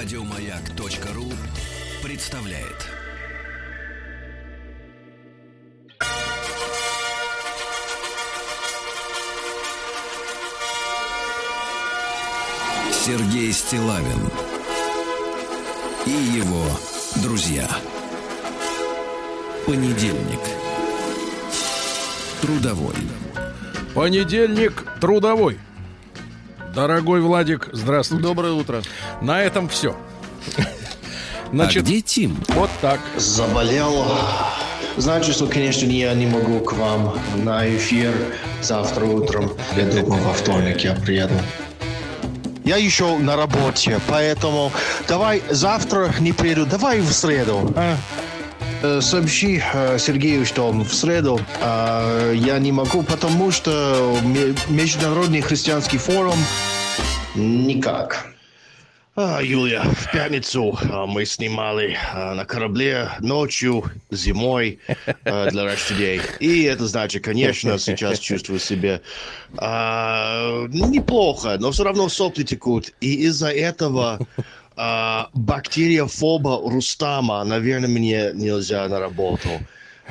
Радиомаяк.ру представляет. Сергей Стилавин и его друзья. Понедельник. Трудовой. Понедельник трудовой. Дорогой Владик, здравствуйте. Доброе утро. На этом все. а где Тим? Вот так. Заболел. Знаете, что, конечно, я не могу к вам на эфир завтра утром. Я думаю, во вторник я приеду. Я еще на работе, поэтому давай завтра не приеду, давай в среду. а? Э, Сообщи э, Сергею, что в среду э, я не могу, потому что ме- Международный христианский форум никак. А, Юлия, в пятницу а, мы снимали а, на корабле ночью, зимой а, для лошадей. И это значит, конечно, сейчас чувствую себя а, неплохо, но все равно сопли текут. И из-за этого а, бактерия фоба Рустама, наверное, мне нельзя на работу.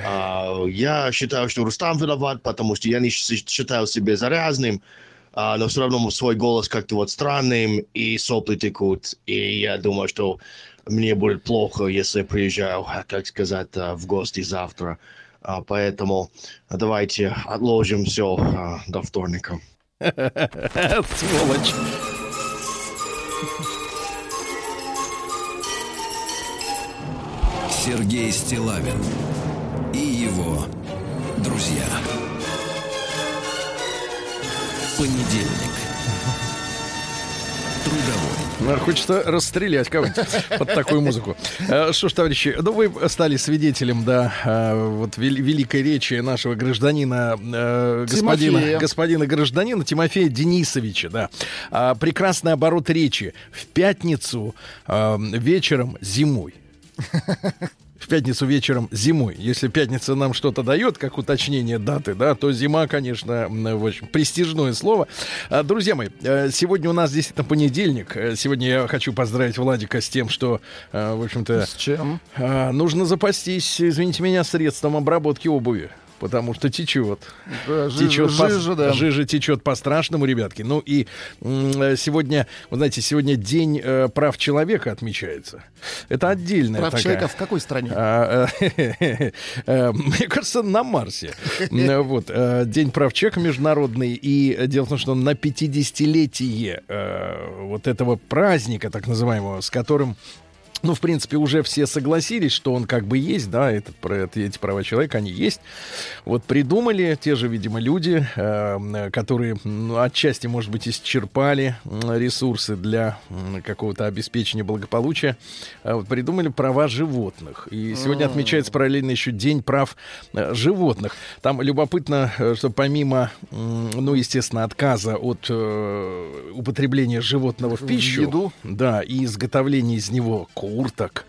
А, я считаю, что Рустам виноват, потому что я не считаю себя заразным, а, но все равно свой голос как-то вот странным, и сопли текут. И я думаю, что мне будет плохо, если я приезжаю, а, как сказать, а, в гости завтра. А, Поэтому давайте отложим все до вторника. Сволочь. Сергей Стилавин и его друзья. Понедельник. Трудовой. Ну, Хочется расстрелять кого-нибудь под такую музыку. Э, Что ж, товарищи, ну вы стали свидетелем, да, э, вот вел- великой речи нашего гражданина, э, господина, Тимофея. господина гражданина Тимофея Денисовича, да. А, Прекрасный оборот речи. В пятницу вечером зимой. В пятницу вечером зимой. Если пятница нам что-то дает, как уточнение даты, да, то зима, конечно, в общем, престижное слово. А, Друзья мои, э, сегодня у нас действительно понедельник. Э, Сегодня я хочу поздравить Владика с тем, что, э, в общем-то, С чем? а, нужно запастись, извините меня, средством обработки обуви. Потому что течет. Да, жи- Течет по- жижа, да. жижа течет по-страшному, ребятки. Ну и э, сегодня, вы знаете, сегодня день э, прав человека отмечается. Это отдельная Прав такая... человека в какой стране? А, э, э, Мне кажется, на Марсе. Вот. День прав человека международный. И дело в том, что на 50-летие э, вот этого праздника, так называемого, с которым ну, в принципе, уже все согласились, что он как бы есть, да, этот, про эти права человека, они есть. Вот придумали те же, видимо, люди, э, которые ну, отчасти, может быть, исчерпали ресурсы для какого-то обеспечения благополучия, э, вот придумали права животных. И сегодня отмечается параллельно еще День прав э, животных. Там любопытно, э, что помимо, м, ну, естественно, отказа от э, употребления животного в пищу, еду? да, и изготовления из него курток,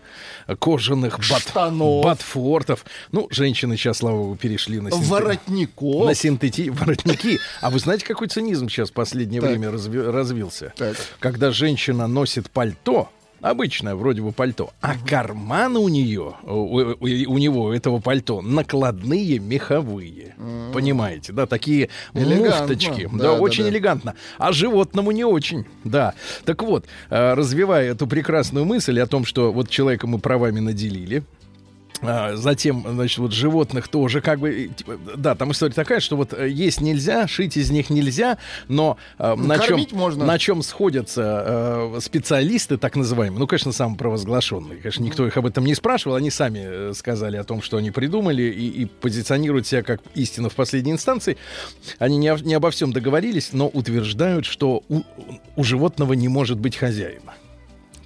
кожаных бат, Штанов. ботфортов. Ну, женщины сейчас, слава богу, перешли на, синте- Воротников. на синтети... воротники. А вы знаете, какой цинизм сейчас в последнее Так. время разви- развился? Так. Когда женщина носит пальто, обычное вроде бы пальто, а карманы у нее, у, у- у него, у этого пальто, накладные меховые. Понимаете, да, такие Элегантно. муфточки. Да, Да, да, очень да. элегантно. А животному не очень, да. Так вот, э, развивая эту прекрасную мысль о том, что вот человека мы правами наделили, а, Затем, значит, вот животных тоже как бы... типа, Да, там история такая, что вот э, есть нельзя, шить из них нельзя, но э, на, чем, можно. на чем сходятся э, специалисты, так называемые, ну, конечно, самопровозглашенные, конечно, никто их об этом не спрашивал, они сами сказали о том, что они придумали и, и позиционируют себя как истину в последней инстанции. Они не, не обо всем договорились, но утверждают, что у, у животного не может быть хозяина.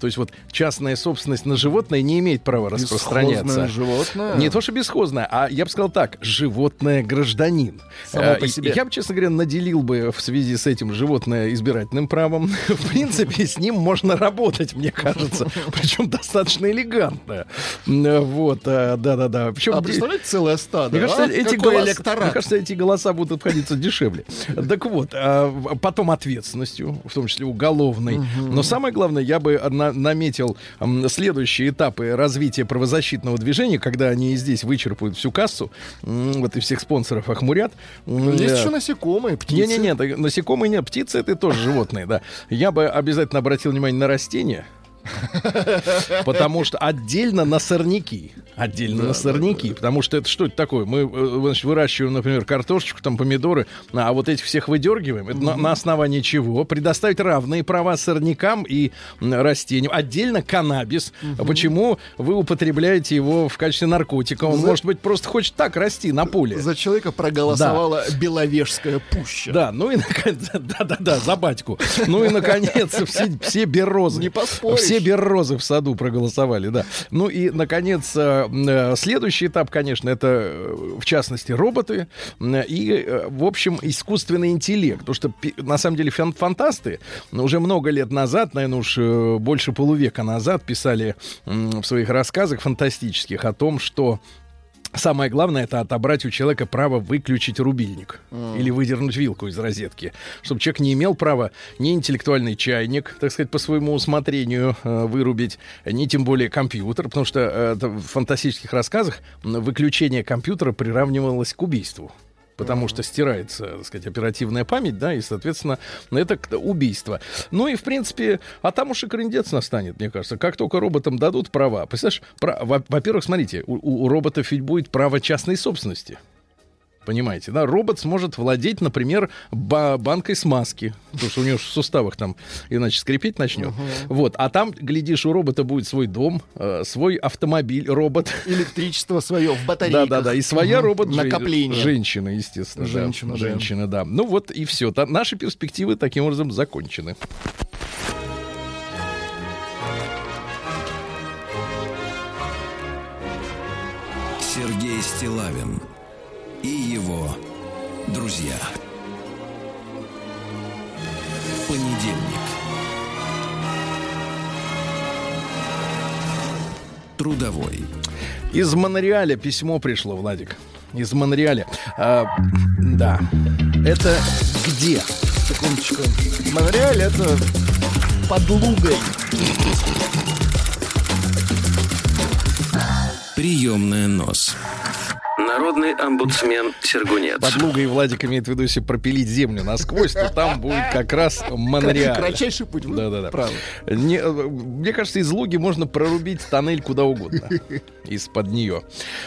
То есть вот частная собственность на животное не имеет права распространяться. Животное. Не то, что бесхозное, а я бы сказал так, животное гражданин. Само Э, по себе. Я бы, честно говоря, наделил бы в связи с этим животное избирательным правом. В принципе, с ним можно работать, мне кажется. Причем достаточно элегантно. Вот, э, да-да-да. А представляете, целое стадо? мне кажется, а? эти Какой голоса, мне кажется, эти голоса будут обходиться дешевле. Так вот, а, потом ответственностью, в том числе уголовной. Но самое главное, я бы одна- на- наметил следующие этапы развития правозащитного движения, когда они и здесь вычерпают всю кассу, вот и всех спонсоров охмурят. М, Есть э, еще насекомые, птицы. не-не-не, насекомые нет, птицы это тоже животные, да. Я бы обязательно обратил внимание на растения. Потому что отдельно на сорняки. Отдельно на сорняки. Потому что это что это такое? Мы э, значит, выращиваем, например, картошечку, там помидоры, а вот этих всех выдергиваем. Это на, на основании чего? Предоставить равные права сорнякам и растениям. Отдельно каннабис. Почему вы употребляете его в качестве наркотика? Он, может быть, просто хочет так расти на поле. За человека проголосовала Беловежская пуща. Да, ну и наконец, да, да, да, за батьку. Ну и наконец все, все беррозы. Не поспоришь. Все беррозы в саду проголосовали, да. Ну и наконец э, э, следующий этап, конечно, это э, в частности роботы и в общем искусственный интеллект, потому что на самом деле фан- фантасты уже много лет назад, наверное, уж больше полувека назад писали в своих рассказах фантастических о том, что Самое главное это отобрать у человека право выключить рубильник или выдернуть вилку из розетки, чтобы человек не имел права ни интеллектуальный чайник, так сказать, по своему усмотрению э, вырубить, ни тем более компьютер, потому что э, в фантастических рассказах выключение компьютера приравнивалось к убийству. Потому что стирается, так сказать, оперативная память, да, и, соответственно, это убийство. Ну и, в принципе, а там уж и крындец настанет, мне кажется. Как только роботам дадут права. Представляешь, во-первых, смотрите, у- у роботов ведь будет право частной собственности. Понимаете, да? Робот сможет владеть, например, ба- банкой смазки, потому что у него в суставах там иначе скрипеть начнет. Вот, а там, глядишь, у робота будет свой дом, э, свой автомобиль, робот. Электричество свое в Да, батарейках. да, да. И своя Мгм. робот Накопление. женщина, естественно. Женщина, да. Женщина, да. Ну вот и все. Наши перспективы таким образом закончены. Сергей Стилавин его друзья. Понедельник. Трудовой. Из Монреаля письмо пришло, Владик. Из Монреаля. А, да. Это где? Секундочку. Монреаль это под Лугой. Приемная нос. Народный омбудсмен Сергунец. Под Лугой Владик имеет в виду, если пропилить землю насквозь, то там будет как раз Монреаль. Кратчайший путь. Вы Да-да-да. правы. Не, э, мне кажется, из Луги можно прорубить тоннель куда угодно. Из-под нее.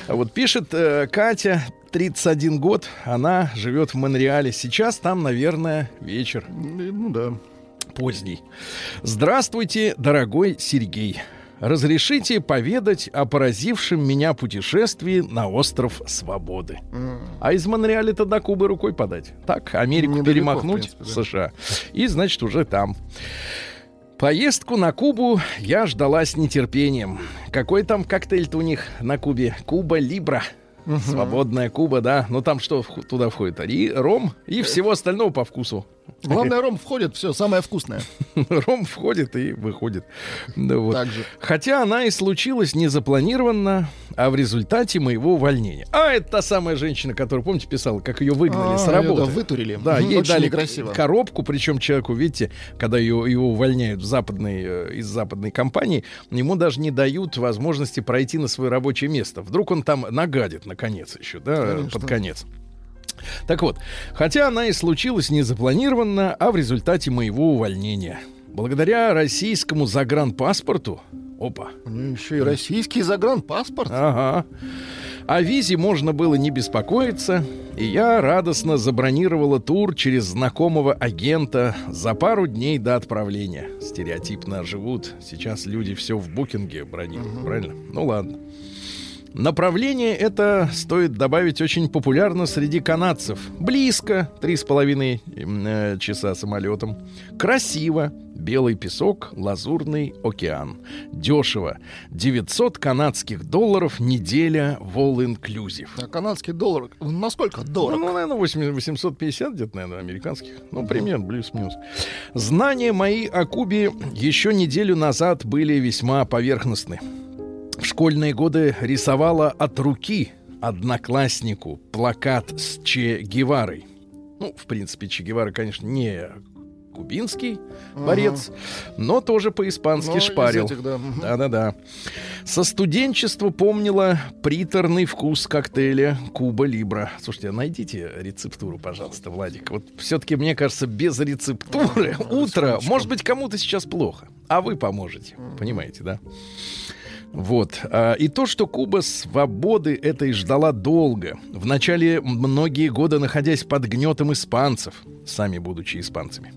Вот пишет э, Катя, 31 год, она живет в Монреале. Сейчас там, наверное, вечер Ну да. поздний. Здравствуйте, дорогой Сергей. Разрешите поведать о поразившем меня путешествии на остров Свободы. А из Монреаля-то до Кубы рукой подать. Так, Америку Недалеко, перемахнуть в принципе, в США. И, значит, уже там. Поездку на Кубу я ждала с нетерпением. Какой там коктейль-то у них на Кубе? Куба Либра. Свободная Куба, да. Но там что туда входит? И ром, и всего остального по вкусу. Главное, ром входит, все, самое вкусное. Ром входит и выходит. Да вот. Так же. Хотя она и случилась незапланированно, а в результате моего увольнения. А это та самая женщина, которая, помните, писала, как ее выгнали А, с работы. да, вытурили. Да, ей очень дали некрасиво. коробку, причем человеку, видите, когда ее, его увольняют в западной, э, из западной компании, ему даже не дают возможности пройти на свое рабочее место. Вдруг он там нагадит, наконец, еще, да, Конечно. под конец. Так вот, хотя она и случилась незапланированно, а в результате моего увольнения. Благодаря российскому загранпаспорту... Опа. У нее еще и российский загранпаспорт. Ага. О визе можно было не беспокоиться, и я радостно забронировала тур через знакомого агента за пару дней до отправления. Стереотипно живут сейчас люди все в букинге бронируют, правильно? Ну ладно. Направление это, стоит добавить, очень популярно среди канадцев. Близко, три с половиной м, э, часа самолетом. Красиво, белый песок, лазурный океан. Дешево, 900 канадских долларов неделя all inclusive. А канадский доллар насколько Ну, дорог? наверное, 8 850 где-то, наверное, американских. Ну, примерно, плюс-минус. Знания мои о Кубе еще неделю назад были весьма поверхностны. В школьные годы рисовала от руки однокласснику плакат с Че Геварой. Ну, в принципе, Че Гевара, конечно, не кубинский борец, но тоже по-испански Ну, шпарил. этих, да. Мгм. Да-да-да. Со студенчества помнила приторный вкус коктейля Куба Либра. Слушайте, а найдите рецептуру, пожалуйста, Владик. Вот все-таки, мне кажется, без рецептуры утро, может быть, кому-то сейчас плохо, а вы поможете. Понимаете, да? Вот. А, И то, что Куба свободы этой ждала долго. Вначале многие годы находясь под гнетом испанцев, сами будучи испанцами.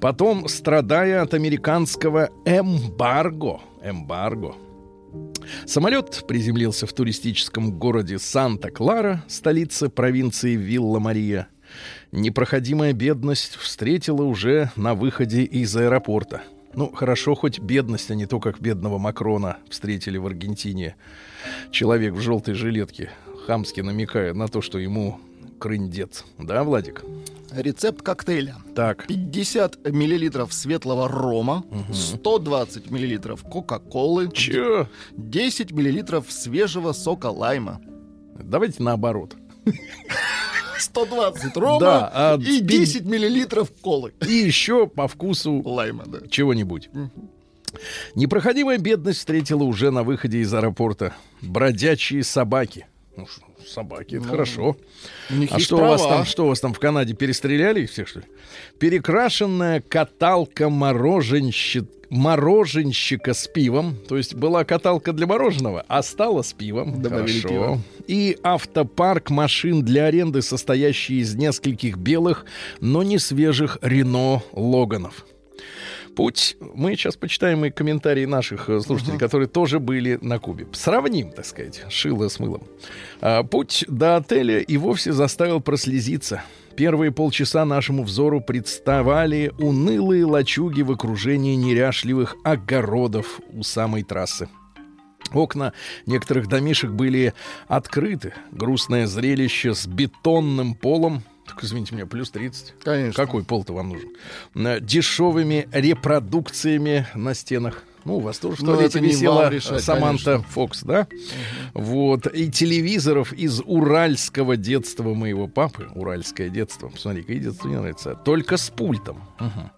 Потом страдая от американского эмбарго. Эмбарго. Самолет приземлился в туристическом городе Санта-Клара, столице провинции Вилла-Мария. Непроходимая бедность встретила уже на выходе из аэропорта. Ну, хорошо, хоть бедность, а не то, как бедного Макрона встретили в Аргентине. Человек в желтой жилетке, хамски намекая на то, что ему крындец. Да, Владик? Рецепт коктейля. Так. 50 миллилитров светлого рома, 120 миллилитров кока-колы, Чё? 10 миллилитров свежего сока лайма. Давайте наоборот. 120 рома Да, а и пи- 10 миллилитров колы. И еще по вкусу Лайма, да. чего-нибудь. Непроходимая бедность встретила уже на выходе из аэропорта. Бродячие собаки. Ну, собаки, это хорошо. У них А что у вас права. там, что у вас там в Канаде перестреляли их всех, что ли? Перекрашенная каталка мороженщик, мороженщика с пивом. То есть была каталка для мороженого, а стала с пивом. Добавили Хорошо. пиво. И автопарк машин для аренды, состоящий из нескольких белых, но не свежих Рено Логанов. Путь. Мы сейчас почитаем и комментарии наших э, слушателей, которые тоже были на Кубе. Сравним, так сказать, шило с мылом. А, путь до отеля и вовсе заставил прослезиться. Первые полчаса нашему взору представали унылые лачуги в окружении неряшливых огородов у самой трассы. Окна некоторых домишек были открыты. Грустное зрелище с бетонным полом. Так, извините меня, плюс 30. Конечно. Какой пол-то вам нужен? Дешевыми репродукциями на стенах. Ну, у вас тоже в Ну, туалете висела решать, Саманта конечно. Фокс, да? Вот. И телевизоров из уральского детства моего папы. Уральское детство. Посмотри, какое детство мне нравится. Только с пультом. Мгм.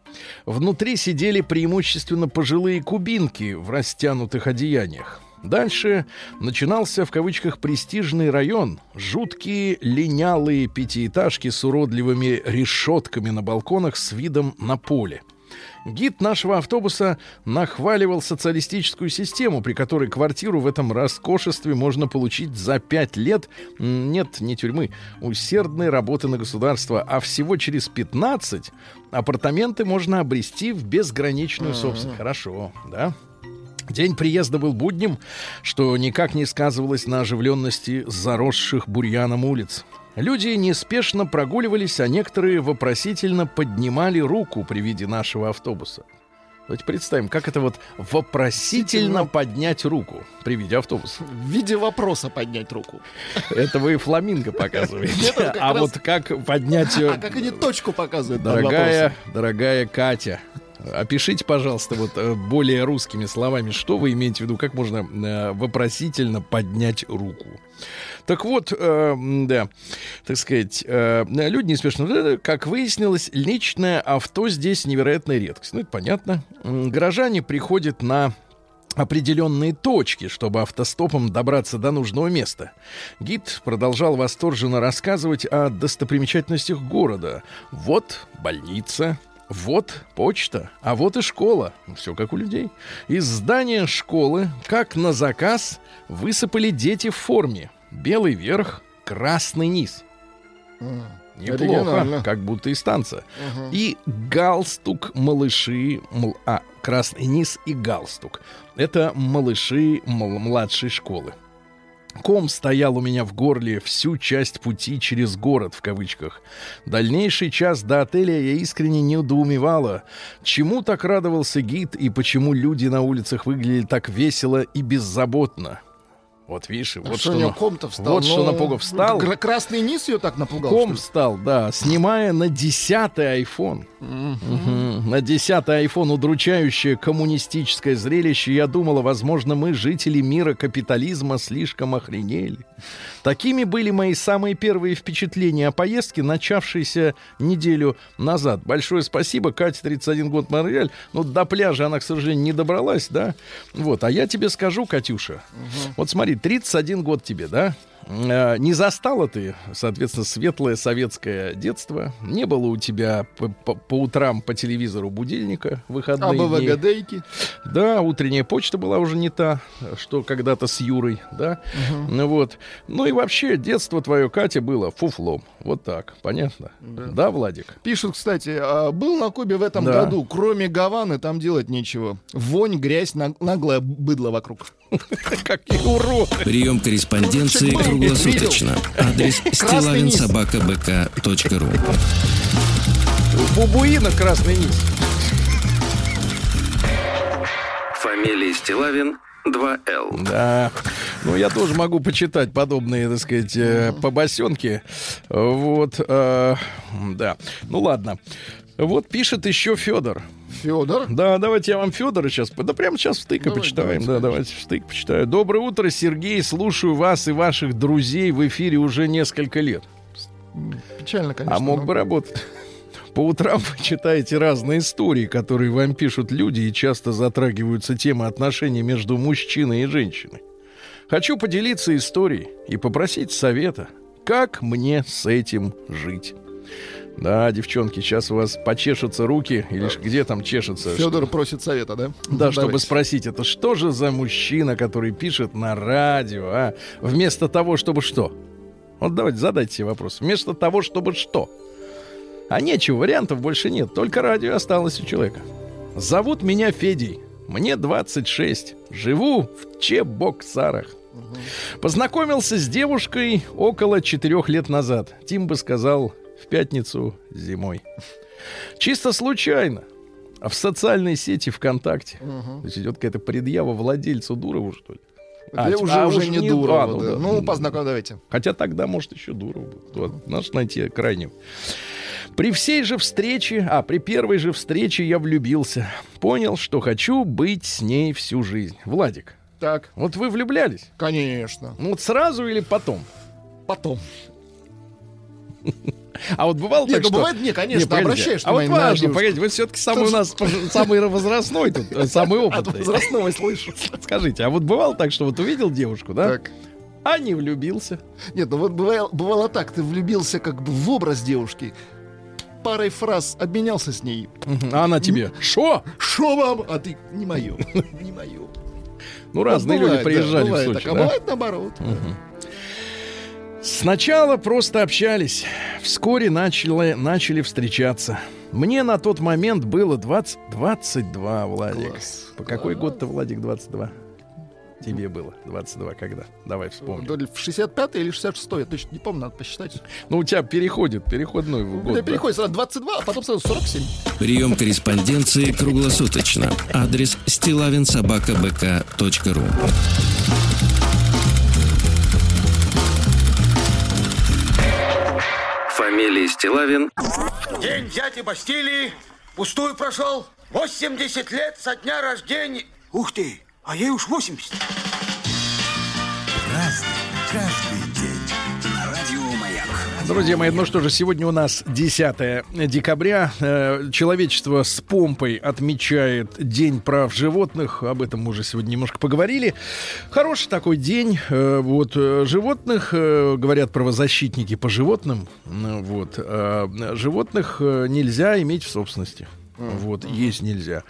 Внутри сидели преимущественно пожилые кубинки в растянутых одеяниях. Дальше начинался в кавычках престижный район. Жуткие линялые пятиэтажки с уродливыми решетками на балконах с видом на поле. Гид нашего автобуса нахваливал социалистическую систему, при которой квартиру в этом роскошестве можно получить за пять лет, нет, не тюрьмы, усердной работы на государство, а всего через 15 апартаменты можно обрести в безграничную собственность. Хорошо, да? День приезда был будним, что никак не сказывалось на оживленности заросших бурьяном улиц. Люди неспешно прогуливались, а некоторые вопросительно поднимали руку при виде нашего автобуса. Давайте представим, как это вот вопросительно поднять руку при виде автобуса. В виде вопроса поднять руку. Это вы фламинго показываете. А вот как поднять... А как они точку показывают Дорогая, дорогая Катя, опишите, пожалуйста, вот э, более русскими словами, что вы имеете в виду, как можно э, вопросительно поднять руку. Так вот, э, да, так сказать, э, люди неспешно, как выяснилось, личное авто здесь невероятная редкость. Ну, это понятно. Горожане приходят на определенные точки, чтобы автостопом добраться до нужного места. Гид продолжал восторженно рассказывать о достопримечательностях города. Вот больница, вот почта, а вот и школа. Все как у людей. Из здания школы, как на заказ, высыпали дети в форме. Белый верх, красный низ. Неплохо, как будто из танца. Мгм. И галстук малыши, мл- а, красный низ и галстук. Это малыши мл- младшей школы. Ком стоял у меня в горле всю часть пути через город, в кавычках. Дальнейший час до отеля я искренне недоумевала, чему так радовался гид и почему люди на улицах выглядели так весело и беззаботно. Вот видишь, А вот что что, у него на- ком-то встал? вот что Ну, напугав встал. Красный низ ее так напугал, Ком встал, да, снимая на десятый iPhone. Мгм. На десятый iPhone удручающее коммунистическое зрелище. Я думала, возможно, мы, жители мира капитализма, слишком охренели. Такими были мои самые первые впечатления о поездке, начавшейся неделю назад. Большое спасибо, Катя, 31 год, Монреаль. Ну, до пляжа она, к сожалению, не добралась, да? Вот, а я тебе скажу, Катюша, вот смотри, 31 год тебе, да? Э, Не застала ты, соответственно, светлое советское детство. Не было у тебя по, по- по утрам по телевизору будильника А выходные дни. БВГДейки? Да, утренняя почта была уже не та, что когда-то с Юрой, да. Ну вот. Ну и вообще, детство твое, Катя, было фуфлом. Вот так, понятно? Да, Владик? Пишут, кстати, а, был на Кубе в этом Да. году. Кроме Гаваны там делать нечего. Вонь, грязь, наг- наглое быдло вокруг. Какие уроды! Прием корреспонденции круглосуточно. Адрес стилавинсобакабк.ру У бабуина красный низ. Фамилия Стилавин 2Л. Да. Ну, я тоже могу почитать подобные, так сказать, э, побосенки. Вот. э, да. Ну, ладно. Вот пишет еще Федор. Федор. Да, давайте я вам Федора сейчас, да прямо сейчас в Давай, почитаем. давайте, да, давайте в стык почитаю. Доброе утро, Сергей. Слушаю вас и ваших друзей в эфире уже несколько лет. Печально, конечно. а мог но- бы работать. По утрам вы читаете разные истории, которые вам пишут люди, и часто затрагиваются темы отношений между мужчиной и женщиной. Хочу поделиться историей и попросить совета, как мне с этим жить. Да, девчонки, сейчас у вас почешутся руки, или ж где там чешется? Федор просит совета, да? Да, чтобы Давайте. спросить, это что же за мужчина, который пишет на радио, а? Вместо того, чтобы что? Вот давайте задайте себе вопрос. Вместо того, чтобы что? А нечего, вариантов больше нет. Только радио осталось у человека. Зовут меня Федей. Мне 26. Живу в Чебоксарах. Познакомился с девушкой около четырех лет назад. Тим бы сказал, пятницу зимой. Чисто случайно. А в социальной сети ВКонтакте. То есть идет какая-то предъява владельцу Дурову, что ли? А, уже, а уже уж не не- Дурова, а, ну да. Ну, познакомь, давайте. Хотя тогда, может, еще Дуров был. Вот, наш найти крайним. При всей же встрече, а при первой же встрече я влюбился. Понял, что хочу быть с ней всю жизнь. Владик, Так, вот вы влюблялись? конечно. Ну вот сразу или потом? Потом. А вот бывало Нет, так, ну что... бывает, не, конечно, Не, погодите. обращаешь А вот важно, погодите, вы все-таки самый у нас самый возрастной тут, э, самый От опытный. возрастного слышу. Скажите, а вот бывало так, что вот увидел девушку, да? Так. А не влюбился. Нет, ну вот бывало, бывало так, ты влюбился как бы в образ девушки, парой фраз обменялся с ней. А она тебе, шо? Шо вам? А ты не мое, не мое. Ну, разные люди приезжали в так, а бывает наоборот. Сначала просто общались. Вскоре начали, начали встречаться. Мне на тот момент было 20, 22, Владик. Класс. По какой год-то, Владик, 22? Тебе было 22 когда? Давай вспомним. Ли В 65 или 66 я точно не помню, надо посчитать. Ну, у тебя переходит, переходной У год. меня да? переходит сразу 22, а потом сразу 47. Прием корреспонденции круглосуточно. Адрес стилавинсобакабк.ру Фамилия Стилавин День дяди Бастилии пустую прошел. 80 лет со дня рождения. Ух ты, а ей уж 80. Друзья мои, ну что же, сегодня у нас 10 декабря. Э, Человечество с помпой отмечает День прав животных. Об этом мы уже сегодня немножко поговорили. Хороший такой день. Э, Вот э, животных, говорят правозащитники по животным, вот, животных нельзя иметь в собственности. Вот, есть нельзя.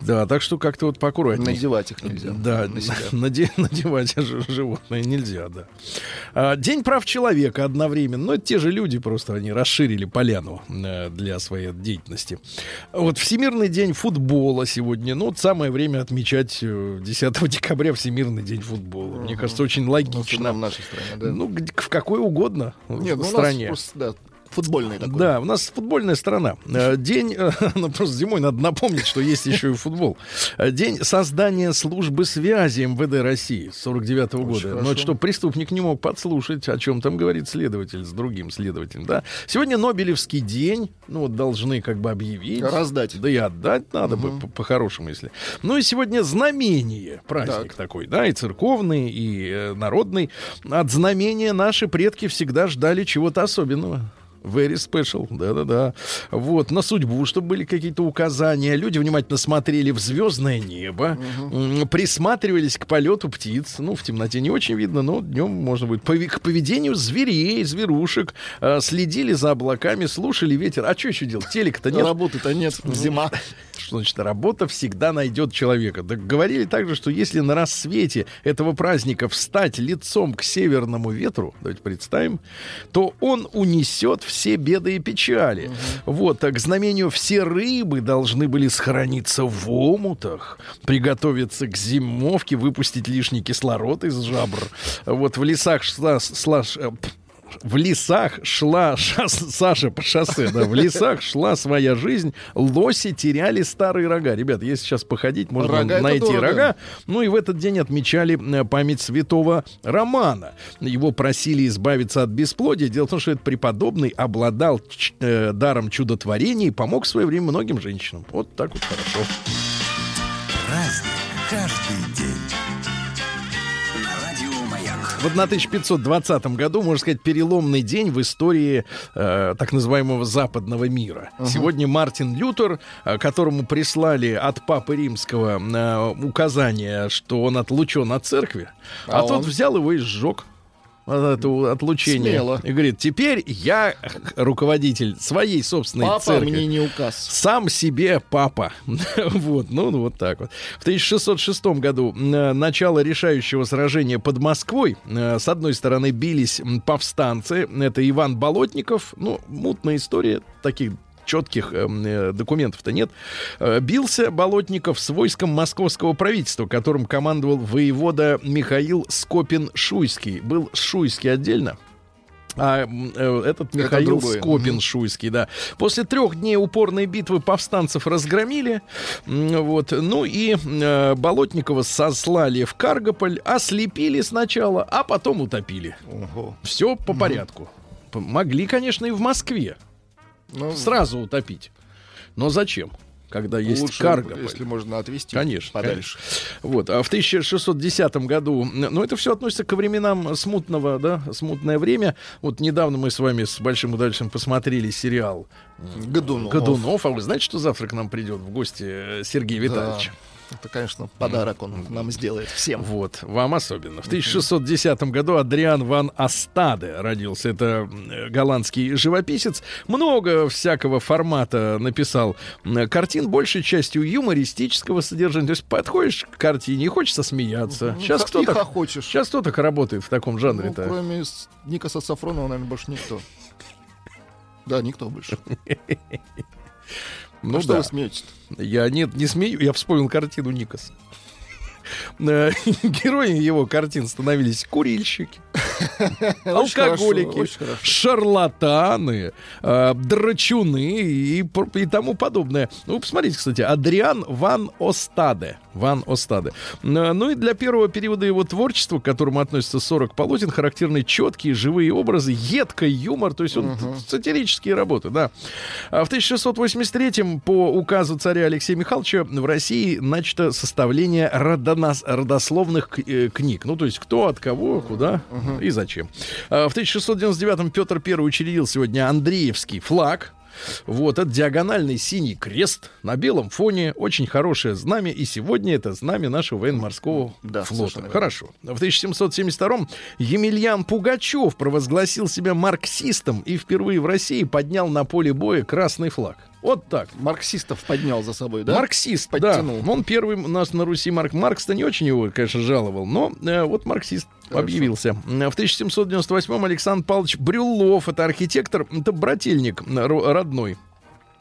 Да, так что как-то вот поаккуратнее. Надевать их нельзя. Да, на наде- надевать животное нельзя, да. А, День прав человека одновременно. Но это те же люди, просто они расширили поляну э, для своей деятельности. Вот Всемирный день футбола сегодня. Ну, вот самое время отмечать э, 10 декабря Всемирный день футбола. Мне кажется, очень логично. в нашей стране, да. Ну, в какой угодно в Нет, ну у нас стране. просто, да, Футбольный такой. Да, у нас футбольная страна. Э, День, э, ну просто зимой надо напомнить, что есть еще и футбол. Э, День создания службы связи МВД России с 49 года. Но это что преступник не мог подслушать, о чем там говорит следователь с другим следователем, да. Сегодня Нобелевский день, ну вот должны как бы объявить. Раздать. Да и отдать надо бы по- по-хорошему, если. Ну и сегодня знамение, праздник такой, да, и церковный, и э, народный. От знамения наши предки всегда ждали чего-то особенного. Very special, да-да-да. Вот, на судьбу, чтобы были какие-то указания. Люди внимательно смотрели в звездное небо, м, присматривались к полету птиц. Ну, в темноте не очень видно, но днем можно будет. К поведению зверей, зверушек. э, Следили за облаками, слушали ветер. А что еще делать? Телека-то нет. Работы-то нет. Зима. Что значит, работа всегда найдет человека. Так говорили также, что если на рассвете этого праздника встать лицом к северному ветру, давайте представим, то он унесет все беды и печали. Вот, так к знамению все рыбы должны были схорониться в омутах, приготовиться к зимовке, выпустить лишний кислород из жабр. Вот в лесах э, п- в лесах шла шас- Саша по шоссе, да, в лесах шла своя жизнь, лоси теряли старые рога. Ребят, если сейчас походить, можно Рога найти дорого. рога. Ну и в этот день отмечали э, память святого Романа. Его просили избавиться от бесплодия. Дело в том, что этот преподобный обладал ч- э, даром чудотворения и помог в свое время многим женщинам. Вот так вот хорошо. Праздник каждый В 1520 году, можно сказать, переломный день в истории э, так называемого западного мира. Сегодня Мартин Лютер, э, которому прислали от Папы Римского э, указание, что он отлучен от церкви, а, А тот он? взял его и сжег. Это отлучение. Смело. И говорит, теперь я руководитель своей собственной Папа церкви. мне не указ. Сам себе папа. вот, ну, вот так вот. В 1606 году э, начало решающего сражения под Москвой. Э, с одной стороны бились повстанцы. Это Иван Болотников. Ну, мутная история таких четких эм, э, документов-то нет. Э, бился Болотников с войском московского правительства, которым командовал воевода Михаил Скопин-Шуйский. Был Шуйский отдельно. А э, этот Это Михаил другой. Скопин Шуйский, да. После трех дней упорной битвы повстанцев разгромили. Вот. Ну и э, Болотникова сослали в Каргополь, ослепили сначала, а потом утопили. Ого. Все по порядку. П- Могли, конечно, и в Москве Ну, сразу утопить. Но зачем? Когда есть лучше, Каргополь. если можно отвести Конечно, подальше. Вот, а в 1610 году, ну, это все относится к временам смутного, да, смутное время. Вот недавно мы с вами с большим удовольствием посмотрели сериал Годунов. Годунов. А вы знаете, что завтра к нам придет в гости э, Сергей Да. Это, конечно, подарок он нам сделает всем. Вот, вам особенно. В 1610 году Адриан ван Астаде родился. Это голландский живописец. Много всякого формата написал картин, большей частью юмористического содержания. То есть подходишь к картине и хочется смеяться. Сейчас кто так, хохочешь. сейчас кто так работает в таком Ну, жанре-то? кроме с- Никаса Сафронова, наверное, больше никто. Да, никто больше. ну а что да. вы смеетесь Я нет, не смею, я вспомнил картину Никас. Э, Героями его картин становились курильщики, алкоголики, шарлатаны, э, драчуны и, тому подобное. Ну, посмотрите, кстати, Адриан Ван Остаде. Ван Остаде. Ну и для первого периода его творчества, к которому относятся 40 полотен, характерны четкие живые образы, едкий юмор, то есть он сатирические работы, да. А в 1683 по указу царя Алексея Михайловича в России начато составление родонос- родословных э, книг. Ну, то есть кто от кого, куда и зачем. А в 1699 Петр I учредил сегодня Андреевский флаг. Вот, это диагональный синий крест на белом фоне. Очень хорошее знамя. И сегодня это знамя нашего военно-морского Да, флота. Хорошо. В 1772 Емельян Пугачев провозгласил себя марксистом и впервые в России поднял на поле боя красный флаг. Вот так. Марксистов поднял за собой, да? Марксист, Подтянул. да. Он первый у нас на Руси Марк. Маркс-то не очень его, конечно, жаловал, но э, вот марксист Хорошо. объявился. В 1798 Александр Павлович Брюллов, это архитектор, это брательник ро- родной.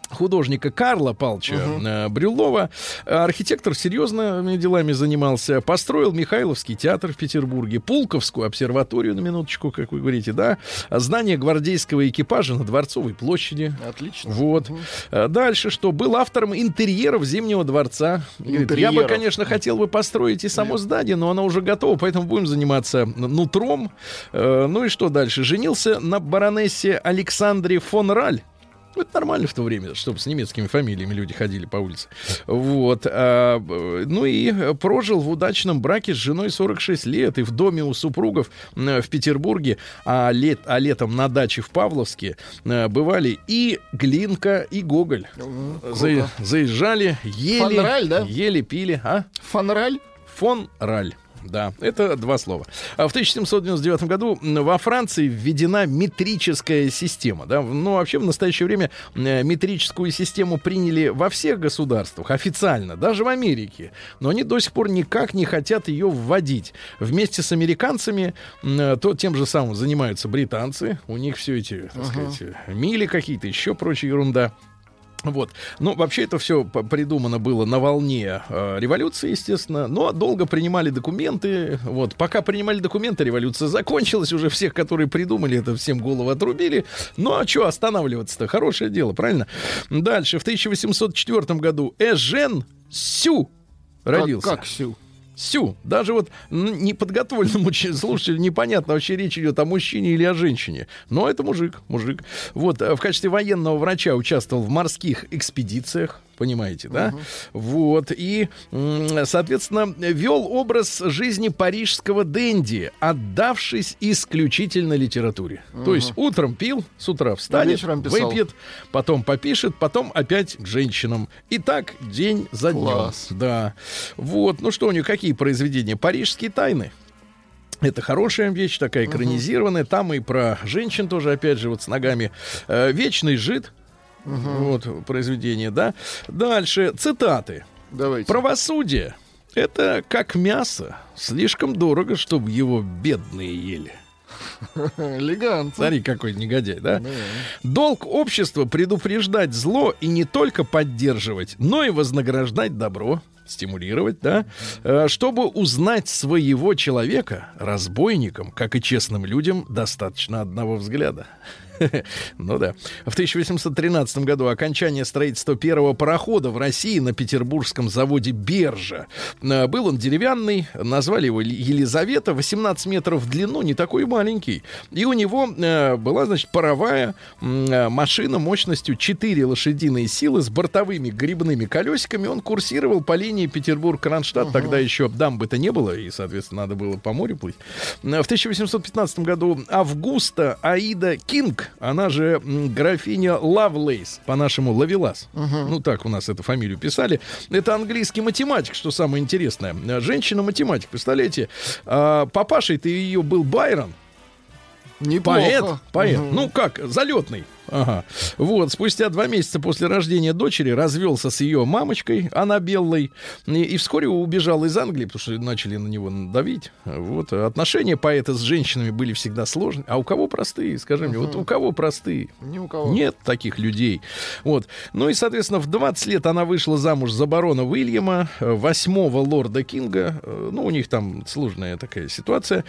Художника Карла Палча э, Брюлова. Архитектор серьезно делами занимался. Построил Михайловский театр в Петербурге, Пулковскую обсерваторию, на минуточку, как вы говорите, да, здание гвардейского экипажа на Дворцовой площади. Отлично. Вот. А Дальше что? Был автором интерьеров Зимнего дворца. Говорит, я бы, конечно, хотел бы построить и само здание, но оно уже готово, поэтому будем заниматься нутром. Э, Ну и что дальше? Женился на баронессе Александре фон Раль. Ну, Это нормально в то время, чтобы с немецкими фамилиями люди ходили по улице. Вот. А, ну и прожил в удачном браке с женой 46 лет и в доме у супругов в Петербурге, а, лет, а летом на даче в Павловске э, бывали и Глинка, и Гоголь. За- заезжали, ели, Фон Раль, да? ели, пили. А? Фонраль? Фон Раль. Да, это два слова. А в 1799 году во Франции введена метрическая система. Да? Ну, вообще, в настоящее время э, метрическую систему приняли во всех государствах официально, даже в Америке. Но они до сих пор никак не хотят ее вводить. Вместе с американцами э, то тем же самым занимаются британцы. У них все эти, так сказать, мили какие-то, еще прочая ерунда. Вот. Ну, вообще это все придумано было на волне э, революции, естественно. Но долго принимали документы. Вот. Пока принимали документы, революция закончилась. Уже всех, которые придумали это, всем голову отрубили. Ну, а что останавливаться-то? Хорошее дело, правильно? Дальше. В 1804 году Эжен Сю родился. Как, как Сю? Сю. Даже вот неподготовленному слушателю непонятно, вообще речь идет о мужчине или о женщине. Но это мужик, мужик. Вот, э, в качестве военного врача участвовал в морских экспедициях. Понимаете, да? Вот. И, соответственно, вел образ жизни парижского денди, отдавшись исключительно литературе. То есть утром пил, с утра встанет, выпьет, потом попишет, потом опять к женщинам. И так день за днем. Класс. Да. Вот. Ну что у нее, какие произведения? Парижские тайны. Это хорошая вещь, такая экранизированная. Там и про женщин тоже, опять же, вот с ногами. Э, Вечный жид. Вот произведение, да. Дальше цитаты. Давайте. Правосудие — это как мясо. Слишком дорого, чтобы его бедные ели. Элегантно. Смотри, какой негодяй, да? Долг общества предупреждать зло и не только поддерживать, но и вознаграждать добро, стимулировать, да? Э, Чтобы узнать своего человека, разбойникам, как и честным людям, достаточно одного взгляда. Ну да. В 1813 году окончание строительства первого парохода в России на петербургском заводе «Бержа». Э, Был он деревянный, назвали его Ли- Елизавета, 18 метров в длину, не такой маленький. И у него э, была, значит, паровая э, машина мощностью 4 лошадиные силы с бортовыми грибными колесиками. Он курсировал по линии Петербург-Кронштадт. Тогда еще дамбы-то не было, и, соответственно, надо было по морю плыть. В 1815 году Августа Аида Кинг, она же графиня Лавлейс, по-нашему Лавелас. Ну, так у нас эту фамилию писали. Это английский математик, что самое интересное. Женщина-математик, представляете? А, Папашей-то ее был Байрон. Неплохо. Поэт, поэт. Мгм. Ну как, залетный. Ага. Вот, спустя два месяца после рождения дочери развелся с ее мамочкой, Аннабеллой, и, и вскоре убежал из Англии, потому что начали на него давить. Вот, отношения поэта с женщинами были всегда сложные. А у кого простые, скажи мне, вот у кого простые? Ни у кого. Нет таких людей. Вот. Ну и, соответственно, в 20 лет она вышла замуж за барона Уильяма, э, восьмого лорда Кинга. Э, Ну, у них там сложная такая ситуация.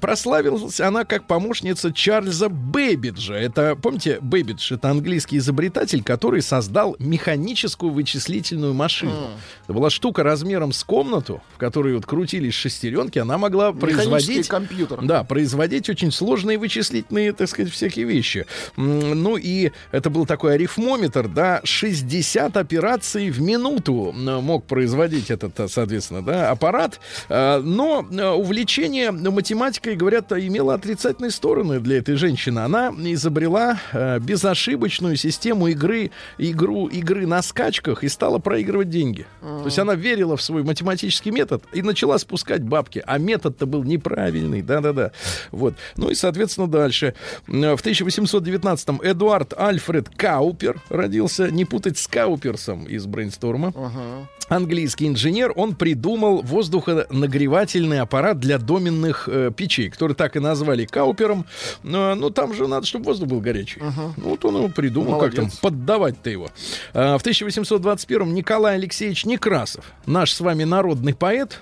Прославилась она как помощница Чарльза Бэббиджа. Это, помните, Бэббидж — это английский изобретатель, который создал механическую вычислительную машину. Это была штука размером с комнату, в которой вот крутились шестеренки. Она могла производить... компьютер. Да, производить очень сложные вычислительные, так сказать, всякие вещи. Ну и это был такой арифмометр, да, 60 операций в минуту мог производить этот, э, соответственно, да, аппарат. А, Но э, увлечение математикой, говорят, имело отрицательные стороны для этой женщины. Она изобрела э, безошибочную систему игры, игру, игры на скачках и стала проигрывать деньги. То есть она верила в свой математический метод и начала спускать бабки. А метод-то был неправильный. Да-да-да. Вот. Ну и, соответственно, дальше. В 1819-м Эдуард Альфред Каупер родился. Не путать с Кауперсом из брейнсторма Ага. Английский инженер, он придумал воздухонагревательный аппарат для доменных э, печей, который так и назвали Каупером. Но, ну, там же надо, чтобы воздух был горячий. Ну, Вот он его придумал, как там Молодец. поддавать-то его. А, В 1821 Николай Алексеевич Некрасов, наш с вами народный поэт,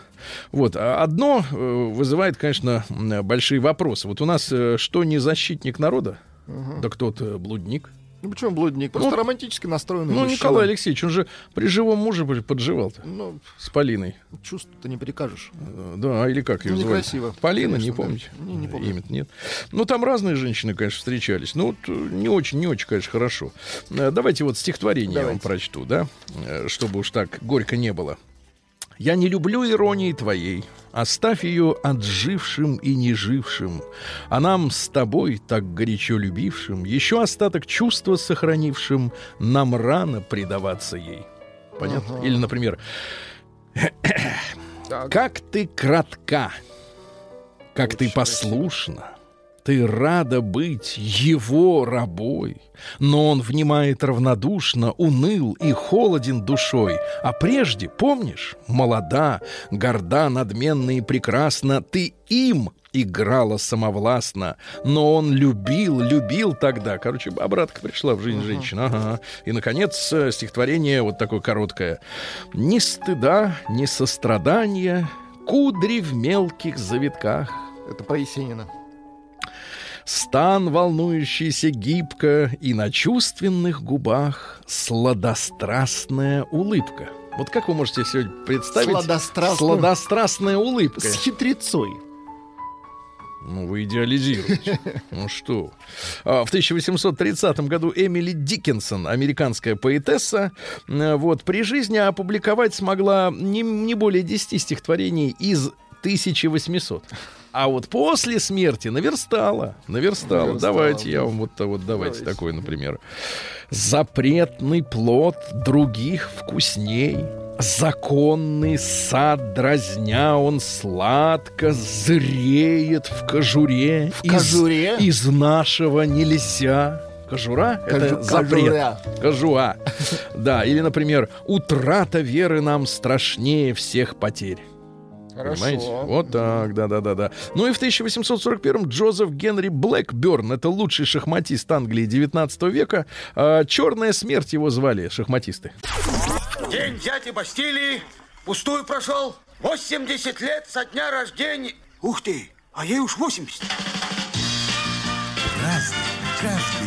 вот. а Одно э, вызывает, конечно, большие вопросы. Вот у нас э, что не защитник народа, да кто-то блудник. Ну почему блудник? Просто Ну, романтически настроенный Ну, мужчина. Николай Алексеевич, он же при живом муже подживал-то Ну, с Полиной. чувств-то не прикажешь. Э, Да, или как ее Ну, звали? некрасиво, Полина, конечно, не да. помните? Не, не помню. Имя нет. Ну, там разные женщины, конечно, встречались. Ну, вот э, не очень, не очень, конечно, хорошо. Э, Давайте вот стихотворение я вам Давайте. прочту, да? Э, Чтобы уж так горько не было. Я не люблю иронии твоей. Оставь ее отжившим и нежившим. А нам с тобой, так горячо любившим, еще остаток чувства сохранившим, нам рано предаваться ей. Понятно? Или, например, Так. как ты кратка, как ты послушна, ты рада быть его рабой, но он внимает равнодушно, уныл и холоден душой. А прежде, помнишь, молода, горда, надменна и прекрасна, ты им играла самовластно, но он любил, любил тогда. Короче, обратка пришла в жизнь женщины. Ага. И, наконец, э, стихотворение вот такое короткое. «Ни стыда, ни сострадания, кудри в мелких завитках». Это про Есенина. Стан, волнующийся гибко, и на чувственных губах сладострастная улыбка. Вот как вы можете сегодня представить Сладострастную? сладострастная улыбка? С хитрецой. Ну, вы идеализируете. Ну что? А, В 1830 году Эмили Диккенсон, американская поэтесса, вот, при жизни опубликовать смогла не, не более 10 стихотворений из 1800. А вот после смерти наверстала. Наверстала. Наверстала, Давайте я вам вот, вот давайте, Давайте. такой, например. Запретный плод других вкусней. Законный сад дразня, он сладко зреет в кожуре. В кожуре? Из, из нашего нельзя. Кожура — это Кожу- запрет. кожура. Кожуа. Да, или, например, утрата веры нам страшнее всех потерь. Понимаете? Вот так, да-да-да-да. Ну и в 1841 Джозеф Генри Блэкберн, это лучший шахматист Англии 19 века. А, Черная смерть его звали, шахматисты. День взятия Бастилии пустую прошел. 80 лет со дня рождения. Ух ты, а ей уж 80. Праздник каждый.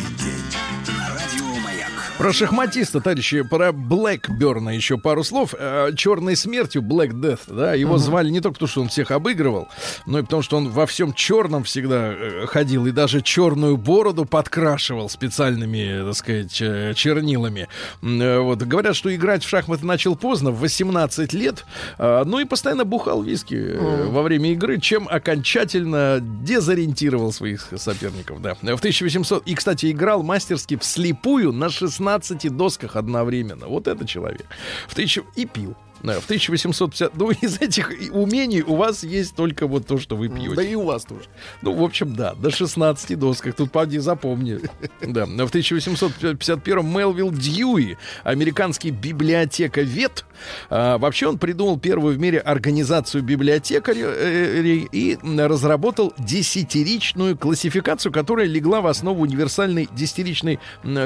Про шахматиста, товарищи, про Блэкберна еще пару слов. Э, Черной смертью, Black Death, да, его звали не только потому, что он всех обыгрывал, но и потому, что он во всем черном всегда э, ходил и даже черную бороду подкрашивал специальными, так сказать, э, чернилами. Э, Вот. Говорят, что играть в шахматы начал поздно, в 18 лет, э, ну и постоянно бухал виски э, во время игры, чем окончательно дезориентировал своих соперников, да. В 1800... И, кстати, играл мастерски вслепую на 16 досках одновременно. Вот это человек. В тысячу... И пил. В 1850... Ну, из этих умений у вас есть только вот то, что вы пьете. Да и у вас тоже. Ну, в общем, да, до 16 досках. Тут, поди, запомни. Да. В 1851 Мелвилл Дьюи, американский библиотековед, а, вообще он придумал первую в мире организацию библиотекарей и разработал десятиричную классификацию, которая легла в основу универсальной десятиричной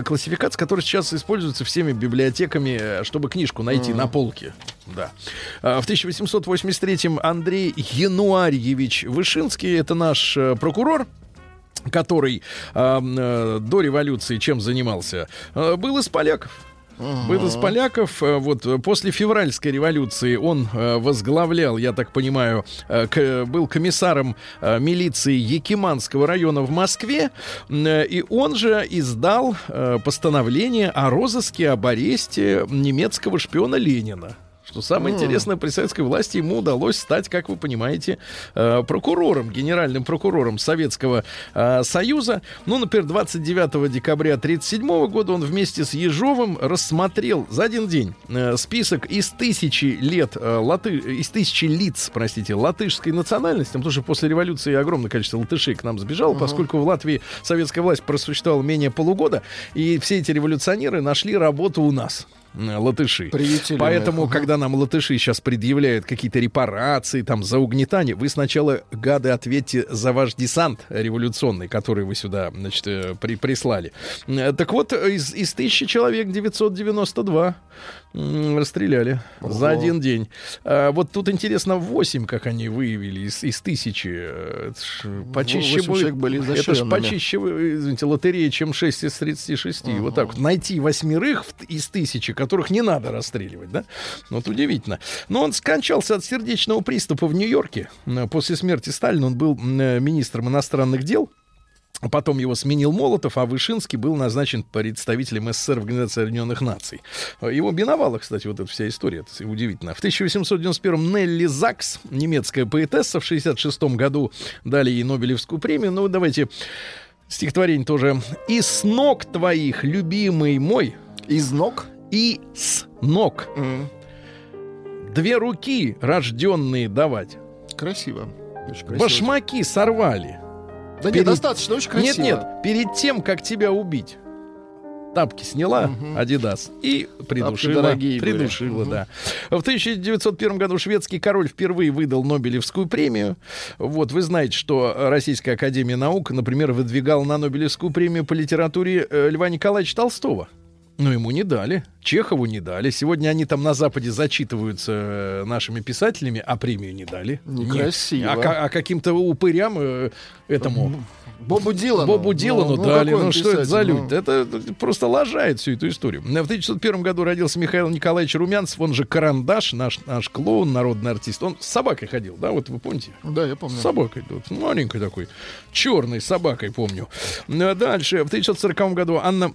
классификации, которая сейчас используется всеми библиотеками, э, чтобы книжку найти на полке. Да. А, В 1883 Андрей Януарьевич Вышинский, это наш э, прокурор, который а, э, до революции чем занимался? Э, был из поляков. Был из поляков. Э, Вот э, после февральской революции он э, возглавлял, я так понимаю, э, был комиссаром э, милиции Якиманского района в Москве. Э, И он же издал э, постановление о розыске, об аресте немецкого шпиона Ленина. Что самое интересное, при советской власти ему удалось стать, как вы понимаете, э, прокурором, генеральным прокурором Советского э, Союза. Ну, например, 29 декабря 1937 года он вместе с Ежовым рассмотрел за один день э, список из тысячи лет, латы, из тысячи лиц, простите, латышской национальности, потому что после революции огромное количество латышей к нам сбежало, поскольку в Латвии советская власть просуществовала менее полугода, и все эти революционеры нашли работу у нас. Латыши. Приютили Поэтому, мы когда нам латыши сейчас предъявляют какие-то репарации там за угнетание, вы сначала, гады, ответьте за ваш десант революционный, который вы сюда, значит, э, при- прислали. Э, Так вот, из, из тысячи человек 992 расстреляли за один день. А, вот тут интересно, 8, как они выявили из, из тысячи. Э, это ж почище человек были это ж изощренными. почище, извините, лотерея, чем 6 из 36. Вот так вот. Найти восьмерых из тысячи, которых не надо расстреливать, да? Вот удивительно. Но он скончался от сердечного приступа в Нью-Йорке. Э, После смерти Сталина он был э, министром иностранных дел. Потом его сменил Молотов, а Вышинский был назначен представителем СССР в Организации Объединенных Наций. Его биновала, кстати, вот эта вся история. Это удивительно. В 1891-м Нелли Закс, немецкая поэтесса, в 1966 году дали ей Нобелевскую премию. Ну, давайте стихотворение тоже. «И с ног твоих, любимый мой, Из ног. и с ног М, две руки, рожденные давать, Красиво. Очень красиво. башмаки сорвали». Да перед- нет, достаточно, очень красиво. Нет, нет, перед тем, как тебя убить, тапки сняла, Адидас, и придушила. дорогие были. придушила, Мгм. да. В 1901 году шведский король впервые выдал Нобелевскую премию. Вот, вы знаете, что Российская Академия Наук, например, выдвигала на Нобелевскую премию по литературе э, Льва Николаевича Толстого. Но ему не дали. Чехову не дали. Сегодня они там на Западе зачитываются э, нашими писателями, а премию не дали. Некрасиво. Не. А, а каким-то упырям э, этому Бобу Дилану. Бобу Дилану Ну, ну, дали. Ну, он что это за писатель, люди? Это просто лажает всю эту историю. В 1901 году родился Михаил Николаевич Румянцев, он же Карандаш, наш, наш клоун, народный артист. Он с собакой ходил, да, вот вы помните? Ну, Да, я помню. С собакой, вот, маленькой такой, черной собакой, помню. Э, Дальше, в 1940 году Анна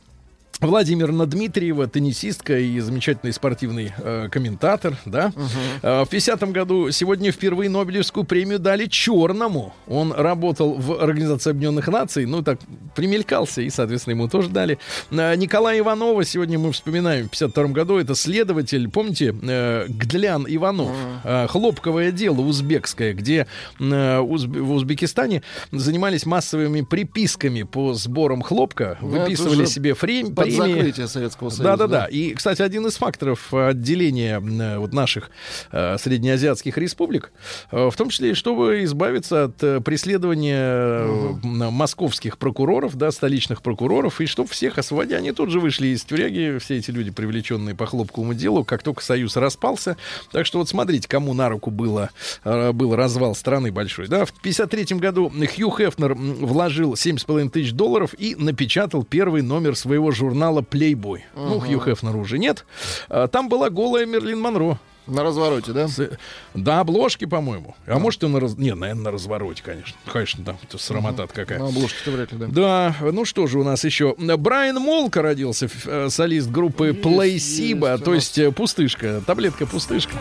Владимировна Дмитриева, теннисистка и замечательный спортивный э, комментатор, да. Э, в 50 году сегодня впервые Нобелевскую премию дали черному. Он работал в Организации Объединенных Наций, ну так примелькался, и, соответственно, ему тоже дали. Э, Николая Иванова сегодня мы вспоминаем в 52 году. Это следователь, помните, э, Гдлян Иванов. Э, хлопковое дело узбекское, где э, Узб- в Узбекистане занимались массовыми приписками по сборам хлопка, Ну, выписывали себе фрем- Премии. закрытие Советского Союза. Да-да-да. И, кстати, один из факторов отделения э, вот наших э, среднеазиатских республик, э, в том числе, чтобы избавиться от преследования м, московских прокуроров, да, столичных прокуроров, и чтобы всех освободить. Они тут же вышли из тюряги, все эти люди, привлеченные по хлопковому делу, как только Союз распался. Так что вот смотрите, кому на руку было, был развал страны большой. Да? В 1953 году Хью Хефнер вложил 7,5 тысяч долларов и напечатал первый номер своего журнала Playboy. Ну, Хью Хефнера уже нет. А, Там была голая Мерлин Монро. На развороте, да? С- До обложки, по-моему. А может, и на раз... Не, наверное, на развороте, конечно. Конечно, там это срамота какая. На обложке-то вряд ли, да. Да, ну что же у нас еще? Брайан Молка родился, э, солист группы Плейсиба, то есть э, пустышка, таблетка пустышка.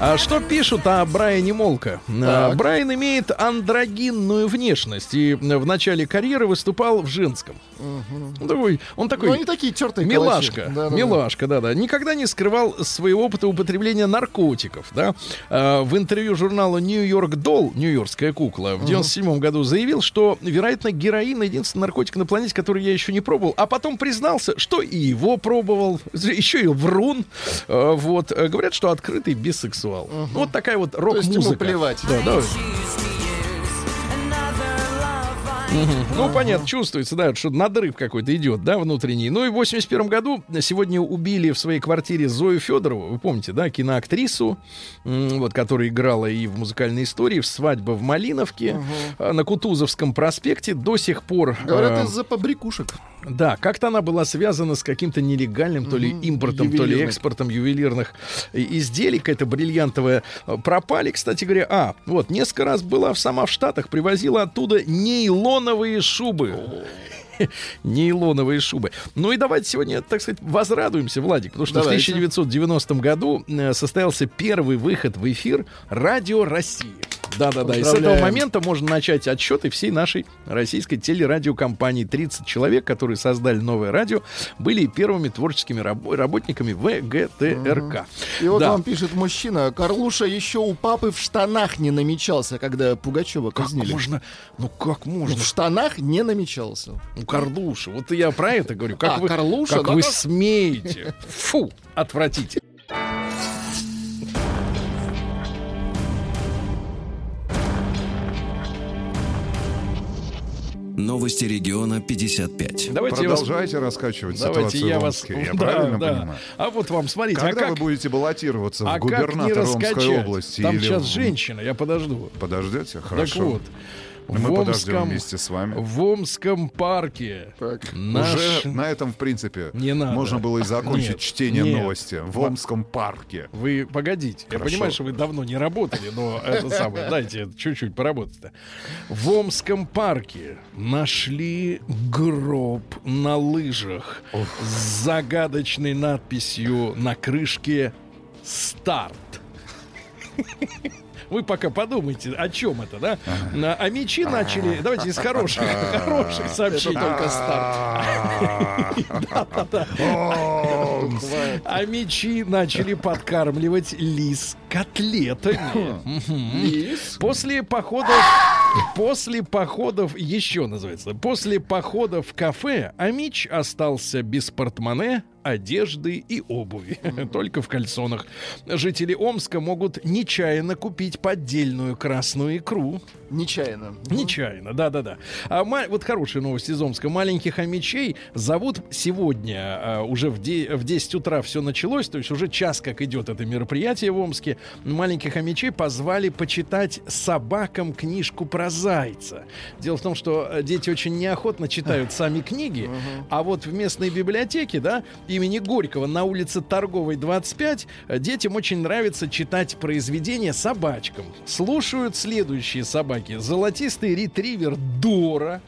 А что пишут о Брайане Молка? Так. Брайан имеет андрогинную внешность и в начале карьеры выступал в женском. Ну, Такой, он такой Ну, они такие тертые Милашка, калачи. Да-да-да. милашка, да-да. Никогда не скрывал своего опыта употребления наркотиков, да. А, в интервью журнала Нью-Йорк Долл, Нью-Йоркская кукла, в 97 году заявил, что, вероятно, героин единственный наркотик на планете, который я еще не пробовал. А потом признался, что и его пробовал, еще и врун. А, вот. Говорят, что открытый бисексуал. Вот такая вот То есть ему рок-музыка. плевать. Да, давай. Ну, понятно, чувствуется, да, что надрыв какой-то идет, да, внутренний. Ну и в 81 году сегодня убили в своей квартире Зою Федорову, вы помните, да, киноактрису, вот, которая играла и в музыкальной истории, в «Свадьба в Малиновке», а, на Кутузовском проспекте. До сих пор... Говорят, э, из-за побрякушек. да, как-то она была связана с каким-то нелегальным, то ли импортом, то ли экспортом ювелирных и- изделий, какая-то бриллиантовая. Э, Пропали, кстати говоря. А, вот, несколько раз была сама в Штатах, привозила оттуда нейлоновые шубы. Нейлоновые шубы. Ну и давайте сегодня, так сказать, возрадуемся, Владик, потому что Давайте. в 1990 году э, состоялся первый выход в эфир Радио России. Да-да-да. И с этого момента можно начать отсчеты всей нашей российской телерадиокомпании. 30 человек, которые создали новое радио, были первыми творческими рабо- работниками ВГТРК. И вот Да. вам пишет мужчина, Карлуша еще у папы в штанах не намечался, когда Пугачева Как казнили. можно? Ну как Ну, можно? В штанах не намечался. Ну, Карлуша. Вот я про это говорю. Как А, вы, Карлуша, как да вы как? смеете? Фу, отвратительно. Новости региона 55. Давайте я вас... Продолжайте раскачивать Давайте ситуацию я в вас... Омске. Я Да, правильно да. понимаю? А вот вам, смотрите, Когда а вы как... будете баллотироваться а в Омской области? Там или сейчас женщина, я подожду. Подождете? Так Хорошо. вот, Ну, Мы в подождем Омском, вместе с вами. в Омском парке наш... Уже на этом, в принципе, Не надо. можно было и закончить Нет, чтение нет. новости в Омском парке. Вы погодите, я Хорошо. понимаю, что вы давно не работали, но это самое, дайте чуть-чуть поработать-то. В Омском парке нашли гроб на лыжах с загадочной надписью на крышке «Старт». Вы пока подумайте, о чем это, да? На- А мечи начали... Давайте из хороших, хороших сообщений. только старт. А мечи начали подкармливать лис котлетами. Мгм. После походов... После походов, еще называется, после похода в кафе Амич остался без портмоне, одежды и обуви. Только в кальсонах. Жители Омска могут нечаянно купить поддельную красную икру. Нечаянно. Нечаянно, да-да-да. А вот хорошая новость из Омска. Маленьких хомячей зовут сегодня, а, уже в, де- в 10 утра все началось, то есть уже час как идет это мероприятие в Омске. Маленьких хомячей позвали почитать собакам книжку про зайца. Дело в том, что э, дети очень неохотно читают сами книги, а вот в местной библиотеке, да, имени Горького на улице Торговой 25 э, детям очень нравится читать произведения собачкам. Слушают следующие собаки. Золотистый ретривер Дора,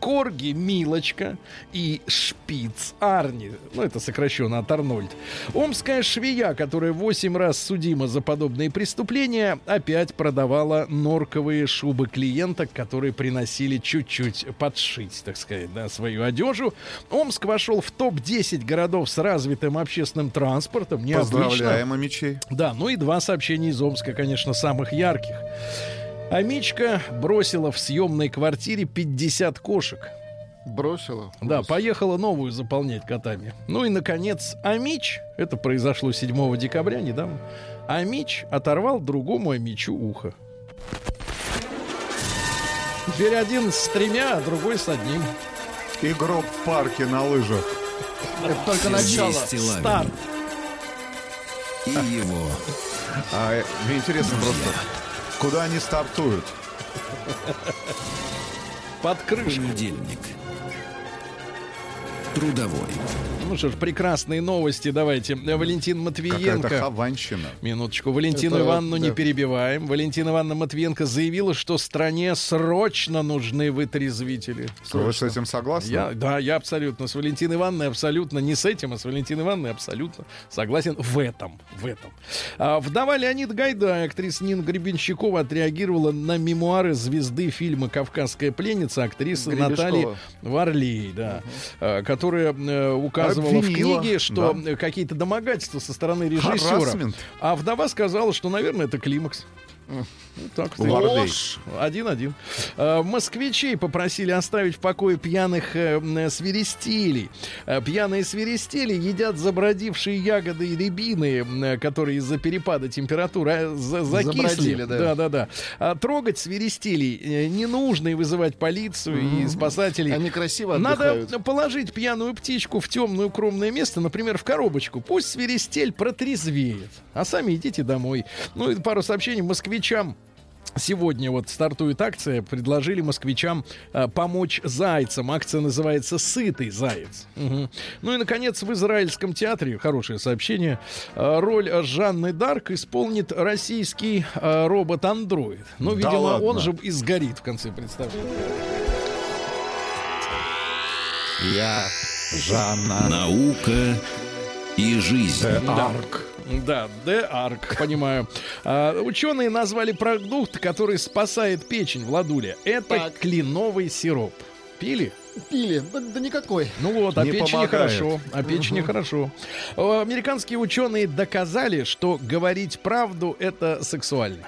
Корги Милочка и Шпиц Арни. Ну, это сокращенно от Арнольд. Омская швея, которая 8 раз судима за подобные преступления, опять продавала норковые шубы клиенток, которые приносили чуть-чуть подшить, так сказать, да, свою одежу. Омск вошел в топ-10 городов с развитым общественным транспортом. Необычно. Поздравляем, мечей. Да, ну и два сообщения из Омска, конечно, самых ярких. Амичка бросила в съемной квартире 50 кошек. Бросила. Да, поехала новую заполнять котами. Ну и, наконец, Амич, это произошло 7 декабря недавно, Амич оторвал другому Амичу ухо. Теперь один с тремя, а другой с одним. И гроб в парке на лыжах. Это только начало. Старт. и его А мне интересно просто, куда они стартуют? Под крышкой. понедельник. Трудовой. Ну что ж, прекрасные новости. Давайте. Валентин Какая-то Матвиенко. хованщина. Минуточку. Валентину Это, Ивановну не да. перебиваем. Валентина Ивановна Матвиенко заявила, что стране срочно нужны вытрезвители. Вы с этим согласны? Я, да, я абсолютно с Валентиной Ивановной абсолютно не с этим, а с Валентиной Ивановной абсолютно согласен в этом. В этом. А, вдова Леонид Гайдай, актриса Нина Гребенщикова, отреагировала на мемуары звезды фильма «Кавказская пленница», актрисы Гребешкова. Натальи Варлей, да, а, которая э, указывала в Обвинила, книге, что да. какие-то домогательства со стороны режиссера. А вдова сказала, что, наверное, это климакс. Ну, так. Ложь. Один-один. А, Москвичей попросили оставить в покое пьяных э, свиристелей. А, Пьяные свиристели едят забродившие ягоды и рябины, которые из-за перепада температуры э, за- закисли. Забродили, да. Да-да-да. А трогать свиристелей э, не нужно и вызывать полицию и спасателей. Они красиво Надо положить пьяную птичку в темное укромное место, например, в коробочку. Пусть свиристель протрезвеет. А сами идите домой. Ну и пару сообщений москвичам. Сегодня вот стартует акция. Предложили москвичам э, помочь зайцам. Акция называется «Сытый заяц». Мгм. Ну и, наконец, в Израильском театре, хорошее сообщение, э, роль Жанны Дарк исполнит российский э, робот-андроид. Ну, Да видимо, ладно? он же и сгорит в конце представления. Я Жанна. Наука и жизнь. Арк. Да, D-Arc, понимаю. А, ученые назвали продукт, который спасает печень, Владуля. Это Так. кленовый сироп. Пили? Пили. Да, да никакой. Ну вот, о Не печени помогает. хорошо. О печени хорошо. Э, Американские ученые доказали, что говорить правду это сексуально.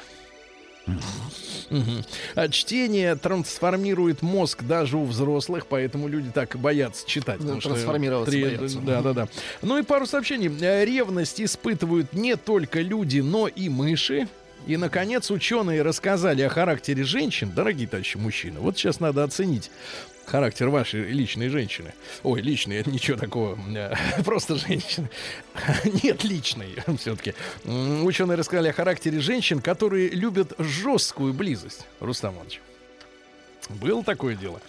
А Чтение трансформирует мозг даже у взрослых, поэтому люди так боятся читать. Да, трансформироваться три- боятся. Да, да, да. Ну и пару сообщений. Э, Ревность испытывают не только люди, но и мыши. И, наконец, ученые рассказали о характере женщин, дорогие товарищи мужчины. Вот сейчас надо оценить характер вашей личной женщины. Ой, личной, это ничего такого. э, Просто женщины. Нет, личной все-таки. Ученые рассказали о характере женщин, которые любят жесткую близость. Рустам Иванович. Было такое дело.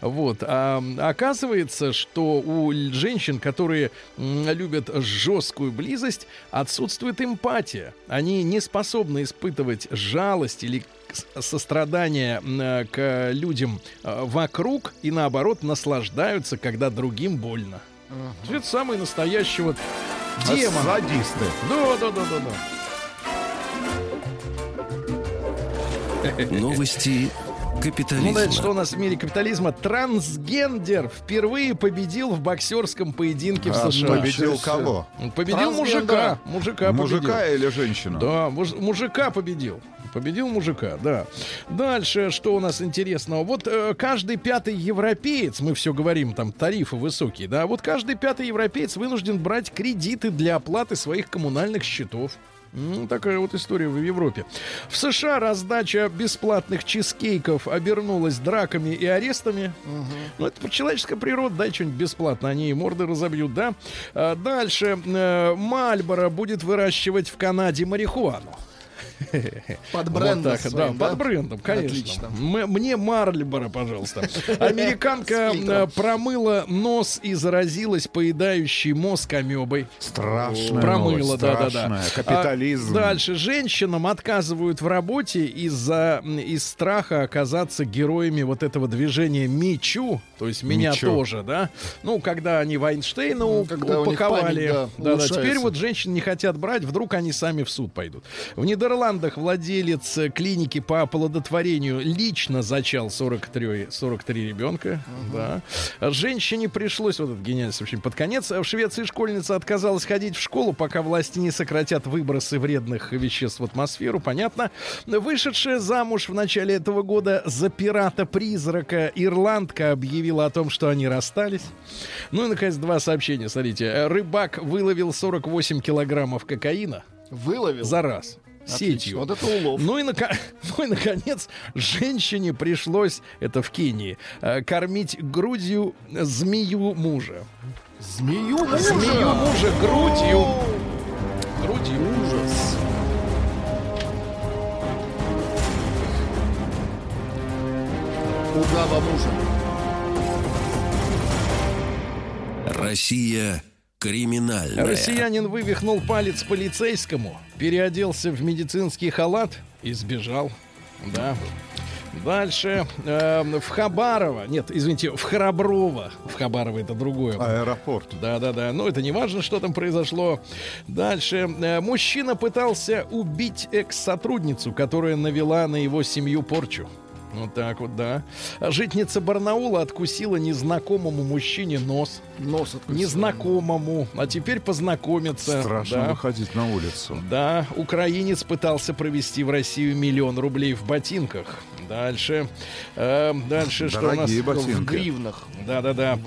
Вот. А, оказывается, что у женщин, которые любят жесткую близость, отсутствует эмпатия. Они не способны испытывать жалость или сострадание к людям э, вокруг и наоборот наслаждаются, когда другим больно. Это самый настоящий вот демон. Садисты. Да, да, да, да, да. Новости Ну, капитализма. знаете, что у нас в мире капитализма? Трансгендер впервые победил в боксерском поединке в А, США. победил кого? Победил мужика. Мужика Мужика победил. или женщину? Да, муж- мужика победил. Победил мужика, да. Дальше, что у нас интересного? Вот э, каждый пятый европеец, мы все говорим, там тарифы высокие, да, вот каждый пятый европеец вынужден брать кредиты для оплаты своих коммунальных счетов. Ну, такая вот история в Европе. В США раздача бесплатных чизкейков обернулась драками и арестами. Ну, это человеческая природа, дай что-нибудь бесплатно, они и морды разобьют, да? А, дальше. Э, Мальборо будет выращивать в Канаде марихуану. Под Вот брендом так, своим, да, да? под брендом, конечно. Отлично. М- мне Марлибора, пожалуйста. Американка промыла нос и заразилась поедающей мозг амебой. Страшная Промыла, новость, да, да, да. страшная. Капитализм. А, дальше. Женщинам отказывают в работе из-за из страха оказаться героями вот этого движения Мичу, то есть меня Мичу. тоже, да. Ну, когда они Вайнштейна у- когда у них упаковали. память, да, да, да, теперь вот женщин не хотят брать, вдруг они сами в суд пойдут. В Нидерландах владелец э, клиники по оплодотворению лично зачал 43, 43 ребенка. Да. Женщине пришлось, вот это гениальное сообщение, под конец, в Швеции школьница отказалась ходить в школу, пока власти не сократят выбросы вредных веществ в атмосферу, понятно. Вышедшая замуж в начале этого года за пирата-призрака ирландка объявила о том, что они расстались. Ну и, наконец, два сообщения, смотрите. Рыбак выловил 48 килограммов кокаина Выловил. за раз. Отлично. Сетью. Вот это улов. Ну и, нако- ну и, наконец, женщине пришлось, это в Кении, э, кормить грудью змею мужа. Змею мужа. Змею мужа грудью. Грудью. Ужас. Угава мужа. Россия криминальная. Россиянин вывихнул палец полицейскому, переоделся в медицинский халат и сбежал. Да. Дальше. эм, в Хабарово. Нет, извините, в Храброво. В Хабарово это другое. Аэропорт. Да, да, да. Но это не важно, что там произошло. Дальше. Э, Мужчина пытался убить экс-сотрудницу, которая навела на его семью порчу. Вот так вот, да. Житница Барнаула откусила незнакомому мужчине нос. Нос откусил. Незнакомому. А теперь познакомиться. Страшно да. выходить на улицу. Да, украинец пытался провести в Россию миллион рублей в ботинках. Дальше. Э, дальше что у нас? Дорогие В ботинки. гривнах Да-да-да.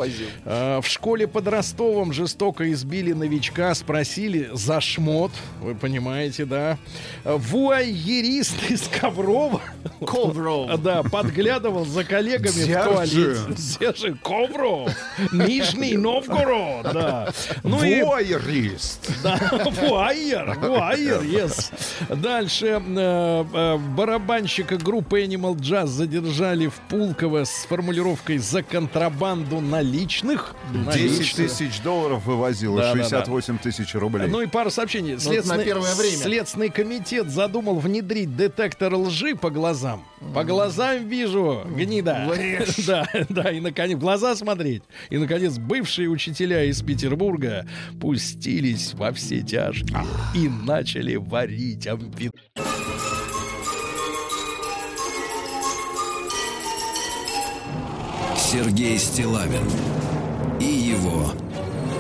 А, В школе под Ростовом жестоко избили новичка, спросили за шмот, вы понимаете, да. А, Вуайерист из Коврова, Ковров. да, подглядывал за коллегами в туалете. Сержант. Сержи Ковров, Нижний Новгород, да. Ну и Вуайерист. да, Вуайер, Вуайер, yes. Дальше э, э, барабанщика группы Animal Camel Jazz задержали в Пулково с формулировкой «за контрабанду наличных». 10 Наличных. тысяч долларов вывозило, Да, да, да. 68 тысяч рублей. Ну и пару сообщений. это на первое время. Следственный комитет задумал внедрить детектор лжи по глазам. По глазам вижу, гнида. Врешь. Да, да, и наконец, в глаза смотреть. И, наконец, бывшие учителя из Петербурга пустились во все тяжкие и начали варить амфет... Сергей Стилавин и его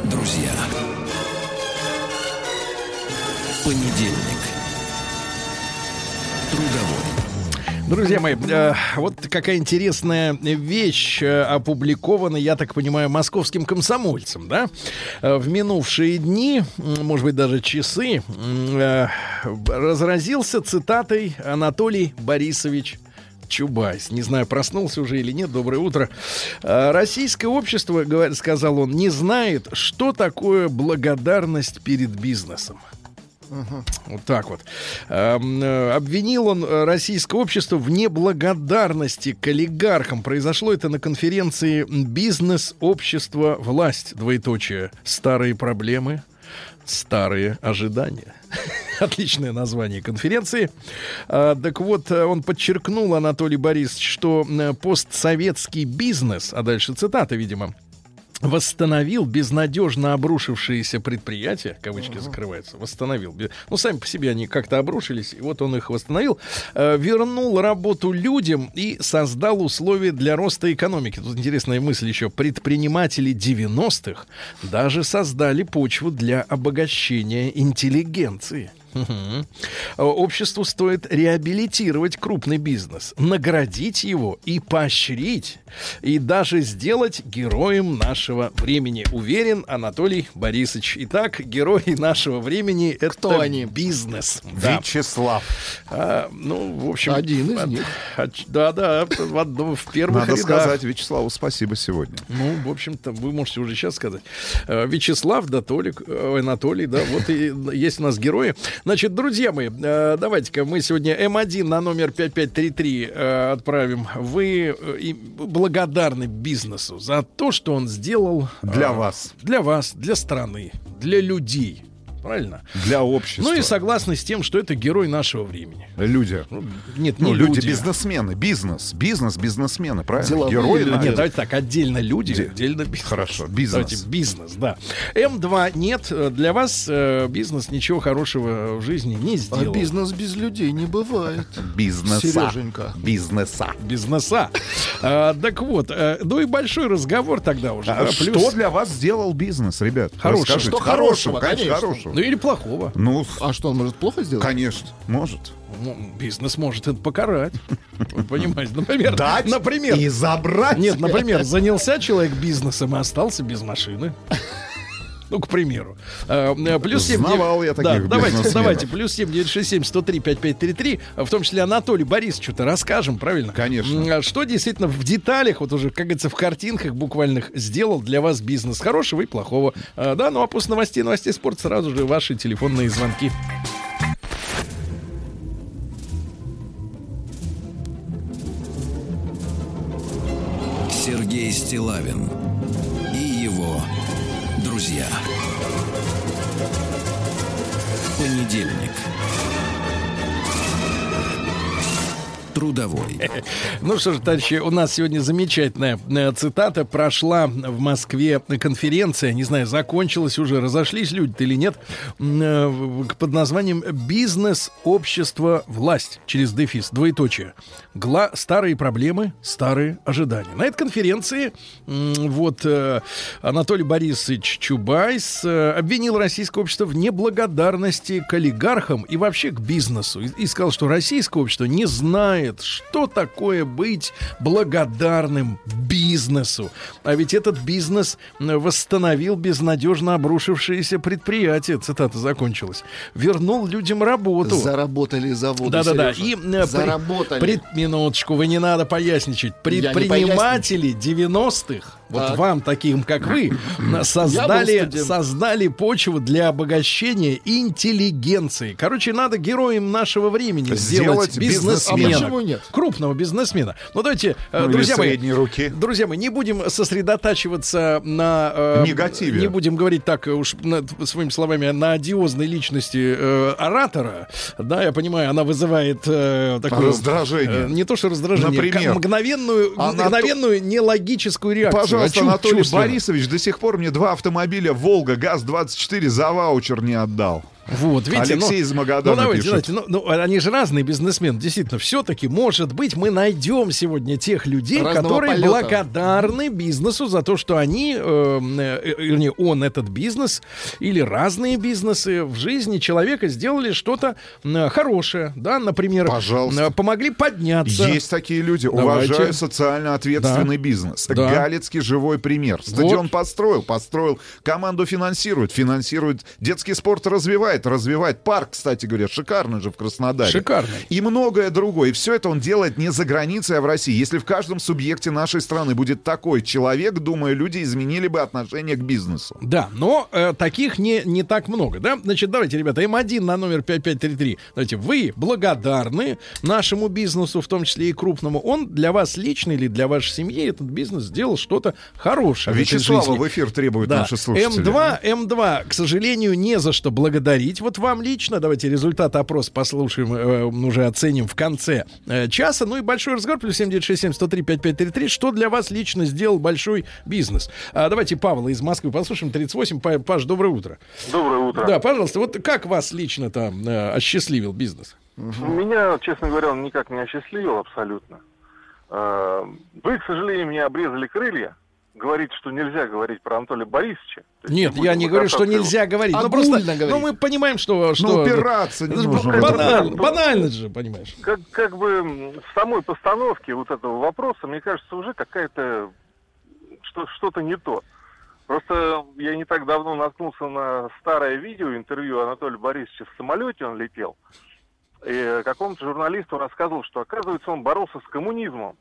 друзья. Понедельник. Трудовой. Друзья мои, э, вот какая интересная вещь э, опубликована, я так понимаю, московским комсомольцем, да? Э, в минувшие дни, может быть, даже часы, разразился цитатой Анатолий Борисович Чубайс. Не знаю, проснулся уже или нет. Доброе утро. Э, Российское общество, сказал он, не знает, что такое благодарность перед бизнесом. Вот так вот. Э, Обвинил он э, российское общество в неблагодарности к олигархам. Произошло это на конференции «Бизнес, общество, власть». Двоеточие. Старые проблемы, старые ожидания. Отличное название конференции. А, так вот, э, он подчеркнул, Анатолий Борисович, что э, постсоветский бизнес, а дальше цитата, видимо, восстановил безнадежно обрушившиеся предприятия, кавычки закрываются, восстановил. Ну, сами по себе они как-то обрушились, и вот он их восстановил, э, вернул работу людям и создал условия для роста экономики. Тут интересная мысль еще. Предприниматели 90-х даже создали почву для обогащения интеллигенции. Э, Обществу стоит реабилитировать крупный бизнес, наградить его и поощрить, и даже сделать героем нашего времени. Уверен Анатолий Борисович. Итак, герои нашего времени это Кто они? бизнес. Да. Вячеслав. А, ну, в общем, Один из от- них. от- да, да, в, одном- в первых Надо рядах. сказать Вячеславу спасибо сегодня. Ну, в общем-то, вы можете уже сейчас сказать. Э, Вячеслав, да, Толик, э, Анатолий, да, вот и есть у нас герои. Значит, друзья мои, э, давайте-ка мы сегодня М1 на номер 5533 э, отправим. Вы э, благодарны бизнесу за то, что он сделал Для э, вас. Для вас, для страны, для людей. Правильно? Для общества. Ну и согласны с тем, что это герой нашего времени. Люди. Ну, Нет, Ну, не люди, люди. бизнесмены. Бизнес. Бизнес, бизнесмены, правильно? Деловые Герои люди. Нет, давайте так, отдельно люди, Де- отдельно бизнес. Хорошо, бизнес. Давайте бизнес, да. М2 нет, для вас э, бизнес ничего хорошего в жизни не А сделал. бизнес без людей не бывает. Бизнеса. Сереженька. Бизнеса. Бизнеса. А, так вот, э, ну и большой разговор тогда уже. А да, что плюс- для вас сделал бизнес, ребят? Хорошего. Что хорошего, конечно. хорошего. Ну или плохого. Ну, А что, он может плохо сделать? конечно, может. Ну, бизнес может это покарать. Понимаете, например, Дать например, и забрать. Нет, например, занялся человек бизнесом и остался без машины. Ну, к примеру. А, э, Плюс 7, Знавал я да, таких давайте, бизнесменов. давайте, плюс 7, 967, 103, 5533, а в том числе Анатолий Борисовичу-то расскажем, правильно? Конечно. А Что действительно в деталях, вот уже, как говорится, в картинках буквальных сделал для вас бизнес хорошего и плохого. А, Да, ну а после новостей, новостей спорта сразу же ваши телефонные звонки. Сергей Стилавин друзья. Понедельник. Трудовой. Ну что ж, товарищи, у нас сегодня замечательная э, цитата. Прошла в Москве конференция, не знаю, закончилась уже, разошлись люди или нет, э, под названием «Бизнес, общество, власть» через дефис, двоеточие. Гла- старые проблемы, старые ожидания. На этой конференции вот э, Анатолий Борисович Чубайс обвинил российское общество в неблагодарности к олигархам и вообще к бизнесу. И сказал, что российское общество не знает, что такое быть благодарным бизнесу. А ведь этот бизнес м, восстановил безнадежно обрушившиеся предприятия. Цитата закончилась. Вернул людям работу. Заработали заводы, Да-да-да. И э, Заработали. пред- минуточку, вы не надо поясничать. Предприниматели 90-х вот Так. вам, таким как вы, создали, создали почву для обогащения интеллигенции. Короче, надо героем нашего времени сделать Сделать бизнесмена. А почему нет? Крупного бизнесмена. Ну, давайте, э, Ну, друзья мои, руки. Друзья мои, не будем сосредотачиваться на... э, Негативе. Не будем говорить так уж на- своими словами на одиозной личности э, оратора. Да, я понимаю, она вызывает э, такое... Раздражение. э, не то, что раздражение, Например? мгновенную, мгновенную нелогическую реакцию. Пожалуйста, А чё- Анатолий? Борисович до сих пор мне два автомобиля «Волга» ГАЗ-24 за ваучер не отдал. Вот, видите, Алексей ну, из Магадана ну, давайте, пишет. давайте, ну, ну, они же разные бизнесмены. Действительно, все-таки, может быть, мы найдем сегодня тех людей, Разного которые полета. благодарны бизнесу за то, что они, э, э, вернее, он этот бизнес или разные бизнесы в жизни человека сделали что-то э, хорошее, да, например, Пожалуйста. э, помогли подняться. Есть такие люди. Давайте. Уважаю социально ответственный Да. бизнес. Да. Галицкий живой пример. Стадион Вот. построил, построил. Команду финансирует, финансирует. Детский спорт развивает, развивает. Парк, кстати говоря, шикарный же в Краснодаре. Шикарный. И многое другое. И все это он делает не за границей, а в России. Если в каждом субъекте нашей страны будет такой человек, думаю, люди изменили бы отношение к бизнесу. Да, но э, таких не, не так много, да? Значит, давайте, ребята, М1 на номер 5533. Давайте, вы благодарны нашему бизнесу, в том числе и крупному. Он для вас лично или для вашей семьи этот бизнес сделал что-то хорошее. Вячеслава в эфир требуют Да. наши слушатели. М2, М2, к сожалению, не за что благодарить. Вот вам лично. Давайте результат опроса послушаем, э, уже оценим в конце э, часа. Ну и большой разговор. Плюс 7967 103 5533. Что для вас лично сделал большой бизнес? А, давайте Павла из Москвы послушаем. 38. Па- Паш, доброе утро. Доброе утро. Да, пожалуйста. Вот как вас лично там э, осчастливил бизнес? Меня, честно говоря, он никак не осчастливил абсолютно. Э, Вы, к сожалению, мне обрезали крылья. Говорить, что нельзя говорить про Анатолия Борисовича. Нет, будем я не говорю, что его. нельзя говорить. Ну, Огульно просто, говорить. ну, мы понимаем, что... что Ну, упираться не Это нужно. банально, Ну, банально же, понимаешь. Как, как бы в самой постановке вот этого вопроса, мне кажется, уже какая-то что, что-то не то. Просто я не так давно наткнулся на старое видео, интервью Анатолия Борисовича в самолете, он летел. И какому-то журналисту рассказывал, что, оказывается, он боролся с коммунизмом.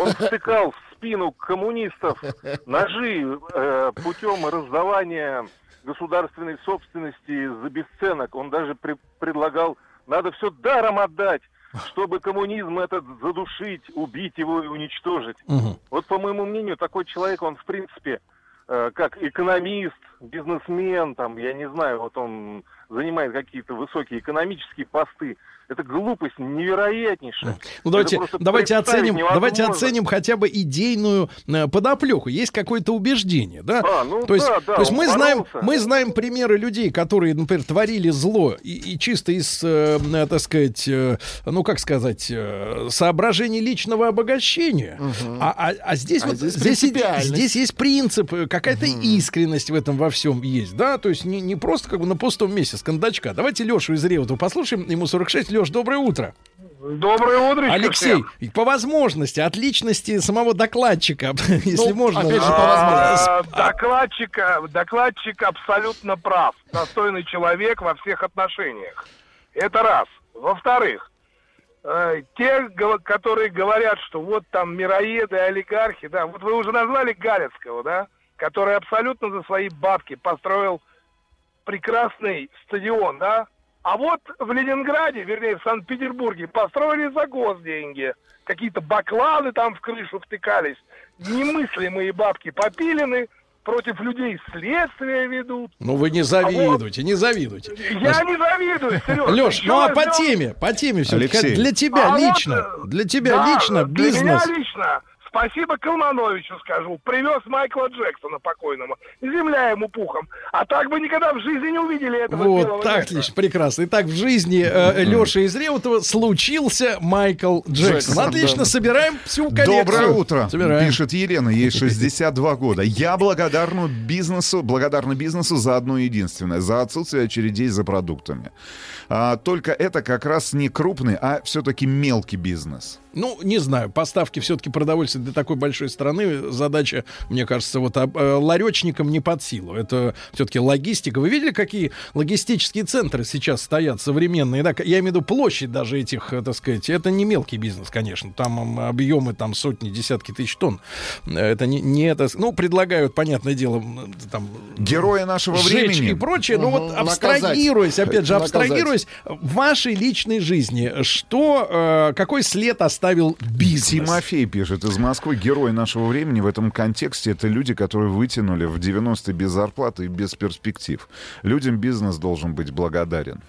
Он втыкал в спину коммунистов ножи э, путем раздавания государственной собственности за бесценок. Он даже при- предлагал, надо все даром отдать, чтобы коммунизм этот задушить, убить его и уничтожить. Мгм. Вот, по моему мнению, такой человек, он, в принципе, э, как экономист, бизнесмен, там, я не знаю, вот он занимает какие-то высокие экономические посты. Это глупость невероятнейшая. Ну давайте, давайте оценим, давайте оценим хотя бы идейную э, подоплеку. Есть какое-то убеждение, да? А, ну то есть, да, да, то есть мы знаем, мы знаем примеры людей, которые, например, творили зло и, и чисто из, э, э, так сказать, э, ну как сказать, э, соображений личного обогащения. А, а- а здесь А вот здесь здесь, здесь есть принцип, э, какая-то искренность в этом во всем есть, да? То есть не, не просто как бы на пустом месте с кондачка. Давайте Лешу из Реутова послушаем. Ему 46. Леш, доброе утро. Доброе утро, Алексей, по возможности, от личности самого докладчика, если можно. опять же, по А, возможности. Докладчика, докладчик абсолютно прав. Достойный человек во всех отношениях. Это раз. Во-вторых, э, те, которые говорят, что вот там мироеды, олигархи, да, вот вы уже назвали Галецкого, да, который абсолютно за свои бабки построил прекрасный стадион, да, а вот в Ленинграде, вернее, в Санкт-Петербурге построили за госденьги. Какие-то бакланы там в крышу втыкались. Немыслимые бабки попилены, против людей следствие ведут. Ну вы не завидуйте, не завидуйте. Я не завидую, Сереж. Леш, ну а по теме, по теме все Алексей. для тебя А вот, лично, э, для тебя Да, лично Для бизнес. меня лично. Спасибо Калмановичу скажу. Привез Майкла Джексона покойного. Земля ему пухом. А так бы никогда в жизни не увидели этого Вот так лишь прекрасно. Итак, в жизни э, Леши из Реутова случился Майкл Джексон. Джексон, Отлично, да. собираем всю коллекцию. Доброе утро, Собираем. пишет Елена, ей 62 года. Я благодарна бизнесу, благодарна бизнесу за одно единственное, за отсутствие очередей за продуктами. А, только это как раз не крупный, а все-таки мелкий бизнес. Ну, не знаю, поставки все-таки продовольствия для такой большой страны задача, мне кажется, вот об- э, ларечникам не под силу. Это все-таки логистика. Вы видели, какие логистические центры сейчас стоят современные? Да, я имею в виду площадь даже этих, э, так сказать. Это не мелкий бизнес, конечно. Там объемы там сотни, десятки тысяч тонн. Э, Это не, не это. Ну, предлагают, понятное дело, там Герои нашего времени. и прочее. Но вот абстрагируясь, опять же, абстрагируясь, в вашей личной жизни, что, э, какой след оставил бизнес? Тимофей пишет из Москвы. Герои нашего времени в этом контексте это люди, которые вытянули в 90-е без зарплаты и без перспектив. Людям бизнес должен быть благодарен.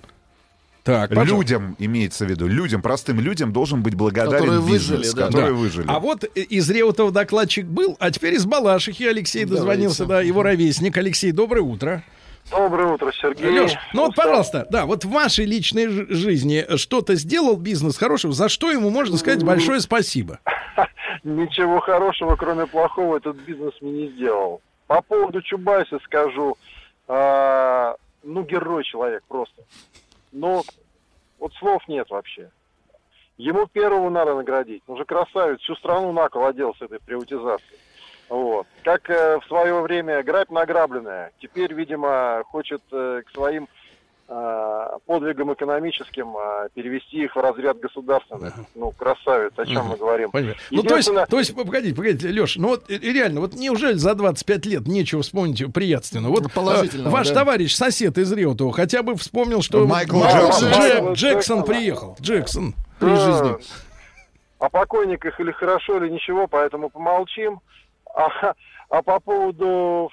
Так, пожалуйста. Людям, имеется в виду, людям, простым людям должен быть благодарен Которые бизнес, выжили, да. которые Да. выжили. А вот из Реутова докладчик был, а теперь из Балашихи Алексей дозвонился, да, его ровесник. Алексей, доброе утро. Доброе утро, Сергей. Леш, ну вот, пожалуйста, да, вот в вашей личной жизни что-то сделал бизнес хорошего, за что ему можно сказать большое спасибо? Ничего хорошего, кроме плохого, этот бизнес мне не сделал. По поводу Чубайса скажу, а, ну, герой человек просто. Но вот слов нет вообще. Ему первого надо наградить. Он же красавец, всю страну на кол одел с этой приватизацией. Вот. Как э, в свое время грабь награбленная. Теперь, видимо, хочет э, к своим э, подвигам экономическим э, перевести их в разряд государственных. Ну, красавец, о чем мы говорим. Понятно. Ну, то есть, то есть, погодите, погодите, Леш, ну вот э, реально, вот неужели за 25 лет нечего вспомнить приятственного? Вот Положительного, э, ваш да. товарищ, сосед из Реутова, хотя бы вспомнил, что Майкл Майкл Джексон. Джексон Джексон. приехал. Джексон при Да. жизни. О покойниках или хорошо, или ничего, поэтому помолчим. А, а по поводу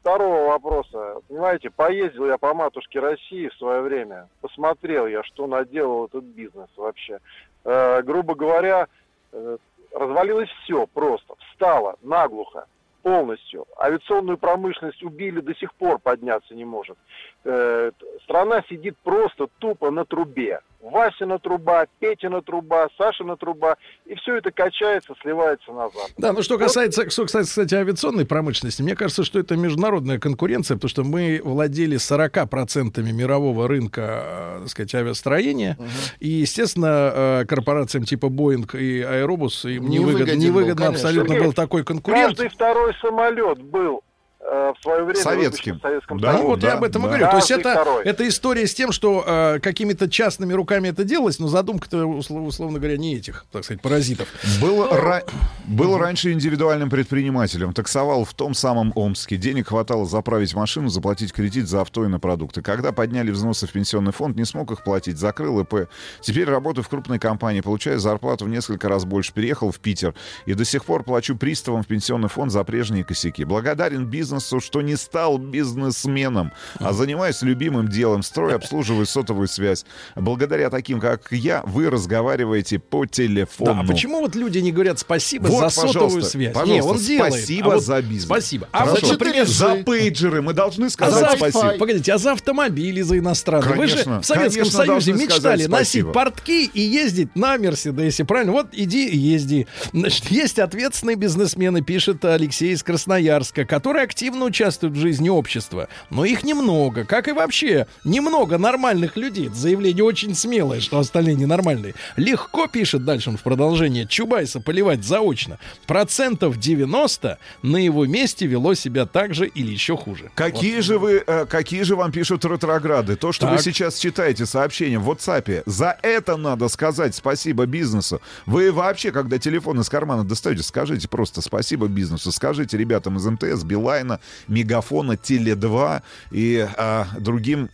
второго вопроса. Понимаете, поездил я по матушке России в свое время. Посмотрел я, что наделал этот бизнес вообще. Э, грубо говоря, э, развалилось все просто. Встало наглухо, полностью. Авиационную промышленность убили, до сих пор подняться не может. Э, страна сидит просто тупо на трубе. Васина труба, Петина труба, Сашина труба. И все это качается, сливается назад. Да, ну что касается, что кстати, авиационной промышленности, мне кажется, что это международная конкуренция, потому что мы владели 40% мирового рынка, э, так сказать, авиастроения, и, естественно, э, корпорациям типа Boeing и Aerobus им невыгодно, Невыгоден был, невыгодно конечно. абсолютно был такой конкурент. Каждый второй самолет был в свое время Советским. в Советском Да, Ну Союзе. вот я об этом и да. говорю. То есть это, второй. это история с тем, что э, какими-то частными руками это делалось, но задумка-то, услов- условно говоря, не этих, так сказать, паразитов. Был, ра- был раньше индивидуальным предпринимателем, таксовал в том самом Омске. Денег хватало заправить машину, заплатить кредит за авто и на продукты. Когда подняли взносы в пенсионный фонд, не смог их платить, закрыл ИП. Теперь работаю в крупной компании, получаю зарплату в несколько раз больше, переехал в Питер и до сих пор плачу приставам в пенсионный фонд за прежние косяки. Благодарен бизнесу, что не стал бизнесменом, а занимаюсь любимым делом, строю, обслуживаю сотовую связь. Благодаря таким, как я, вы разговариваете по телефону. Да, а почему вот люди не говорят спасибо Вот, за сотовую связь? пожалуйста, не, он делает. спасибо а вот за бизнес. Спасибо. А Хорошо. вот, За например, 4G. За пейджеры мы должны а сказать за, спасибо. Погодите, а за автомобили, за иностранные? Вы же Конечно, в Советском конечно, Союзе мечтали носить портки и ездить на Мерседесе, правильно? Вот иди и езди. Значит, есть ответственные бизнесмены, пишет Алексей из Красноярска, которые активно участвуют в жизни общества. Но их немного, как и вообще немного нормальных людей. Это заявление очень смелое, что остальные ненормальные. Легко, пишет дальше он в продолжение, Чубайса поливать заочно. Процентов 90 на его месте вело себя так же или еще хуже. Какие же вы, э, какие же вам пишут ретрограды? То, что вы Так. сейчас читаете сообщение в WhatsApp, за это надо сказать спасибо бизнесу. Вы вообще, когда телефон из кармана достаете, скажите просто спасибо бизнесу. Скажите ребятам из МТС, Билайна, Мегафона, Теле2 и а, другим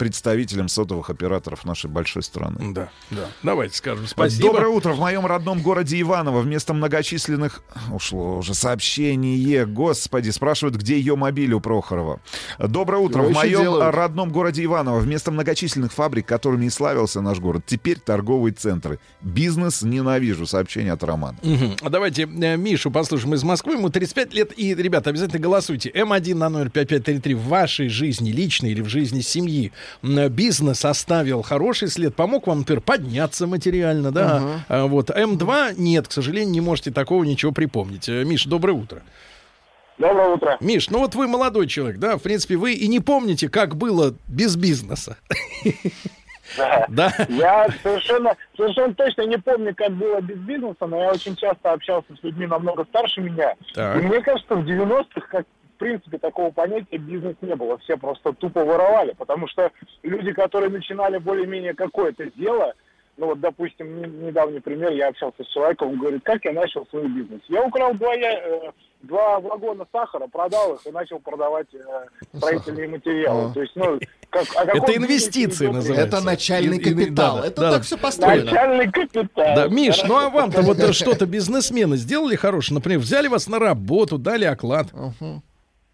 представителям сотовых операторов нашей большой страны. Да, да. Давайте скажем спасибо. Доброе утро. В моем родном городе Иваново вместо многочисленных... Ушло уже сообщение. Господи, спрашивают, где ее мобиль у Прохорова. Доброе утро. Его В еще моем делают. родном городе Иваново вместо многочисленных фабрик, которыми и славился наш город, теперь торговые центры. Бизнес ненавижу. Сообщение от Романа. Мгм. А Давайте э, Мишу послушаем из Москвы. Ему 35 лет. И, ребята, обязательно голосуйте. М1 на номер 5533 в вашей жизни, личной или в жизни семьи. Бизнес оставил хороший след. Помог вам, например, подняться материально, да? А Вот. М2 нет, к сожалению, не можете такого ничего припомнить. Э, Миш, доброе утро. Доброе утро. Миш, ну вот вы молодой человек, да? В принципе, вы и не помните, как было без бизнеса. Да. Да. Я совершенно, совершенно точно не помню, как было без бизнеса, но я очень часто общался с людьми намного старше меня. Так. И мне кажется, в 90-х, как принципе, такого понятия бизнес не было. Все просто тупо воровали, потому что люди, которые начинали более-менее какое-то дело, ну вот, допустим, не- недавний пример, я общался с человеком, он говорит, как я начал свой бизнес. Я украл два, э, два вагона сахара, продал их и начал продавать э, строительные материалы. А. То есть, ну, как, каком Это инвестиции называется. Это начальный И- и- капитал. да, да, Это да. так все построено. Начальный капитал. Да, Миш, ну а вам-то вот что-то бизнесмены сделали хорошее? Например, взяли вас на работу, дали оклад. Мгм.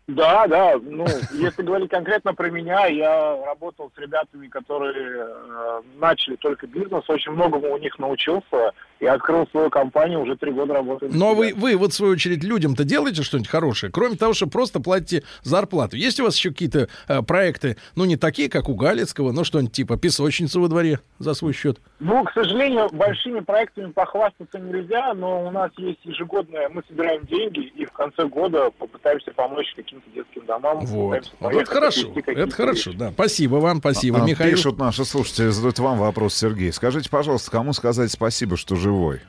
Да, да. Ну, если говорить конкретно про меня, я работал с ребятами, которые э, начали только бизнес, очень многому у них научился и открыл свою компанию, уже три года работаю. Но вы, вы вот в свою очередь людям-то делаете что-нибудь хорошее, кроме того, что просто платите зарплату. Есть у вас еще какие-то э, проекты, ну не такие, как у Галицкого, но что-нибудь типа песочницу во дворе за свой счет? Ну, к сожалению, большими проектами похвастаться нельзя, но у нас есть ежегодное, мы собираем деньги и в конце года попытаемся помочь каким-то детским домам. Вот. Вот поехать, это хорошо, это хорошо, вещи. да. Спасибо вам, спасибо, А, Михаил. Пишут наши слушатели, задают вам вопрос, Сергей. Скажите, пожалуйста, кому сказать спасибо, что живой?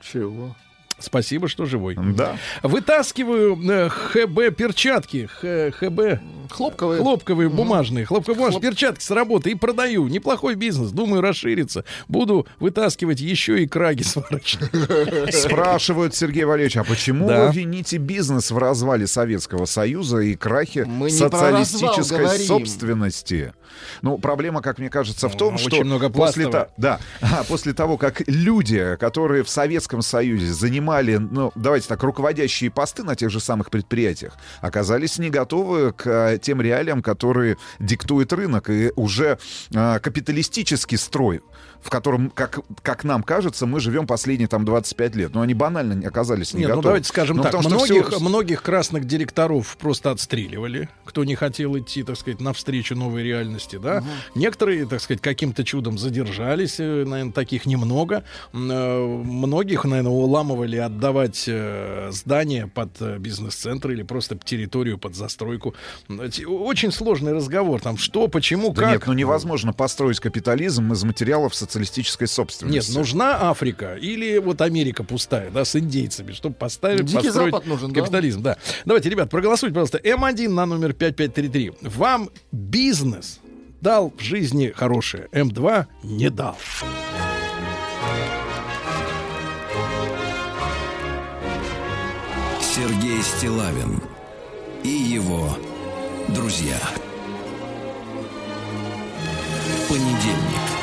Чего? Спасибо, что живой. Да. Вытаскиваю э, ХБ перчатки, Х- ХБ Хлопковые. хлопковые бумажные, хлопковые бумажные перчатки с работы и продаю. Неплохой бизнес, думаю расшириться. Буду вытаскивать еще и краги сварочные. Спрашивают, Сергей Валерьевич, а почему Да. вы вините бизнес в развале Советского Союза и крахе Мы социалистической говорим. собственности? Ну, проблема, как мне кажется, в том, Ну, что очень много после, та- да, а, после того, как люди, которые в Советском Союзе занимали, ну, давайте так, руководящие посты на тех же самых предприятиях, оказались не готовы к а, тем реалиям, которые диктует рынок, и уже а, капиталистический строй, в котором, как, как нам кажется, мы живем последние там 25 лет. Но они банально не оказались не Нет, ну готовы. давайте скажем Ну, так, потому многих, всё- многих красных директоров просто отстреливали, кто не хотел идти, так сказать, навстречу новой реальности, да. Некоторые, так сказать, каким-то чудом задержались, наверное, таких немного. Э, Многих, наверное, уламывали отдавать э, здания под э, бизнес-центр или просто территорию под застройку. Очень сложный разговор, там, что, почему, Да как. нет, ну невозможно построить капитализм из материалов социалистической Нет, собственности. нужна Африка или вот Америка пустая, да, с индейцами, чтобы поставить, Дикий построить Запад нужен, да? капитализм, да. Давайте, ребят, проголосуйте, пожалуйста. М1 на номер 5533. Вам бизнес дал в жизни хорошее, М2 не дал. Сергей Стилавин и его друзья. Понедельник.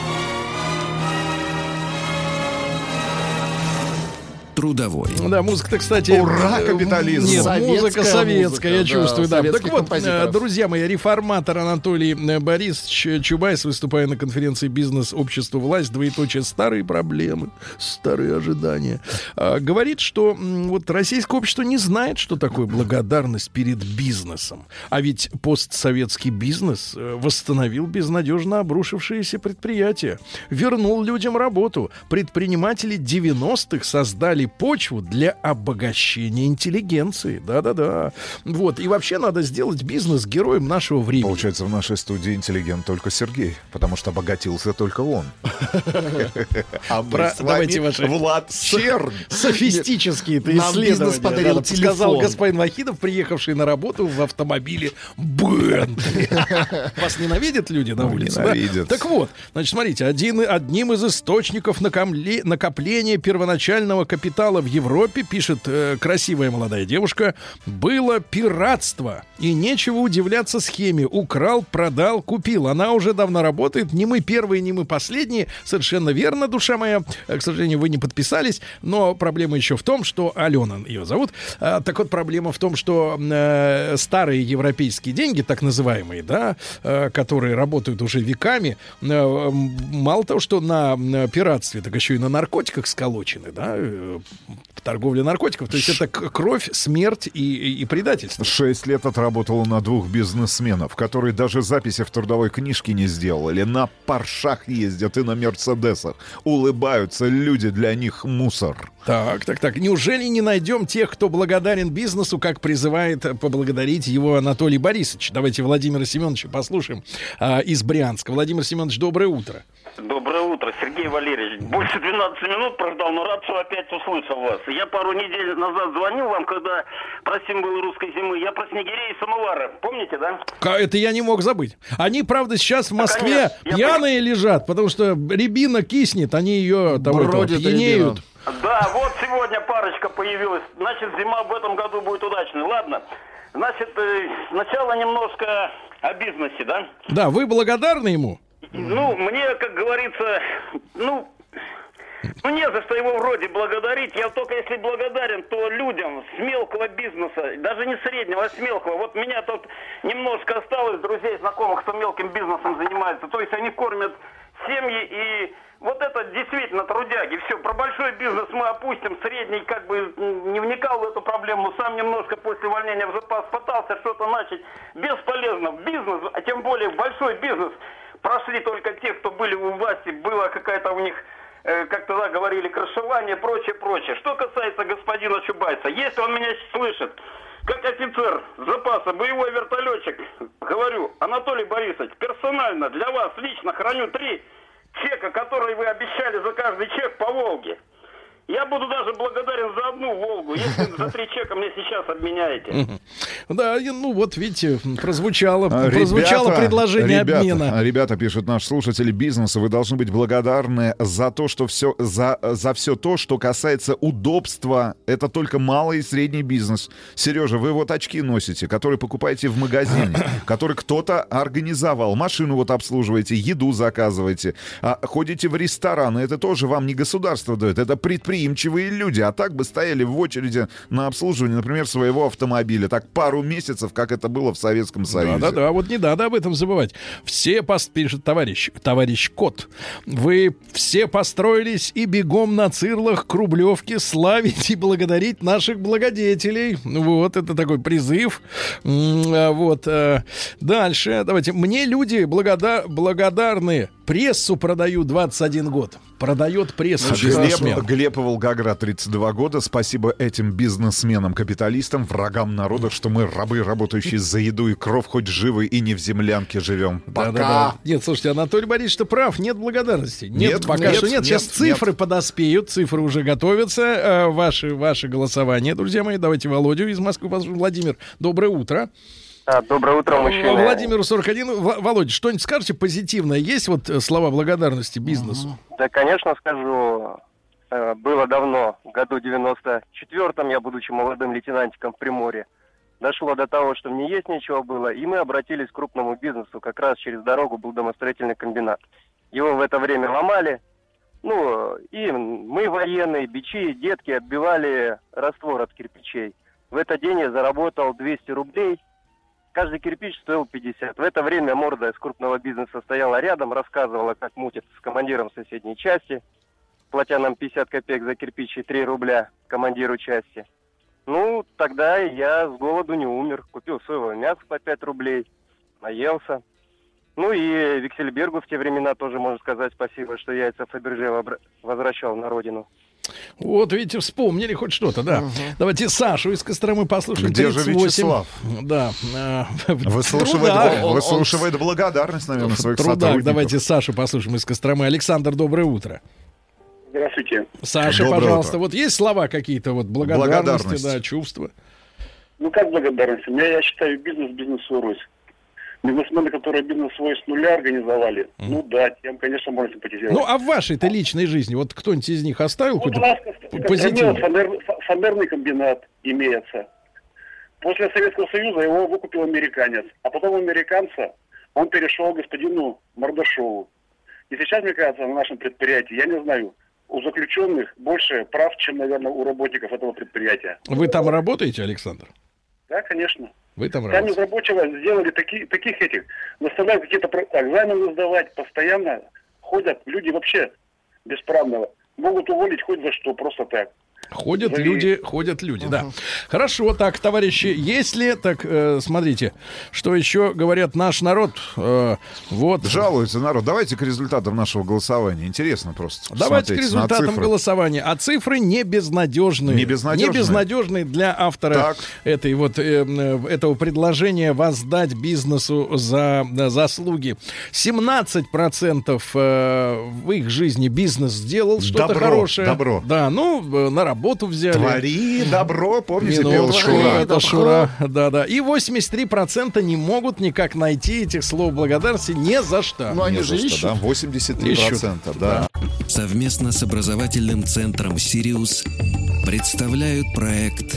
Трудовой. Да, музыка-то, кстати... Ура, э, капитализм! Нет, Советская музыка советская, я музыка, да, чувствую, да. Так вот, э, друзья мои, реформатор Анатолий э, Борисович Чубайс, выступая на конференции «Бизнес. Общество. Власть. Двоеточие. Старые проблемы. Старые ожидания». а, Говорит, что вот российское общество не знает, что такое благодарность перед бизнесом. А ведь постсоветский бизнес восстановил безнадежно обрушившиеся предприятия. Вернул людям работу. Предприниматели 90-х создали почву для обогащения интеллигенции. Да-да-да. Вот. И вообще надо сделать бизнес героем нашего времени. Получается, в нашей студии интеллигент только Сергей, потому что обогатился только он. А мы с вами Влад Чернь. Софистические-то Нам исследования. телефон. господин Вахидов, приехавший на работу в автомобиле Бентли. Вас ненавидят люди на Ну, улице? ненавидят. Так вот, значит, смотрите, одним из источников накопления первоначального капитала в Европе, пишет э, красивая молодая девушка, было пиратство. И нечего удивляться схеме. Украл, продал, купил. Она уже давно работает. Не мы первые, не мы последние. Совершенно верно, душа моя. Э, К сожалению, вы не подписались. Но проблема еще в том, что... Алена ее зовут. А, так вот, проблема в том, что э, старые европейские деньги, так называемые, да, э, которые работают уже веками, э, мало того, что на пиратстве, так еще и на наркотиках сколочены, да, э, торговля наркотиков. То есть это к- кровь, смерть и, и- и предательство. Шесть лет отработала на двух бизнесменов, которые даже записи в трудовой книжке не сделали. На паршах ездят и на мерседесах. Улыбаются люди, для них мусор. Так, так, так. Неужели не найдем тех, кто благодарен бизнесу, как призывает поблагодарить его Анатолий Борисович? Давайте Владимира Семеновича послушаем а, из Брянска. Владимир Семенович, доброе утро. Доброе утро, Сергей Валерьевич. Больше 12 минут прождал, но рад, что опять услышал вас. Я пару недель назад звонил вам, когда просим было русской зимы. Я про снегирей и самовары. Помните, да? Это я не мог забыть. Они, правда, сейчас в Москве. Я пьяные лежат, потому что рябина киснет, они ее того, этого, Бродит пьянеют. Да, вот сегодня парочка появилась. Значит, зима в этом году будет удачной. Ладно. Значит, э, сначала немножко о бизнесе, да? Да, вы благодарны ему? Ну, мне, как говорится, ну, ну, не за что его вроде благодарить. Я только если благодарен, то людям с мелкого бизнеса, даже не среднего, а с мелкого. Вот меня тут немножко осталось друзей, знакомых, кто мелким бизнесом занимается. То есть они кормят семьи и вот это действительно трудяги. Все, про большой бизнес мы опустим. Средний как бы не вникал в эту проблему. Сам немножко после увольнения в запас пытался что-то начать. Бесполезно. Бизнес, а тем более большой бизнес, прошли только те, кто были у власти. Была какая-то у них э, как тогда говорили, крышевание, прочее, прочее. Что касается господина Чубайса, если он меня слышит, как офицер запаса, боевой вертолетчик, говорю, Анатолий Борисович, персонально для вас лично храню три чека, которые вы обещали за каждый чек по Волге. Я буду даже благодарен за одну Волгу, если за три чека мне сейчас обменяете. Да, ну вот видите, прозвучало, А, прозвучало ребята, предложение ребята, обмена. Ребята, пишут наши слушатели бизнеса, вы должны быть благодарны за то, что все, за, за все то, что касается удобства. Это только малый и средний бизнес. Сережа, вы вот очки носите, которые покупаете в магазине, который кто-то организовал. Машину вот обслуживаете, еду заказываете, а, ходите в рестораны. Это тоже вам не государство дает, это предприятие предприимчивые люди, а так бы стояли в очереди на обслуживание, например, своего автомобиля. Так пару месяцев, как это было в Советском Союзе. Да, да, да, вот не надо об этом забывать. Все, пос... пишет товарищ, товарищ Кот, вы все построились и бегом на цирлах к Рублевке славить и благодарить наших благодетелей. Вот, это такой призыв. А, Вот. э, Дальше, давайте. Мне люди благода... благодарны. Прессу продаю 21 год. Продает прессу. Глеб, Глеб Волгоград, 32 года. Спасибо этим бизнесменам-капиталистам, врагам народа, что мы рабы, работающие за еду и кров, хоть живы и не в землянке живем. Пока. Да-да-да. Нет, слушайте, Анатолий Борисович, ты прав, нет благодарности. Нет, Нет, пока нет, что нет. Сейчас нет, цифры подоспеют, цифры уже готовятся. Э, ваши, ваши голосования, друзья мои. Давайте Володю из Москвы послушаем. Владимир, доброе утро. А, доброе утро, мужчина. Владимиру 41. Вла- Володя, что-нибудь скажете позитивное? Есть вот э, слова благодарности бизнесу? Да, конечно, скажу. Э, Было давно, в году 94-м, я, будучи молодым лейтенантиком в Приморье, дошло до того, что мне есть нечего было, и мы обратились к крупному бизнесу. Как раз через дорогу был домостроительный комбинат. Его в это время ломали. Ну, и мы, военные, бичи, детки, отбивали раствор от кирпичей. В этот день я заработал 200 рублей. Каждый кирпич стоил 50. В это время морда из крупного бизнеса стояла рядом, рассказывала, как мутит с командиром соседней части, платя нам 50 копеек за кирпич и 3 рубля командиру части. Ну, тогда я с голоду не умер. Купил соевое мясо по 5 рублей, наелся. Ну и Виксельбергу в те времена тоже можно сказать спасибо, что яйца Фаберже возвращал на родину. Вот, видите, вспомнили хоть что-то, да. Давайте Сашу из Костромы послушаем. Где же 38. Вячеслав? Да. э, Выслушивает, трудах. выслушивает благодарность, наверное, В своих трудах. сотрудников. Давайте Сашу послушаем из Костромы. Александр, доброе утро. Здравствуйте. Саша, Доброе пожалуйста, утро. вот есть слова какие-то вот благодарности, Благодарность. да, чувства? Ну как благодарность? У меня, я считаю, бизнес бизнес свой Русь. Бизнесмены, которые бизнес свой с нуля организовали, ну да, тем, конечно, можно симпатизировать. Ну, а в вашей-то личной жизни, вот кто-нибудь из них оставил Вот у какой-то позитив? Фанер- фа- фанерный комбинат имеется. После Советского Союза его выкупил американец. А потом американца он перешел к господину Мордашову. И сейчас, мне кажется, на нашем предприятии, я не знаю, у заключенных больше прав, чем, наверное, у работников этого предприятия. Вы там работаете, Александр? Да, конечно. Вы там из рабочего сделали такие, таких этих, заставляют какие-то экзамены сдавать, постоянно ходят люди вообще бесправного. Могут уволить хоть за что, просто так. Ходят люди, ходят люди, да. Хорошо, так, товарищи, если, так, э, смотрите, что еще говорят наш народ, э, вот. Жалуется народ. Давайте к результатам нашего голосования. Интересно просто. Давайте к результатам голосования. А цифры не безнадежные. Не безнадежные? Не безнадежные для автора Так. этой вот, э, этого предложения воздать бизнесу за э, заслуги. 17% э, в их жизни бизнес сделал что-то хорошее. добро. Да, ну, э, на работу взяли. Твори добро, помните, пел Шура, это Шура, да, да. И 83% не могут никак найти этих слов благодарности ни за что. Ну, они Не же за что, ищут. да, 83%, да. Совместно с образовательным центром «Сириус» представляют проект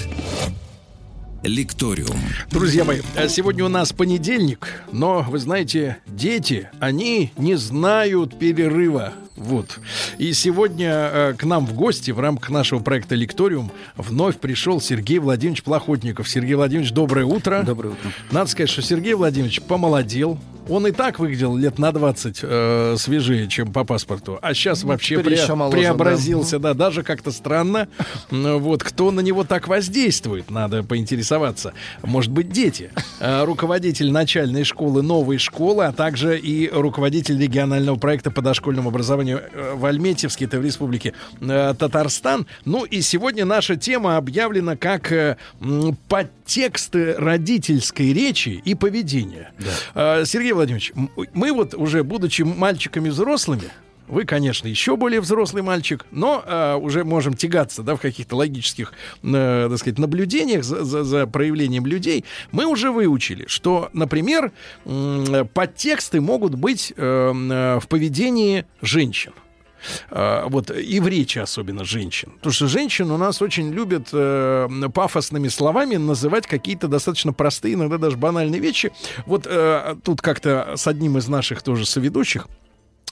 «Лекториум». Друзья мои, а сегодня у нас понедельник, но, вы знаете, дети, они не знают перерыва. Вот. И сегодня э, к нам в гости в рамках нашего проекта «Лекториум» вновь пришел Сергей Владимирович Плохотников. Сергей Владимирович, доброе утро. Доброе утро. Надо сказать, что Сергей Владимирович помолодел. Он и так выглядел лет на 20 э, свежее, чем по паспорту. А сейчас вообще теперь пре- моложе, преобразился, да. даже как-то странно. Ну, Вот кто на него так воздействует, надо поинтересоваться. Может быть, дети. Э, Руководитель начальной школы, новой школы, а также и руководитель регионального проекта по дошкольному образованию э, в Альметьевске, это в республике э, Татарстан. Ну и сегодня наша тема объявлена как э, подтексты родительской речи и поведения. Э, Сергей Владимирович, мы вот уже, будучи мальчиками взрослыми, вы, конечно, еще более взрослый мальчик, но э, уже можем тягаться да, в каких-то логических, э, так сказать, наблюдениях за, за- за проявлением людей. Мы уже выучили, что, например, м, подтексты могут быть э, э, в поведении женщин. А, вот и в речи особенно женщин. Потому что женщин у нас очень любят э, пафосными словами называть какие-то достаточно простые, иногда даже банальные вещи. Вот э, тут как-то с одним из наших тоже соведущих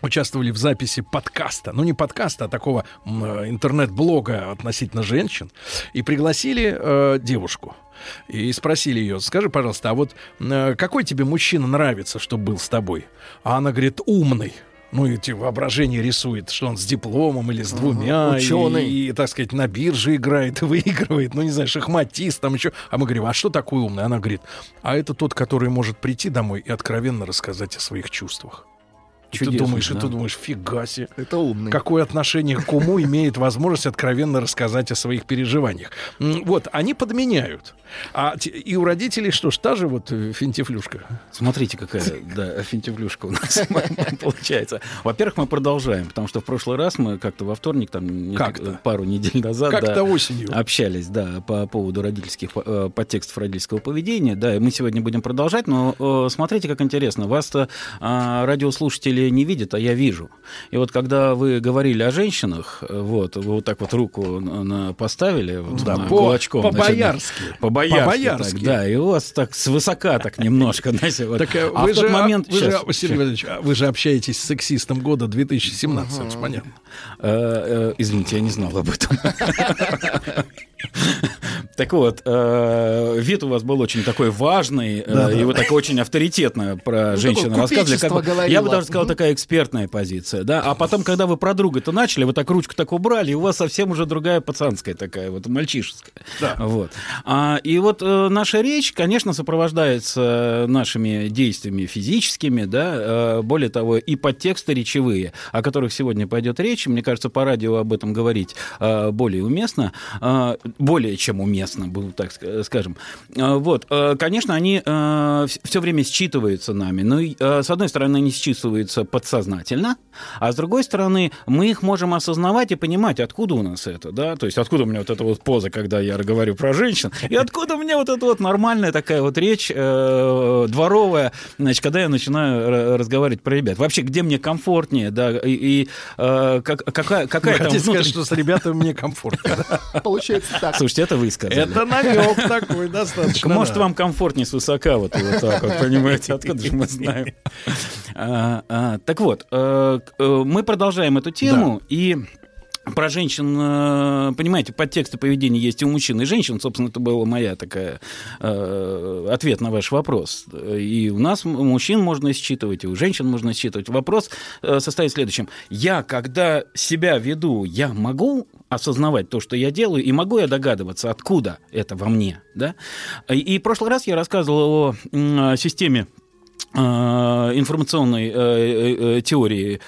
участвовали в записи подкаста, ну не подкаста, а такого э, интернет-блога относительно женщин, и пригласили э, девушку. И спросили ее, скажи, пожалуйста, а вот э, какой тебе мужчина нравится, чтобы был с тобой? А она говорит, умный. Ну, и эти воображение рисует, что он с дипломом или с двумя. и- ученый. И, так сказать, на бирже играет и выигрывает. Ну, не знаю, шахматист там еще. А мы говорим, а что такое умный? Она говорит, а это тот, который может прийти домой и откровенно рассказать о своих чувствах. И ты думаешь, и да. ты думаешь, фига себе. Это умный. Какое отношение к уму имеет возможность откровенно рассказать о своих переживаниях. Вот, они подменяют. А и у родителей что ж, та же вот э, финтифлюшка. Смотрите, какая да, финтифлюшка у нас получается. Во-первых, мы продолжаем, потому что в прошлый раз мы как-то во вторник, там Как-то. пару недель назад, Как-то да, осенью. общались, да, по поводу родительских э, подтекстов родительского поведения, да, и мы сегодня будем продолжать, но э, смотрите, как интересно, вас-то а, радиослушатели не видят, а я вижу. И вот когда вы говорили о женщинах, э, вот, вы вот так вот руку на- поставили, вот, Да, на по- кулачком, по-боярски. по-боярски, По-боярски. так, да, и у вас так свысока так немножко, знаете, вот. Так э, А вы в тот же, момент... вы же, щас, Сергей Валерьевич, а вы же общаетесь с сексистом года 2017, это ж понятно. Э, э, Извините, я не знал об этом. Так вот, э, вид у вас был очень такой важный, э, и вы так очень авторитетно про женщин такое рассказывали. бы- я бы даже сказал, такая экспертная позиция. Да? А потом, когда вы про друга-то начали, вы так ручку так убрали, и у вас совсем уже другая пацанская такая, вот мальчишеская. Вот. А, и вот э, наша речь, конечно, сопровождается нашими действиями физическими, да, более того, и подтексты речевые, о которых сегодня пойдет речь. Мне кажется, по радио об этом говорить более уместно, более чем уместно, был так ска- скажем. Э, Вот, э, конечно, они все время считываются нами. Но, э, с одной стороны, они считываются подсознательно, а с другой стороны, мы их можем осознавать и понимать, откуда у нас это, да, то есть откуда у меня вот эта вот поза, когда я говорю про женщин, и откуда у меня вот эта вот нормальная такая вот речь э, дворовая, значит, когда я начинаю ра- разговаривать про ребят. Вообще, где мне комфортнее, да, и, и, э, как- какая, какая там хотите сказать, внутренняя- что с ребятами мне комфортно. Получается так. Слушайте, это вы сказали. Это намек такой Так, достаточно. может, вам комфортнее с высока, вот, так вот, понимаете, откуда же мы знаем. А, а, так вот, э, э, мы продолжаем эту тему, и про женщин, э, понимаете, подтексты поведения есть и у мужчин, и женщин. Собственно, это была моя такая э, ответ на ваш вопрос. И у нас у мужчин можно считывать, и у женщин можно считывать. Вопрос э, состоит в следующем. Я, когда себя веду, я могу осознавать то, что я делаю, и могу я догадываться, откуда это во мне. Да? И в прошлый раз я рассказывал о системе информационной э, э, теории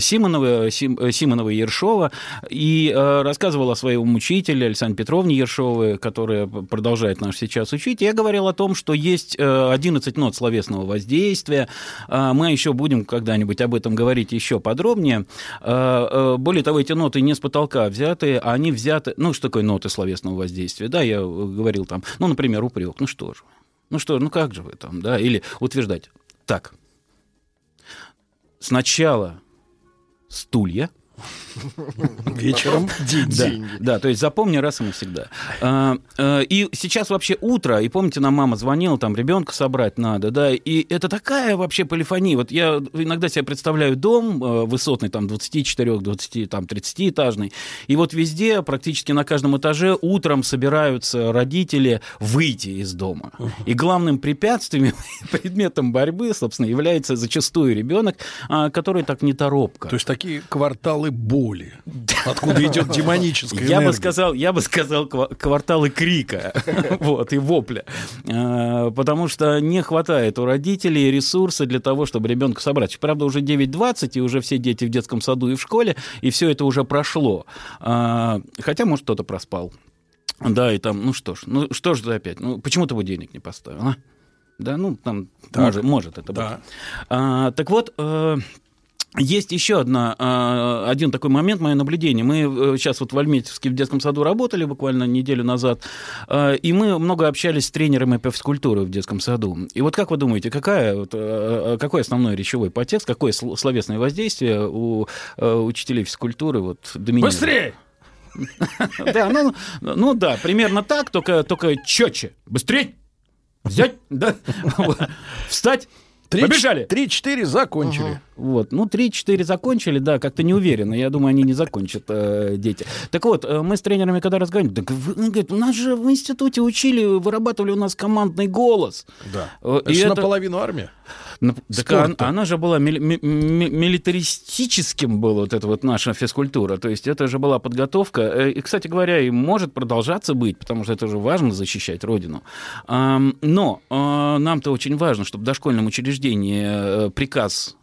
Симонова, Симонова Ершова, и рассказывал о своем учителе Александре Петровне Ершовой, которая продолжает нас сейчас учить. Я говорил о том, что есть 11 нот словесного воздействия. Мы еще будем когда-нибудь об этом говорить еще подробнее. Более того, эти ноты не с потолка взяты, а они взяты... Ну, что такое ноты словесного воздействия? Да, я говорил там, ну, например, упрек. Ну что же, ну что, ну как же вы там, да? Или утверждать. Так, сначала стулья, Вечером деньги. Да, то есть запомни раз и навсегда. А, а, и сейчас вообще утро, и помните, нам мама звонила, там ребенка собрать надо, да, и это такая вообще полифония. Вот я иногда себе представляю дом э, высотный, там 24, 20, там 30 этажный, и вот везде, практически на каждом этаже утром собираются родители выйти из дома. И главным препятствием, предметом борьбы, собственно, является зачастую ребенок, а, который так неторопко. То есть такие кварталы кварталы боли. Откуда идет демоническая я бы сказал, Я бы сказал кварталы крика вот, и вопля. А, потому что не хватает у родителей ресурса для того, чтобы ребенка собрать. Правда, уже 9.20, и уже все дети в детском саду и в школе, и все это уже прошло. А, хотя, может, кто-то проспал. Да, и там, ну что ж, ну что ж ты опять? Ну, почему ты будильник не поставил, а? Да, ну, там, может, может это да. быть. А, так вот, э, есть еще одна, а, один такой момент, мое наблюдение. Мы сейчас э, вот в Альметьевске в детском саду работали буквально неделю назад, а, и мы много общались с тренерами по физкультуре в детском саду. И вот как вы думаете, какая, вот, а, какой основной речевой подтекст, какое словесное воздействие у учителей физкультуры вот, доминирует? Быстрее! Да, ну, ну да, примерно так, только, только четче. Быстрее! Взять, да, встать, Побежали! Три-четыре закончили. Вот, ну, 3-4 закончили, да, как-то не уверенно. Я думаю, они не закончат, э, дети. Так вот, э, мы с тренерами когда разговаривали, так, вы, говорит, у нас же в институте учили, вырабатывали у нас командный голос. Да. Э, это, это наполовину армия. Ну, так она, она же была мили, ми, милитаристическим была вот эта вот наша физкультура. То есть это же была подготовка. Э, и, кстати говоря, и может продолжаться быть, потому что это же важно защищать Родину. Но э, нам-то очень важно, чтобы в дошкольном учреждении э, приказ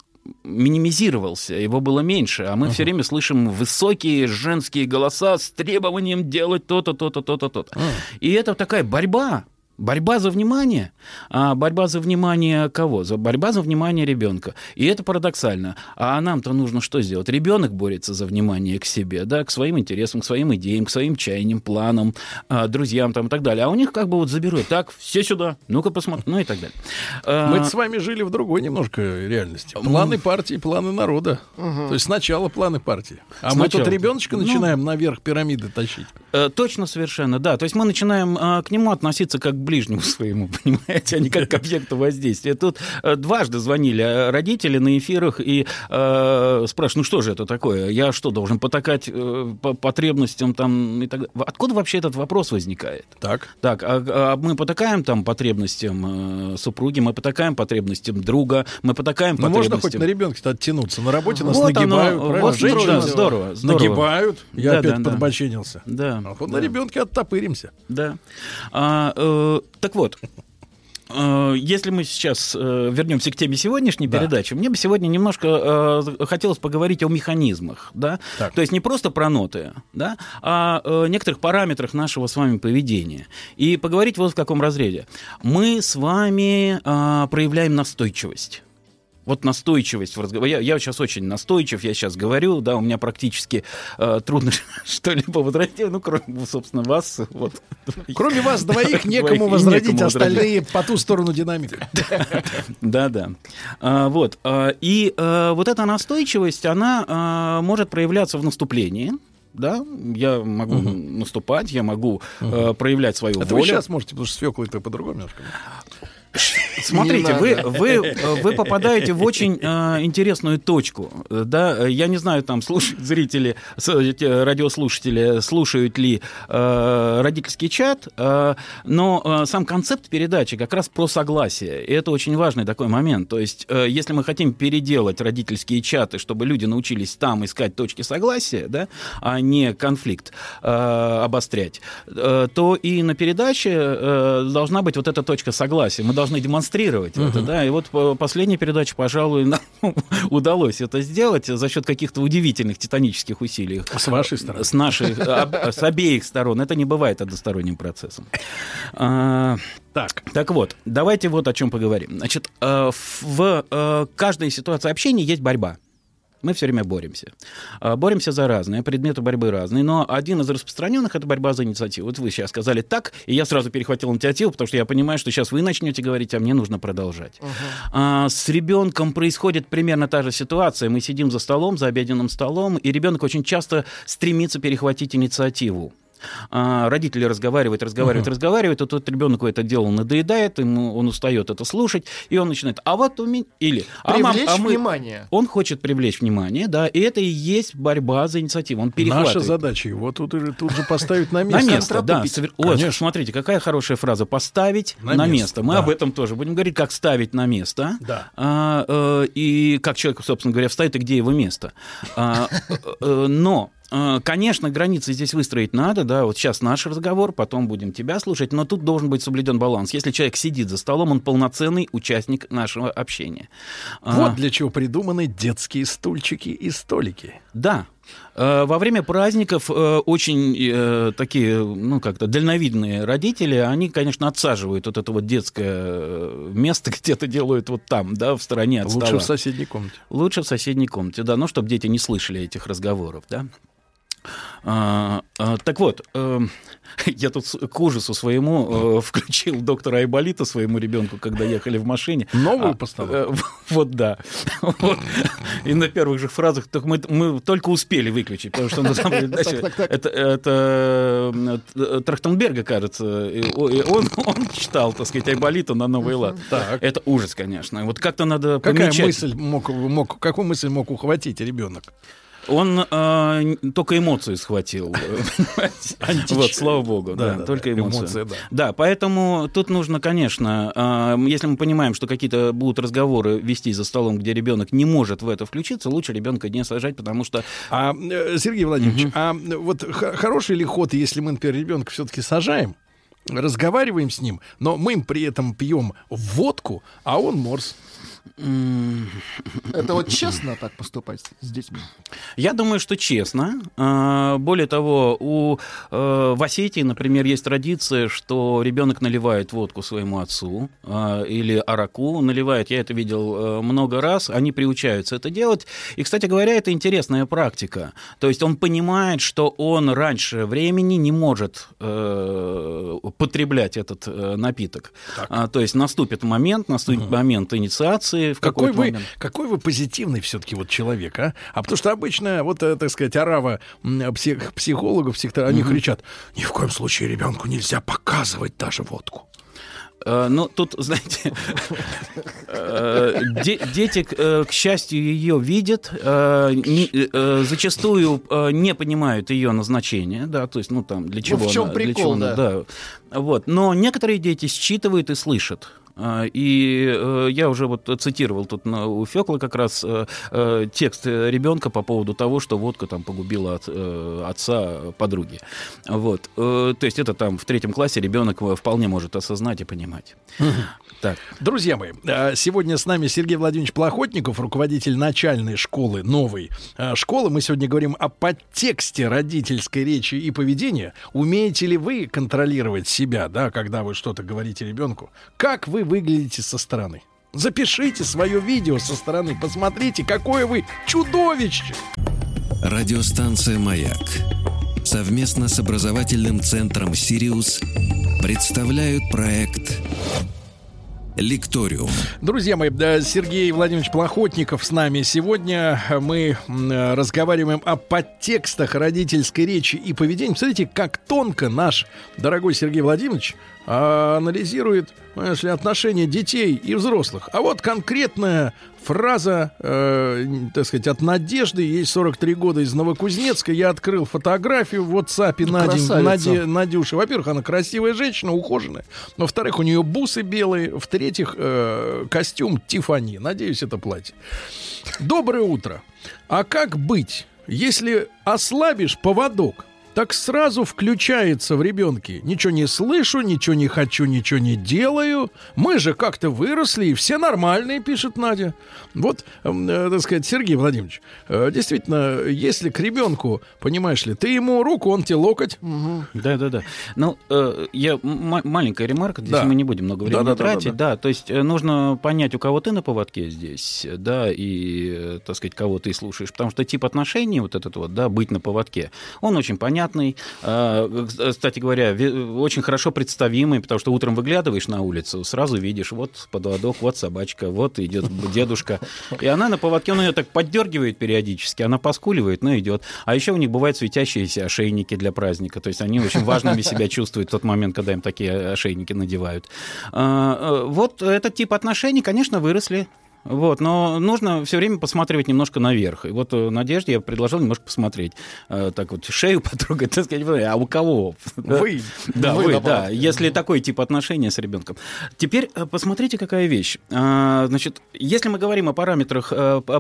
минимизировался, его было меньше, а мы uh-huh. все время слышим высокие женские голоса с требованием делать то-то, то-то, то-то, то-то. Uh-huh. И это такая борьба Борьба за внимание. А борьба за внимание кого? За борьба за внимание ребенка. И это парадоксально. А нам-то нужно что сделать? Ребенок борется за внимание к себе, да, к своим интересам, к своим идеям, к своим чаяниям, планам, а, друзьям там и так далее. А у них как бы вот заберут. Так, все сюда. Ну-ка посмотри. Ну и так далее. А, Мы с вами жили в другой немножко реальности. Планы партии, планы народа. Угу. То есть сначала планы партии. А сначала. мы тут ребеночка ну, начинаем наверх пирамиды тащить. Э, точно, совершенно, да. То есть мы начинаем э, к нему относиться как ближнему своему, понимаете, а не как к объекту воздействия. Тут э, дважды звонили э, родители на эфирах и э, спрашивают, ну что же это такое? Я что, должен потакать э, по потребностям там и так далее? Откуда вообще этот вопрос возникает? Так. Так, а, а мы потакаем там потребностям э, супруги, мы потакаем потребностям друга, мы потакаем ну, потребностям... можно хоть на ребенке оттянуться. На работе нас вот нагибают, оно, вот Женщины здорово, здорово. Нагибают, я да, опять да, подбоченился. Да. А вот да. на ребенке оттопыримся. Да. А, э, так вот, э, если мы сейчас э, вернемся к теме сегодняшней да. передачи, мне бы сегодня немножко э, хотелось поговорить о механизмах, да, так. то есть не просто про ноты, да, а о некоторых параметрах нашего с вами поведения. И поговорить вот в каком разрезе. Мы с вами проявляем настойчивость вот настойчивость в разговоре. Я, я сейчас очень настойчив, я сейчас говорю, да, у меня практически э, трудно что-либо возразить, ну, кроме, собственно, вас. Вот. Кроме вас двоих некому возродить, остальные по ту сторону динамика. Да, да. А, вот. А, и а, вот эта настойчивость, она а, может проявляться в наступлении, да, я могу угу. наступать, я могу угу. э, проявлять свою Это волю. вы сейчас можете, потому что свеклы это по-другому немножко. Смотрите, вы, вы, вы попадаете в очень э, интересную точку. Да? Я не знаю, там слушают зрители, радиослушатели, слушают ли э, родительский чат, э, но э, сам концепт передачи как раз про согласие. И это очень важный такой момент. То есть, э, если мы хотим переделать родительские чаты, чтобы люди научились там искать точки согласия, да, а не конфликт э, обострять, э, то и на передаче э, должна быть вот эта точка согласия. Мы должны демонстрировать это, да. И вот по- последняя передача, пожалуй, нам удалось это сделать за счет каких-то удивительных титанических усилий. С вашей стороны. С нашей, с обеих сторон. Это не бывает односторонним процессом. А, Так. Так вот, давайте вот о чем поговорим. Значит, э, в э, каждой ситуации общения есть борьба. Мы все время боремся. А, Боремся за разные, предметы борьбы разные, но один из распространенных это борьба за инициативу. Вот вы сейчас сказали так, и я сразу перехватил инициативу, потому что я понимаю, что сейчас вы начнете говорить, а мне нужно продолжать. А, С ребенком происходит примерно та же ситуация. Мы сидим за столом, за обеденным столом, и ребенок очень часто стремится перехватить инициативу. А, Родители разговаривают, разговаривают, Мгм. разговаривают, и тут ребенку это дело надоедает, ему он устает это слушать, и он начинает, а вот у меня... Или... а мам, Привлечь а мы- внимание. Он хочет привлечь внимание, да, и это и есть борьба за инициативу. Он перехватывает. Наша задача его тут, тут же поставить на На место. место, да. Конечно. смотрите, какая хорошая фраза. Поставить На на, место, место. Мы да. об этом тоже будем говорить, как ставить на место. Да. А, э, и как человек, собственно говоря, встает и где его место. А, э, э, но Конечно, границы здесь выстроить надо, да, вот сейчас наш разговор, потом будем тебя слушать, но тут должен быть соблюден баланс. Если человек сидит за столом, он полноценный участник нашего общения. А, Вот для чего придуманы детские стульчики и столики. да. Э, Во время праздников э, очень э, такие, ну, как-то дальновидные родители, они, конечно, отсаживают вот это вот детское э, место, где-то делают вот там, да, в стороне от Лучше стола. в соседней комнате. Лучше в соседней комнате, да, ну, чтобы дети не слышали этих разговоров, да. А, а, так вот, э, я тут к ужасу своему э, включил доктора Айболита своему ребенку, когда ехали в машине. Новую А, постановку? э, Вот да. Вот. И на первых же фразах так мы, мы только успели выключить, потому что знаете, Так, так, так. это, это э, Трахтенберга, кажется, и он, он читал, так сказать, Айболита на новый лад. Так. Это ужас, конечно. Вот как-то надо Какая помечать. мысль мог, мог, какую мысль мог ухватить ребенок? Он э, только эмоцию схватил. Вот, слава богу, да, только эмоцию. эмоция, да. Поэтому тут нужно, конечно, э, если мы понимаем, что какие-то будут разговоры вести за столом, где ребенок не может в это включиться, лучше ребенка не сажать, потому что А, э, Сергей Владимирович, а вот х- хороший ли ход, если мы, например, ребенка все-таки сажаем, разговариваем с ним, но мы при этом пьем водку, а он морс? Это вот честно так поступать с детьми? Я думаю, что честно. А, Более того, у э, в Осетии, например, есть традиция, что ребенок наливает водку своему отцу а, или араку наливает. Я это видел э, много раз. Они приучаются это делать. И, кстати говоря, это интересная практика. То есть он понимает, что он раньше времени не может э, потреблять этот напиток. А, То есть наступит момент, наступит момент инициации. В Какой вы, момент. какой вы позитивный все-таки вот человек, а? А потому что обычно, вот, э, так сказать, арава псих- психологов, психо- они Мгм. кричат, ни в коем случае ребенку нельзя показывать даже водку. Э, Ну, тут, знаете, э, де- дети, к- счастью, ее видят, не- зачастую не понимают ее назначения, да, то есть, ну, там, для чего в чем она- для прикол, чего она, да. Вот. Но некоторые дети считывают и слышат. А, И э, я уже вот цитировал тут у Фекла как раз э, э, текст ребенка по поводу того, что водка там погубила от, отца подруги. Вот. То есть это там в третьем классе ребенок вполне может осознать и понимать. Так. Друзья мои, сегодня с нами Сергей Владимирович Плохотников, руководитель начальной школы, новой школы. Мы сегодня говорим о подтексте родительской речи и поведения. Умеете ли вы контролировать себя, да, когда вы что-то говорите ребенку? Как вы выглядите со стороны? Запишите свое видео со стороны, посмотрите, какое вы чудовище! Радиостанция «Маяк» совместно с образовательным центром «Сириус» представляют проект «Лекториум». Друзья мои, Сергей Владимирович Плохотников с нами. Сегодня мы разговариваем о подтекстах родительской речи и поведения. Смотрите, как тонко наш дорогой Сергей Владимирович а анализирует, понимаешь отношения детей и взрослых. А вот конкретная фраза, э, так сказать, от Надежды. Ей 43 года из Новокузнецка. Я открыл фотографию в WhatsApp Нади. Нади, Надюши. Во-первых, она красивая женщина, ухоженная. Во-вторых, у нее бусы белые. В-третьих, э, костюм Тифани. Надеюсь, это платье. Доброе утро. А как быть, если ослабишь поводок? Так сразу включается в ребенке. Ничего не слышу, ничего не хочу, ничего не делаю. Мы же как-то выросли, и все нормальные, пишет Надя. Вот, эм, э, так сказать, Сергей Владимирович, э, действительно, если к ребенку, понимаешь ли, ты ему руку, он тебе локоть. Да, да, да. Ну, э, я маленькая ремарка, здесь Да. мы не будем много времени Да, да, да, тратить. да, Да, то есть э, нужно понять, у кого ты на поводке здесь, да, и, э, так сказать, кого ты слушаешь. Потому что тип отношений, вот этот вот, да, быть на поводке, он очень понятный. Э, к- Кстати говоря, очень хорошо представимый, потому что утром выглядываешь на улицу, сразу видишь, вот подводок, вот собачка, вот идет дедушка. И она на поводке, он ее так поддергивает периодически, она поскуливает, но идет. А еще у них бывают светящиеся ошейники для праздника. То есть они очень важными себя чувствуют в тот момент, когда им такие ошейники надевают. А, э, Вот этот тип отношений, конечно, выросли. Вот, но нужно все время посматривать немножко наверх. И вот э, Надежде я предложил немножко посмотреть. Э, Так вот, шею потрогать, так сказать, а у кого? Вы. Да, Вы вы, да, если такой тип отношения с ребенком. Теперь э, посмотрите, какая вещь. А, Значит, если мы говорим о параметрах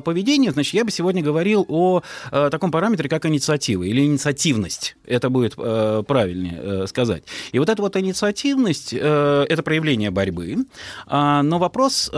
поведения, значит, я бы сегодня говорил о таком параметре, как инициатива или инициативность. Это будет правильнее сказать. И вот эта вот инициативность это проявление борьбы. А, Но вопрос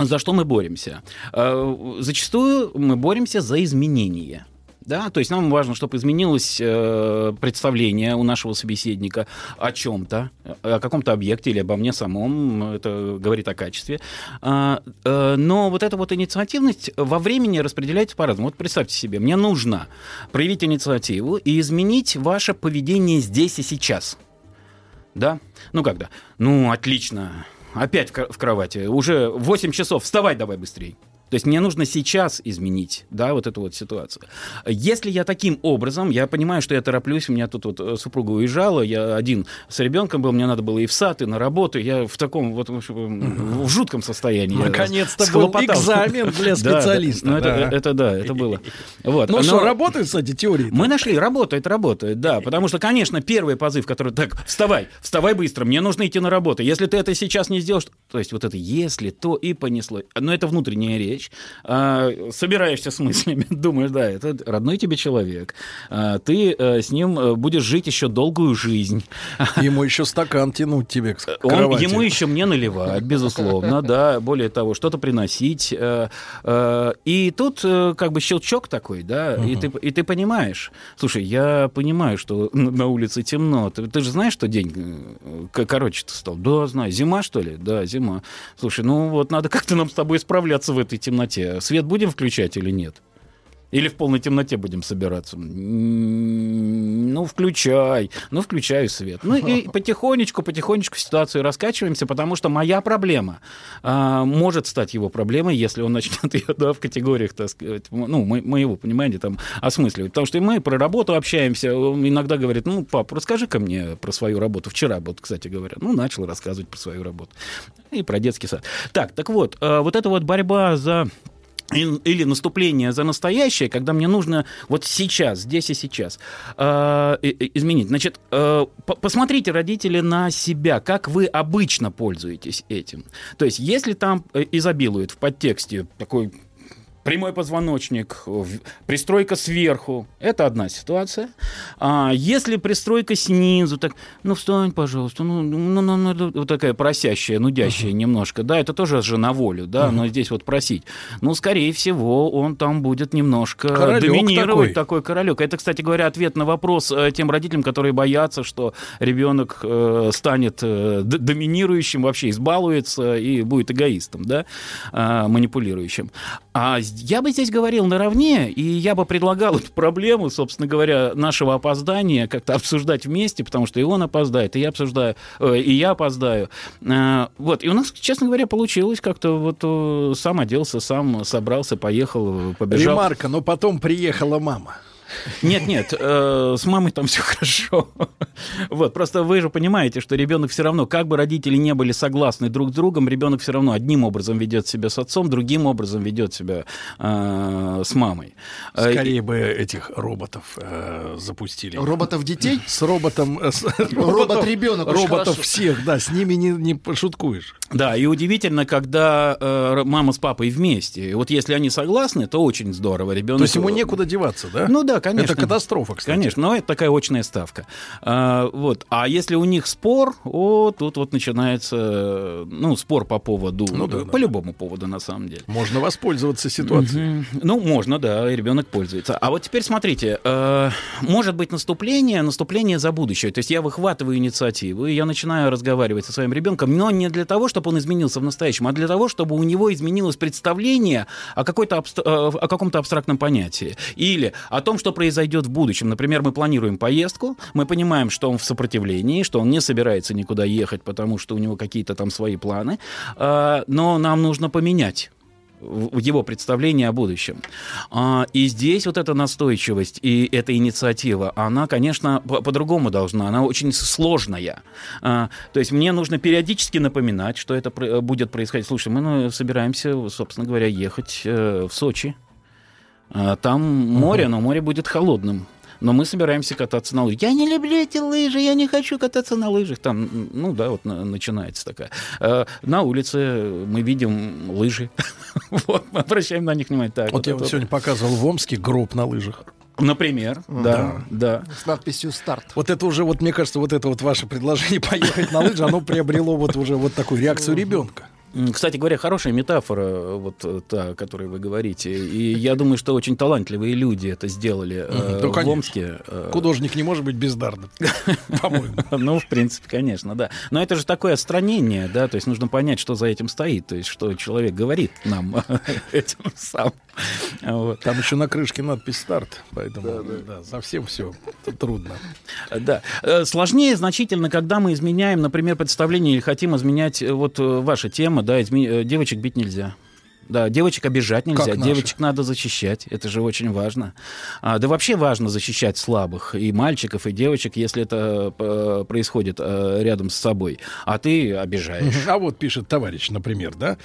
за что мы боремся? Э, Зачастую мы боремся за изменение. Да, то есть нам важно, чтобы изменилось э, представление у нашего собеседника о чем-то, о каком-то объекте или обо мне самом. Это говорит о качестве. А, э, но вот эта вот инициативность во времени распределяется по-разному. Вот представьте себе, мне нужно проявить инициативу и изменить ваше поведение здесь и сейчас. Да? Ну когда? Ну, отлично. Опять в кр- в кровати. Уже 8 часов. Вставай давай быстрее. То есть мне нужно сейчас изменить, да, вот эту вот ситуацию. Если я таким образом, я понимаю, что я тороплюсь, у меня тут вот э, супруга уезжала, я один с ребенком был, мне надо было и в сад, и на работу, я в таком вот в жутком состоянии. Наконец-то был экзамен для Да, да. специалиста. Ну, это, Да. это да, это было. Вот. Ну что, работает, кстати, теория? мы нашли, работает, работает, да. Потому что, конечно, первый позыв, который так, вставай, вставай быстро, мне нужно идти на работу. Если ты это сейчас не сделаешь, то есть вот это если, то и понесло. Но это внутренняя речь. А, собираешься с мыслями, думаешь, да, это родной тебе человек. А, ты э, с ним э, будешь жить еще долгую жизнь. Ему еще стакан тянуть тебе к Он, ему еще мне наливать, безусловно, да, более того, что-то приносить. э, И тут как бы щелчок такой, да, и, ты, и ты понимаешь, слушай, я понимаю, что на улице темно, ты, ты же знаешь, что день короче-то стал? Да, знаю. Зима, что ли? Да, зима. Слушай, ну вот надо как-то нам с тобой справляться в этой темноте. Свет будем включать или нет? Или в полной темноте будем собираться? Ну, включай. Ну, включаю свет. Ну, и потихонечку, потихонечку ситуацию раскачиваемся, потому что моя проблема а, может стать его проблемой, если он начнет ее, да, в категориях, так сказать, ну, мо- моего понимания там осмысливать. Потому что и мы про работу общаемся. Он иногда говорит, ну, пап, расскажи-ка мне про свою работу. Вчера, вот, кстати говоря, ну, начал рассказывать про свою работу. И про детский сад. Так, так вот, а, вот эта вот борьба за или наступление за настоящее, когда мне нужно вот сейчас, здесь и сейчас э, изменить. Значит, э, по- посмотрите, родители, на себя, как вы обычно пользуетесь этим. То есть, если там э, изобилует в подтексте такой прямой позвоночник, пристройка сверху, это одна ситуация. А если пристройка снизу, так, ну встань, пожалуйста, ну, ну, ну, ну, вот такая просящая, нудящая немножко, да, это тоже же на волю, да, но здесь вот просить. Ну, скорее всего, он там будет немножко Королек доминировать, такой. такой королек. Это, кстати говоря, ответ на вопрос э, тем родителям, которые боятся, что ребенок э, станет э, доминирующим, вообще избалуется и будет эгоистом, да, э, манипулирующим. А я бы здесь говорил наравне, и я бы предлагал эту проблему, собственно говоря, нашего опоздания как-то обсуждать вместе, потому что и он опоздает, и я обсуждаю, э, и я опоздаю. Э, Вот, и у нас, честно говоря, получилось как-то вот э, сам оделся, сам собрался, поехал, побежал. Ремарка, но потом приехала мама. Нет, нет, э, с мамой там все хорошо. Вот, просто вы же понимаете, что ребенок все равно, как бы родители не были согласны друг с другом, ребенок все равно одним образом ведет себя с отцом, другим образом ведет себя э, с мамой. Э, Скорее бы этих роботов э, запустили. Роботов детей? С роботом... э, с- Робот-ребенок, очень Роботов всех, да, с ними не, не пошуткуешь. Да, и удивительно, когда э, мама с папой вместе. И Вот если они согласны, то очень здорово. Ребенок... То есть ему некуда деваться, да? Ну да, конечно. Это катастрофа, кстати. Конечно, но это такая очная ставка. А, вот. а если у них спор, о, тут вот начинается, ну, спор по поводу, Ну да, по любому поводу на самом деле. Можно воспользоваться ситуацией. Мгм. Ну, можно, да, и ребенок пользуется. А вот теперь смотрите, э, может быть наступление, наступление за будущее. То есть я выхватываю инициативу, и я начинаю разговаривать со своим ребенком, но не для того, чтобы он изменился в настоящем, а для того, чтобы у него изменилось представление о, какой-то абст- э, о каком-то абстрактном понятии. Или о том, что произойдет в будущем. Например, мы планируем поездку, мы понимаем, что он в сопротивлении, что он не собирается никуда ехать, потому что у него какие-то там свои планы, э, но нам нужно поменять его представление о будущем. А, И здесь вот эта настойчивость и эта инициатива, она, конечно, по- по-другому должна, она очень сложная. А, То есть мне нужно периодически напоминать, что это будет происходить. Слушай, мы ну, собираемся, собственно говоря, ехать э, в Сочи. А, Там море, но море будет холодным. Но мы собираемся кататься на лыжах. Я не люблю эти лыжи, я не хочу кататься на лыжах. Там, ну да, вот на- начинается такая. Э, На улице мы видим лыжи. Вот, мы обращаем на них внимание. Так, Вот я это вам сегодня показывал в Омске гроб на лыжах. Например, да, да. С надписью «Старт». Вот это уже, вот мне кажется, вот это вот ваше предложение поехать на лыжи, оно приобрело вот уже вот такую реакцию ребенка. Кстати говоря, хорошая метафора, вот э, та, о которой вы говорите. И я думаю, что очень талантливые люди это сделали э. Да, в конечно. Омске. э, Художник не может быть бездарным, по-моему. Ну, в принципе, конечно, да. Но это же такое отстранение, да, то есть нужно понять, что за этим стоит, то есть что человек говорит нам этим сам. Вот. Там еще на крышке надпись «Старт», поэтому да, совсем все трудно. Да. Э, Сложнее значительно, когда мы изменяем, например, представление или хотим изменять, э, вот э, ваша тема, да, изме- девочек бить нельзя. Да, девочек обижать нельзя, девочек надо защищать, это же очень важно. А, да вообще важно защищать слабых, и мальчиков, и девочек, если это э, происходит э, рядом с собой, а ты обижаешь. А вот пишет товарищ, например, да,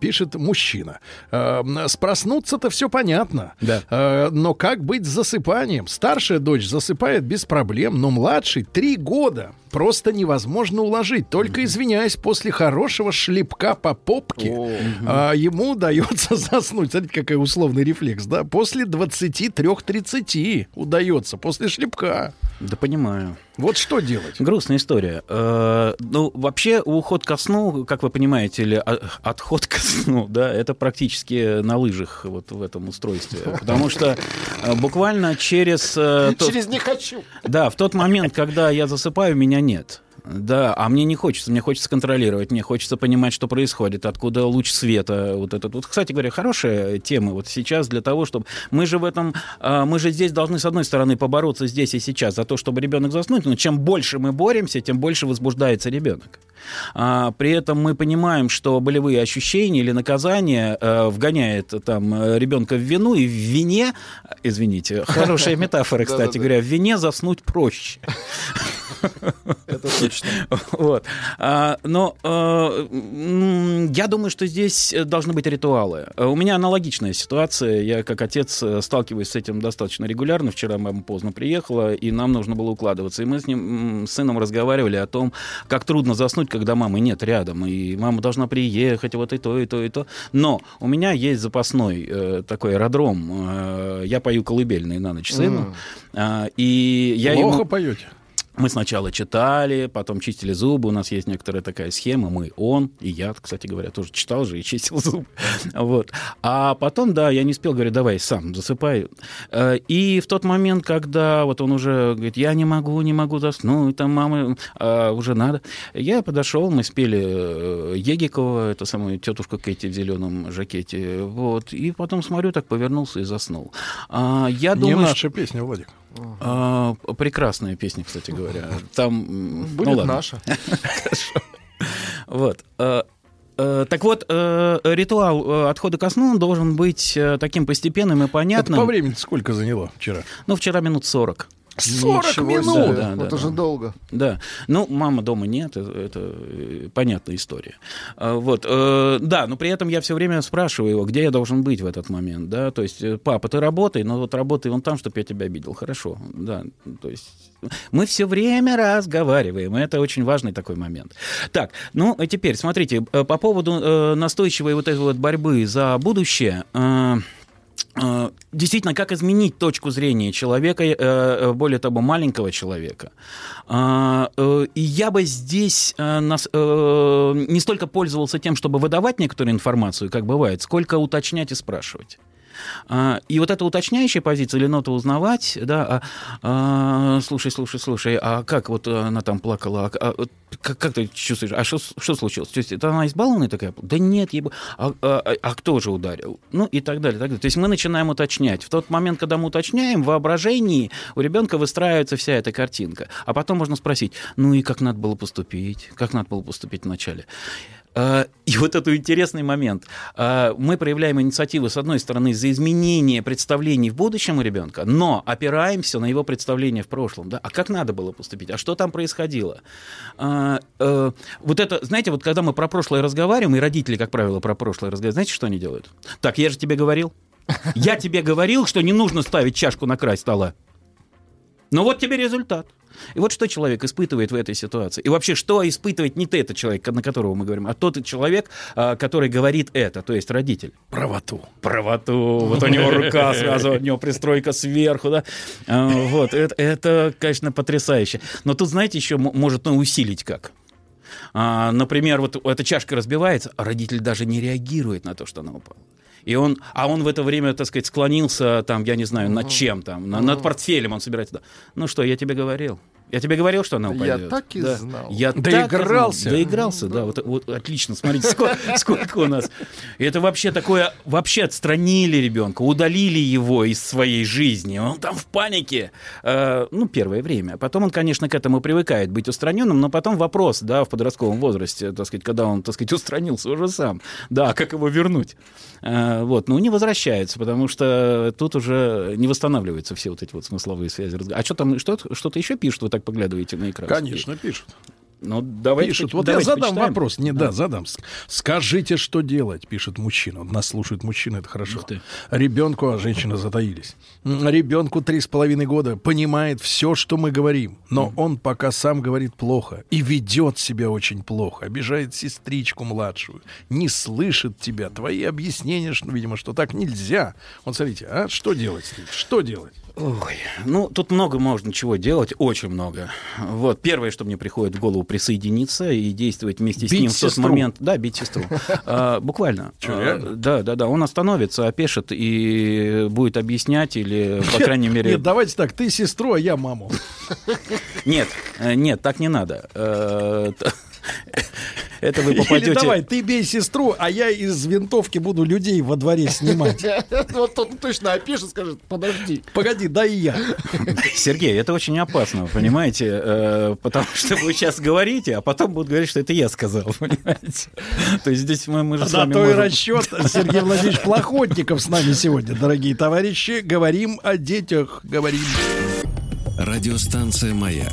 пишет мужчина. Э, С проснуться-то все понятно. Да. Э, Но как быть с засыпанием? Старшая дочь засыпает без проблем, но младший три года просто невозможно уложить. Только, извиняюсь, после хорошего шлепка по попке а, ему удается заснуть. Смотрите, какой условный рефлекс, да? После 23-30 удается, после шлепка. Да понимаю. Вот что делать? Грустная история. Э, Ну, вообще, уход ко сну, как вы понимаете, или о- отход ко сну, да, это практически на лыжах вот в этом устройстве. Потому что э, буквально через... э, Через «не хочу». Да, в тот момент, когда я засыпаю, меня нет. Да, а мне не хочется, мне хочется контролировать, мне хочется понимать, что происходит, откуда луч света, вот этот. Вот, кстати говоря, хорошая тема вот сейчас для того, чтобы мы же в этом, а, мы же здесь должны с одной стороны побороться здесь и сейчас за то, чтобы ребенок заснуть, но чем больше мы боремся, тем больше возбуждается ребенок. А, при этом мы понимаем, что болевые ощущения или наказание э, вгоняет там э, ребенка в вину, и в вине, извините, хорошая метафора, кстати говоря, в вине заснуть проще. Это точно. Вот. А, но м, я думаю, что здесь должны быть ритуалы. У меня аналогичная ситуация. Я как отец сталкиваюсь с этим достаточно регулярно. Вчера мама поздно приехала, и нам нужно было укладываться. И мы с ним, с сыном разговаривали о том, как трудно заснуть, когда мамы нет рядом. И мама должна приехать, вот и то, и то, и то. Но у меня есть запасной э, такой аэродром. Э, я пою колыбельные на ночь сыну. А, и я Плохо ему... поете. Мы сначала читали, потом чистили зубы. У нас есть некоторая такая схема. Мы, он и я, кстати говоря, тоже читал же и чистил зубы. Вот. А потом, да, я не успел, говорю, давай сам засыпай. Э, И в тот момент, когда вот он уже говорит, я не могу, не могу заснуть, там мама а, уже надо. Я подошел, мы спели э, Егикова, это самую тетушка Кэти в зеленом жакете. Вот. И потом смотрю, так повернулся и заснул. А, Я Не думаю, наша песня, Владик. А, прекрасная песня, кстати говоря. Там м, Будет ну, ладно. наша. Хорошо. Вот. а, Э, Так вот, э, ритуал э, отхода ко сну должен быть э, таким постепенным и Это понятным. по времени сколько заняло вчера? Ну, вчера минут 40. 40 Ничего минут? себе, Да, да, это да. же долго. Да. Ну, мама дома нет, это, это, э, понятная история. А, Вот. э, Да, но при этом я все время спрашиваю его, где я должен быть в этот момент, да, то есть, э, папа, ты работай, но вот работай вон там, чтобы я тебя обидел. Хорошо, да, то есть мы все время разговариваем, и это очень важный такой момент. Так, ну, а теперь, смотрите, э, по поводу э, настойчивой вот этой вот борьбы за будущее, э, э, Действительно, как изменить точку зрения человека, э, э, более того, маленького человека. Э, И я бы здесь э, э, не столько пользовался тем, чтобы выдавать некоторую информацию, как бывает, сколько уточнять и спрашивать. А, И вот эта уточняющая позиция, или нота узнавать, да, а, а, слушай, слушай, слушай, а как вот она там плакала, а, а, как, как ты чувствуешь, а что, что случилось? То есть это она избалованная такая? Да нет, ей бы- а, а- а кто же ударил? Ну и так далее, так далее. То есть мы начинаем уточнять. В тот момент, когда мы уточняем, в воображении у ребенка выстраивается вся эта картинка. А потом можно спросить, ну и как надо было поступить? Как надо было поступить вначале? А, И вот этот интересный момент. А, Мы проявляем инициативу, с одной стороны, за изменение представлений в будущем у ребенка, но опираемся на его представления в прошлом. Да? А как надо было поступить? А что там происходило? А, э, Вот это, знаете, вот когда мы про прошлое разговариваем, и родители, как правило, про прошлое разговаривают, знаете, что они делают? Так, я же тебе говорил. Я тебе говорил, что не нужно ставить чашку на край стола. Ну вот тебе результат. И вот что человек испытывает в этой ситуации. И вообще, что испытывает не ты, это человек, на которого мы говорим, а тот человек, а, который говорит это, то есть родитель. Правоту. Правоту. Вот у него рука сразу, у него пристройка сверху, да. А, Вот, это, это, конечно, потрясающе. Но тут, знаете, еще может ну, усилить как. А, Например, вот эта чашка разбивается, а родитель даже не реагирует на то, что она упала. И он, а он в это время, так сказать, склонился, там, я не знаю, над чем там, на- над портфелем он собирается. Ну что, я тебе говорил. Я тебе говорил, что она Я упадет. так и Да. знал. Я Доигрался. Доигрался, да. Вот, вот отлично. Смотрите, сколько, сколько у нас. И это вообще такое... Вообще отстранили ребенка, удалили его из своей жизни. Он там в панике. Э, ну, первое время. А Потом он, конечно, к этому привыкает быть устраненным, но потом вопрос, да, в подростковом возрасте, так сказать, когда он, так сказать, устранился уже сам. Да, как его вернуть? Э, вот, ну, не возвращается, потому что тут уже не восстанавливаются все вот эти вот смысловые связи. А что там, что, что-то еще пишут, вы так поглядываете на экран? Конечно, пишут. Ну, давайте пишут. Вот давайте я задам почитаем. вопрос. Не, да. задам. С- Скажите, что делать, пишет мужчина. Вот Нас слушает мужчина, это хорошо. ты. Ребенку, а женщины затаились. Ребенку три с половиной года понимает все, что мы говорим, но он пока сам говорит плохо и ведет себя очень плохо, обижает сестричку младшую, не слышит тебя, твои объяснения, что, видимо, что так нельзя. Вот смотрите, а что делать? Что делать? Ой, ну, тут много можно чего делать, очень много. Вот, первое, что мне приходит в голову, присоединиться и действовать вместе с Бить ним в тот сестру. момент. Да, бить сестру. А, Буквально. Чё, А? Да, да, да. Он остановится, опешит и будет объяснять или, по крайней мере... Нет, давайте так, ты сестру, а я маму. Нет, э, нет, так не надо. Это вы Или попадете... давай, ты бей сестру, а я из винтовки буду людей во дворе снимать. Вот он точно опишет, скажет, подожди. Погоди, дай я. Сергей, это очень опасно, понимаете? Э, Потому что вы сейчас говорите, а потом будут говорить, что это я сказал, понимаете? То есть здесь мы, мы же с вами и можем- расчет. Сергей Владимирович Плохотников с нами сегодня, дорогие товарищи. Говорим о детях, говорим. Радиостанция «Маяк»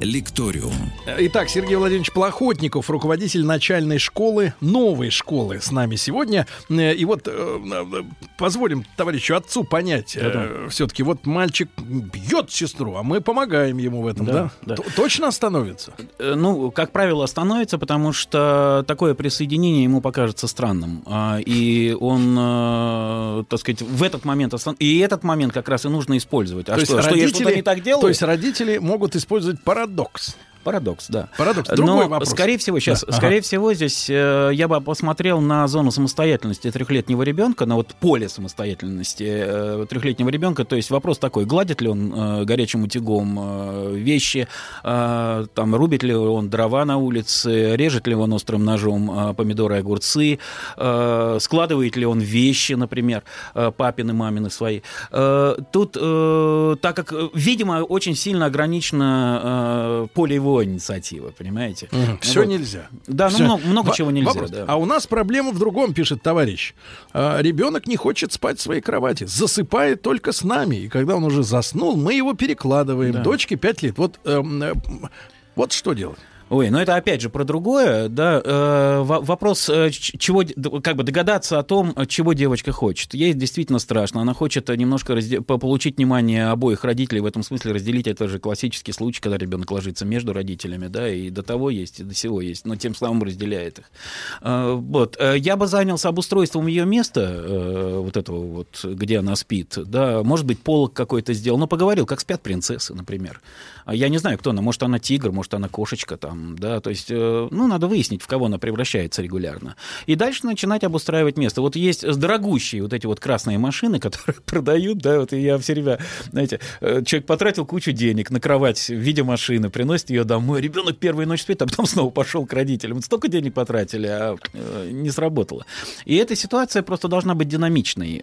«Лекториум». Итак, Сергей Владимирович Плохотников, руководитель начальной школы, новой школы с нами сегодня. Э, И вот э, э, позволим товарищу отцу понять, все-таки вот мальчик бьет сестру, а мы помогаем ему в этом, да? Да, да. Точно остановится? Ну, как правило, остановится, потому что такое присоединение ему покажется странным. А, И он, э, так сказать, в этот момент... остан- И этот момент как раз и нужно использовать. А То что, есть что я родители- что-то не так делаю? То есть родители могут использовать парадокс. Парадокс, да. Парадокс. Другой Но, вопрос. скорее всего, сейчас, Да, ага. скорее всего, здесь э, я бы посмотрел на зону самостоятельности трехлетнего ребенка, на вот поле самостоятельности э, трехлетнего ребенка. То есть вопрос такой: гладит ли он э, горячим утюгом э, вещи, э, там рубит ли он дрова на улице, режет ли он острым ножом э, помидоры, огурцы, э, складывает ли он вещи, например, э, папины, мамины свои. Э, тут, э, так как, э, видимо, очень сильно ограничено э, поле его инициативы, понимаете? Все Вот. нельзя. Да, ну Всё. много, много Во- чего нельзя. вопрос. да. А у нас проблема в другом, пишет товарищ. А, ребенок не хочет спать в своей кровати, засыпает только с нами. И когда он уже заснул, мы его перекладываем. Да. Дочке 5 лет. Вот, эм, э, вот что делать? Ой, ну это опять же про другое, да. э, во- вопрос, э, чего, как бы догадаться о том, чего девочка хочет. Ей действительно страшно. Она хочет немножко разде- по- получить внимание обоих родителей. В этом смысле разделить это же классический случай, когда ребенок ложится между родителями, да, и до того есть, и до сего есть, но тем самым разделяет их. Э, Вот. Э, Я бы занялся обустройством ее места, э, вот этого вот, где она спит, да, может быть, полок какой-то сделал, но поговорил, как спят принцессы, например. А Я не знаю, кто она, может, она тигр, может, она кошечка там, да, то есть, э, ну, надо выяснить, в кого она превращается регулярно. И дальше начинать обустраивать место. Вот есть дорогущие вот эти вот красные машины, которые продают, да, вот я все время, знаете, э, человек потратил кучу денег на кровать в виде машины, приносит ее домой, ребенок первую ночь спит, а потом снова пошел к родителям. Столько денег потратили, а э, не сработало. И эта ситуация просто должна быть динамичной.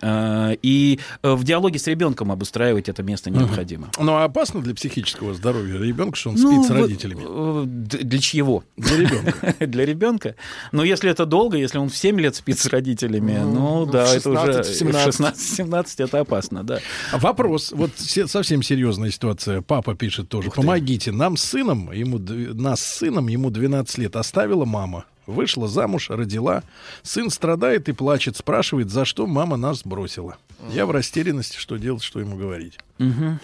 И в диалоге с ребенком обустраивать это место необходимо. Ну, а опасно для психического здоровья ребенка, что он Ну, спит с родителями? Для чьего? Для ребенка. Для ребенка. Но если это долго, если он в 7 лет спит с родителями, ну, ну, да, это уже 16, в 17. 16-17 это опасно, да. А Вопрос. Вот се- совсем серьезная ситуация. Папа пишет тоже. Помогите. Нам с сыном, ему, нас с сыном, ему 12 лет, оставила мама. Вышла замуж, родила. Сын страдает и плачет, спрашивает, за что мама нас бросила. Я в растерянности, что делать, что ему говорить. Мгм.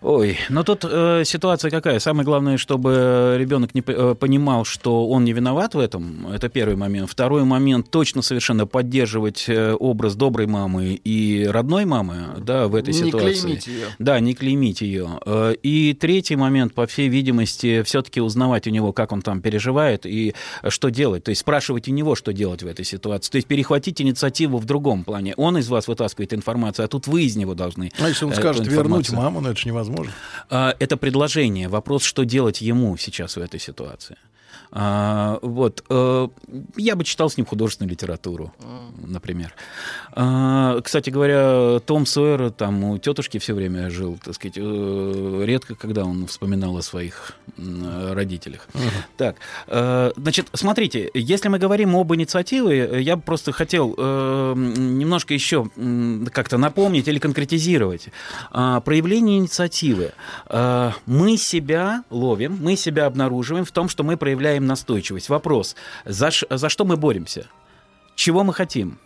Ой, ну тут э, ситуация какая? Самое главное, чтобы ребенок не э, понимал, что он не виноват в этом. Это первый момент. Второй момент точно совершенно поддерживать э, образ доброй мамы и родной мамы, да, в этой Не ситуации. клеймить её. Да, не клеймить ее. Э, И третий момент, по всей видимости, все-таки узнавать у него, как он там переживает и что делать. То есть спрашивать у него, что делать в этой ситуации. То есть перехватить инициативу в другом плане. Он из вас вытаскивает информацию, а тут вы из него должны. А если он э, скажет вернуть маму, ну это же невозможно. А, Это предложение. Вопрос, что делать ему сейчас в этой ситуации. А, вот. э, Я бы читал с ним художественную литературу, например. А, Кстати говоря, Том Сойер там у тетушки все время жил, так сказать, э, редко, когда он вспоминал о своих родителях. Так, э, значит, смотрите, если мы говорим об инициативе, я бы просто хотел э, немножко еще как-то напомнить или конкретизировать. А, Проявление инициативы. А, Мы себя ловим, мы себя обнаруживаем в том, что мы проявляем настойчивость. Вопрос, за, за что мы боремся? Чего мы хотим?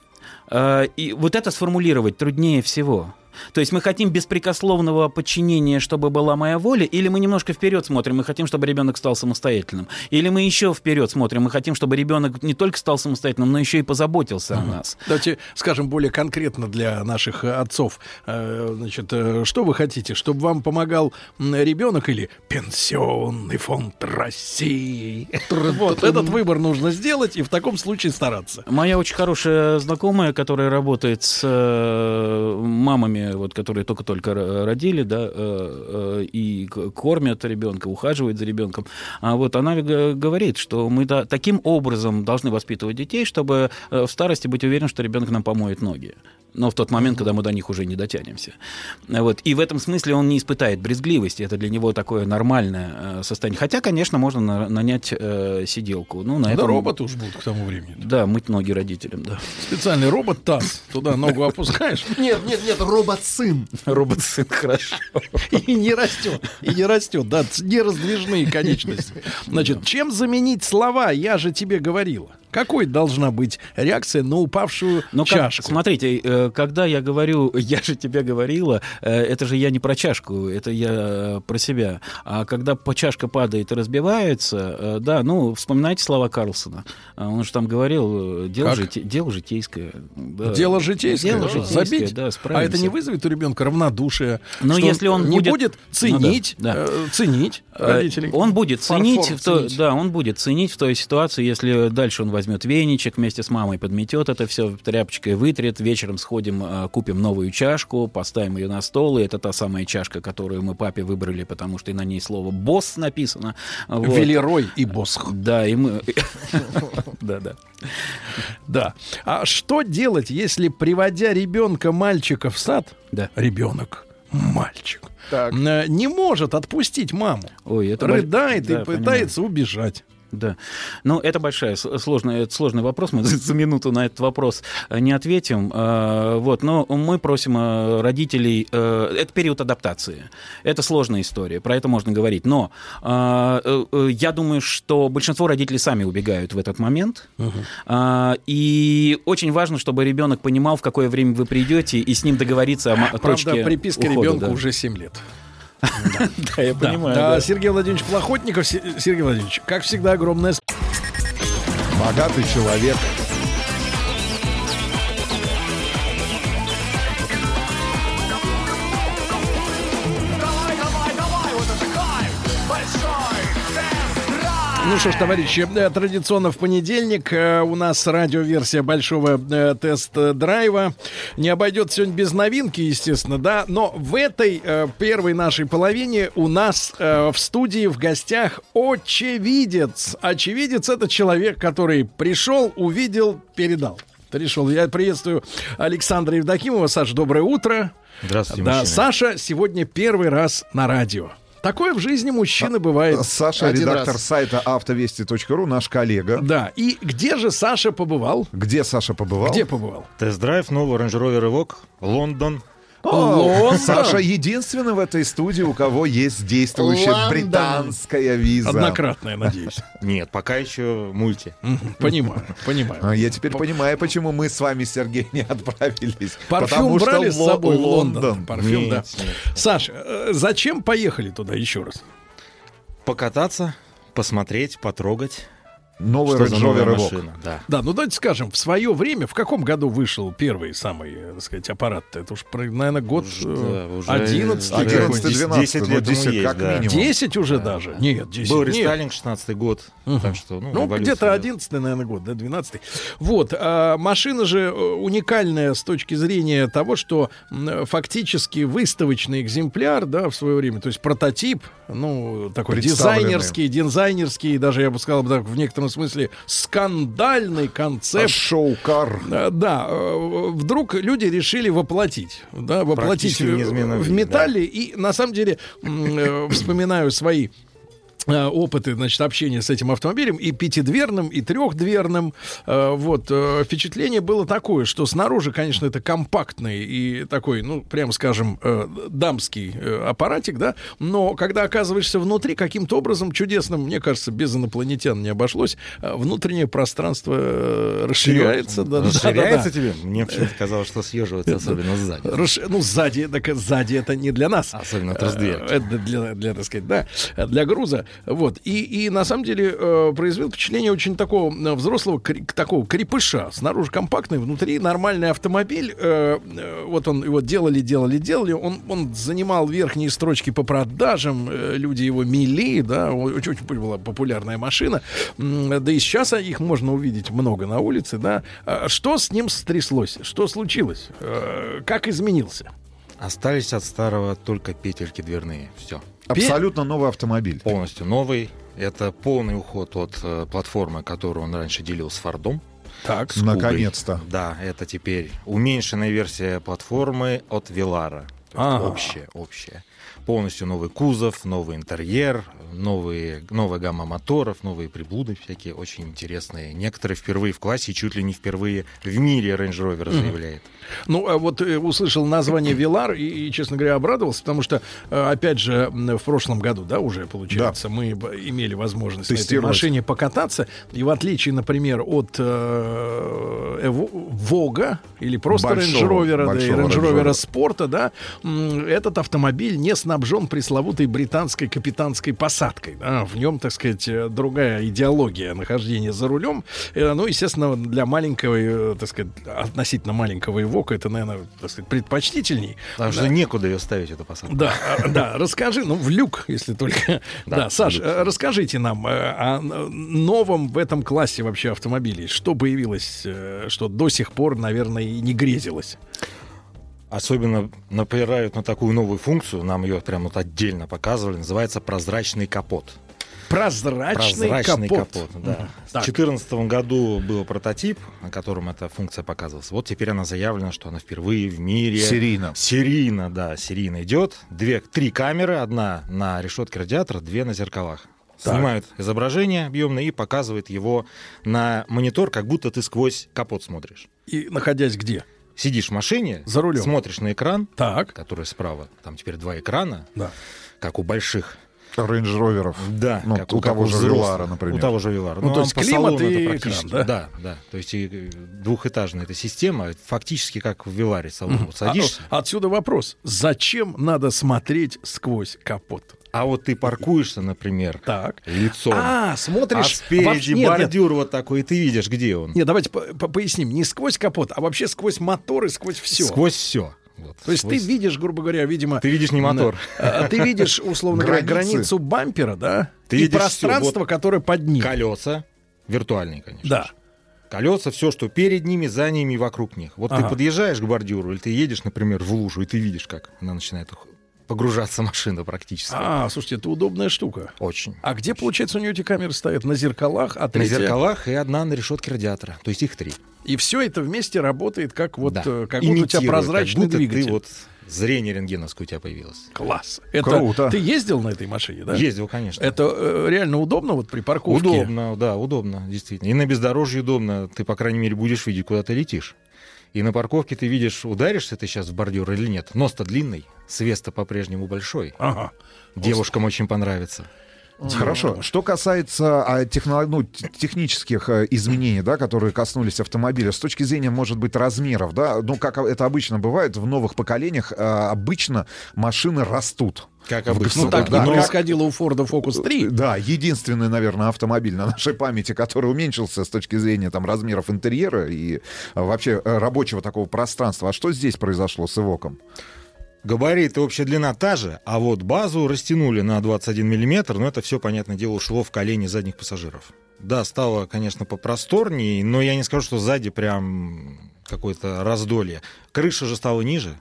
А, И вот это сформулировать труднее всего. То есть мы хотим беспрекословного подчинения, чтобы была моя воля, или мы немножко вперед смотрим, мы хотим, чтобы ребенок стал самостоятельным, или мы еще вперед смотрим, мы хотим, чтобы ребенок не только стал самостоятельным, но еще и позаботился о нас. Давайте скажем более конкретно для наших э, отцов. Э, Значит, э, что вы хотите, чтобы вам помогал ребенок или пенсионный фонд России? Вот этот выбор нужно сделать и в таком случае стараться. Моя очень хорошая знакомая, которая работает с э, вот, которые только-только родили, да, э, э, и кормят ребенка, ухаживают за ребенком, а вот она говорит, что мы таким образом должны воспитывать детей, чтобы э, в старости быть уверен, что ребенок нам помоет ноги. Но в тот момент, когда мы до них уже не дотянемся. Вот. И в этом смысле он не испытает брезгливости. Это для него такое нормальное э, состояние. Хотя, конечно, можно на- нанять э, сиделку. Ну, на Да этом- роботы уж будут к тому времени. Да, мыть ноги родителям, да. Специальный робот таз. Туда ногу опускаешь. Нет, нет, нет, робот-сын. Робот-сын, хорошо. И не растет. И не растет. Да, ц- не раздвижные конечности. Значит, чем заменить слова «я же тебе говорила»? Какой должна быть реакция на упавшую Но как- чашку? смотрите, э, когда я говорю, я же тебе говорила, э, это же я не про чашку, это я э, про себя. А когда по- чашка падает и разбивается, да, ну, вспоминайте слова Карлсона. А Он же там говорил, дело, Как? жите- дело житейское. Да. Дело житейское. Дело житейское, Забить. да, а справимся. это не вызовет у ребенка равнодушие. Но если он не будет- будет Ну ценить, да, да. э, ценить родителей. Он будет ценить, Фарфор в то- ценить. да, он будет ценить в той ситуации, если дальше он возьмет веничек вместе с мамой, подметет это все тряпочкой, вытрет, вечером сходим, э, купим новую чашку, поставим ее на стол, и это та самая чашка, которую мы папе выбрали, потому что и на ней слово «босс» написано. Вот. Велерой и Босх. Да, и мы... Да, да. Да. А что делать, если, приводя ребенка мальчика в сад, Да. ребенок мальчик Так. э, не может отпустить маму, Ой, это рыдает Да, и пытается убежать. Да. Ну, это большая, с- сложный, это сложный вопрос. Мы за, минуту на этот вопрос э, не ответим. Э, Вот, но мы просим э, родителей... Это период адаптации. Это сложная история, про это можно говорить. Но я думаю, что большинство родителей сами убегают в этот момент. Э, И очень важно, чтобы ребенок понимал, в какое время вы придете, и с ним договориться о Правда, точке приписка ухода, ребенка да. уже 7 лет. Да, я понимаю. Да. Сергей Владимирович Плохотников. Се- Сергей Владимирович, как всегда, огромное Богатый человек. Ну что ж, товарищи, э, традиционно в понедельник э, у нас радиоверсия большого э, тест-драйва. Не обойдет сегодня без новинки, естественно, да, но в этой первой нашей половине у нас в студии в гостях очевидец. Очевидец — это человек, который пришел, увидел, передал. Пришел. Я приветствую Александра Евдокимова. Саша, доброе утро. Здравствуйте, Да, мужчины. Саша сегодня первый раз на радио. Такое в жизни мужчины бывает. Саша, один редактор раз. сайта автовести.ру, наш коллега. Да, и где же Саша побывал? Где Саша побывал? Где побывал? Тест-драйв нового Range Rover Evoque, Лондон. Лондон. Саша единственный в этой студии, у кого есть действующая Лондон. британская виза. Однократная, надеюсь. Нет, пока еще мульти. Понимаю, понимаю. А Я теперь понимаю, почему мы с вами, Сергей, не отправились. Парфюм Потому что брали с собой в Лондон? Парфюм, да. нет. Саш, э, зачем поехали туда еще раз? Покататься, посмотреть, потрогать. Новый Range Rover Evoque. машина. Да. Да, ну давайте скажем, в свое время, в каком году вышел первый самый, э, так сказать, аппарат? Это уж, наверное, год Уж, э, да, уже 11 11, какой-нибудь. 11 12 10 ну, лет 10 есть, как да. минимум. 10 уже даже? Нет, 10 Был рестайлинг 16 год. Так что, ну, Ну, где-то да. 11 наверное, год, да, 12 Вот. а машина же э, уникальная с точки зрения того, что фактически выставочный экземпляр, да, в свое время, то есть прототип, ну, такой дизайнерский, дизайнерский, даже, я бы сказал, так, в некотором смысле, скандальный А концепт. Шоу-кар. Э, Да, э, вдруг люди решили воплотить, да, воплотить в в металле. И на самом деле э, вспоминаю свои опыты, значит, общения с этим автомобилем и пятидверным, и трехдверным. Э, Вот, э, впечатление было такое, что снаружи, конечно, это компактный и такой, ну, прямо скажем, э, дамский э, аппаратик, да, но когда оказываешься внутри, каким-то образом чудесным, мне кажется, без инопланетян не обошлось, э, внутреннее пространство э, расширяется. да, да, да, Расширяется да. тебе? Мне почему-то казалось, что съеживается, особенно сзади. Расш- Ну, сзади, так сзади это не для нас. Особенно тросдверки. Э, Это для, для, так сказать, да, для груза. Вот. И, и на самом деле э, произвел впечатление очень такого э, взрослого, кре- такого крепыша. Снаружи компактный, внутри нормальный автомобиль. Э, э, вот он его делали, делали, делали. Он, он занимал верхние строчки по продажам. э, люди его мили, да. Очень, очень была популярная машина. Да и сейчас их можно увидеть много на улице, да. А Что с ним стряслось? Что случилось? Э, Как изменился? Остались от старого только петельки дверные. Все. Абсолютно новый автомобиль. Полностью новый. Это полный уход от э, платформы, которую он раньше делил с Фордом. Так. Наконец-то. Да, это теперь уменьшенная версия платформы от Велара. Ага. Общая, общая. Полностью новый кузов, новый интерьер, новые, новая гамма моторов, новые приблуды всякие очень интересные. Некоторые впервые в классе, чуть ли не впервые в мире Range Rover заявляет. Ну, а вот э, услышал название Вилар и, и, честно говоря, обрадовался, потому что, э, опять же, в прошлом году, да, уже, получается, мы б- имели возможность на этой машине покататься. И в отличие, например, от э, Эво- Вога или просто Range Rover, да, и Range Rover спорта, да, этот автомобиль не снабжен пресловутой британской капитанской посадкой. да. В нем, так сказать, э, другая идеология нахождения за рулем. Э, Ну, естественно, для маленького, э, так сказать, относительно маленького Эвока это, наверное, так сказать, предпочтительней. Потому что Да. некуда ее ставить, эту посадку. Да, а, да, расскажи, ну, в люк, если только. Да, Да, Саш, э, расскажите нам э, о новом в этом классе вообще автомобилей. Что появилось, э, что до сих пор, наверное, и не грезилось? Особенно напирают на такую новую функцию, нам ее прямо вот отдельно показывали, называется прозрачный капот. Прозрачный, Прозрачный капот. капот, да. В Так. 2014 году был прототип, на котором эта функция показывалась. Вот теперь она заявлена, что она впервые в мире... Серийно. Серийно, да, серийно идет. Две, три камеры, одна на решетке радиатора, две на зеркалах. Так. Снимают изображение объемное и показывают его на монитор, как будто ты сквозь капот смотришь. И находясь где? Сидишь в машине, За рулем. смотришь на экран, Так. который справа, там теперь два экрана, Да. как у больших Рейндж Роверов. да, Ну, как у как того же. Вилара, например. У того же Вилара. Ну, то он есть климат и практически- экран, да? Да, То есть и, э, двухэтажная эта система, фактически как в Виларе салон. Вот А, садишься, о, отсюда вопрос. Зачем надо смотреть сквозь капот? а вот ты паркуешься, например, Так. лицом, А, а смотришь... спереди вообще- нет, нет, бордюр вот такой, и ты видишь, где он. Нет, давайте по- по- поясним. Не сквозь капот, а вообще сквозь мотор и сквозь все. Сквозь все. Вот, То есть сквозь- ты видишь, грубо говоря, видимо... Ты видишь не мотор. а, Ты видишь, условно говоря, границу бампера, да? Ты и пространство, всё, вот которое под ним. Колеса, виртуальные, конечно. Да. же. Колеса, все, что перед ними, за ними и вокруг них. Вот Ага. ты подъезжаешь к бордюру, или ты едешь, например, в лужу, и ты видишь, как она начинает погружаться машина практически. А, слушайте, это удобная штука. Очень. А где, получается, у нее эти камеры стоят? На зеркалах, а На третья- зеркалах и одна на решетке радиатора. То есть их три. И все это вместе работает, как вот, Да. э, как будто у тебя прозрачный как будто двигатель. Ты вот зрение рентгеновское у тебя появилось. Класс. Это Круто. ты ездил на этой машине, да? Ездил, конечно. Это э, реально удобно вот при парковке? Удобно, да, удобно, действительно. И на бездорожье удобно. Ты, по крайней мере, будешь видеть, куда ты летишь. И на парковке ты видишь, ударишься ты сейчас в бордюр или нет. Нос-то длинный, свес-то по-прежнему большой. Ага. Девушкам очень понравится. Хорошо. Что касается а, техно- ну, технических э, изменений, да, которые коснулись автомобиля, с точки зрения, может быть, размеров, да, ну, как это обычно бывает, в новых поколениях э, обычно машины растут. Как В обычно. Ну так Да, и как- происходило у Форда Focus 3. Да, единственный, наверное, автомобиль на нашей памяти, который уменьшился с точки зрения там, размеров интерьера и э, вообще э, рабочего такого пространства. А что здесь произошло с Ивоком? Габариты, общая длина та же, а вот базу растянули на 21 миллиметр, но это все, понятное дело, ушло в колени задних пассажиров. Да, стало, конечно, попросторнее, но я не скажу, что сзади прям какое-то раздолье. Крыша же стала ниже,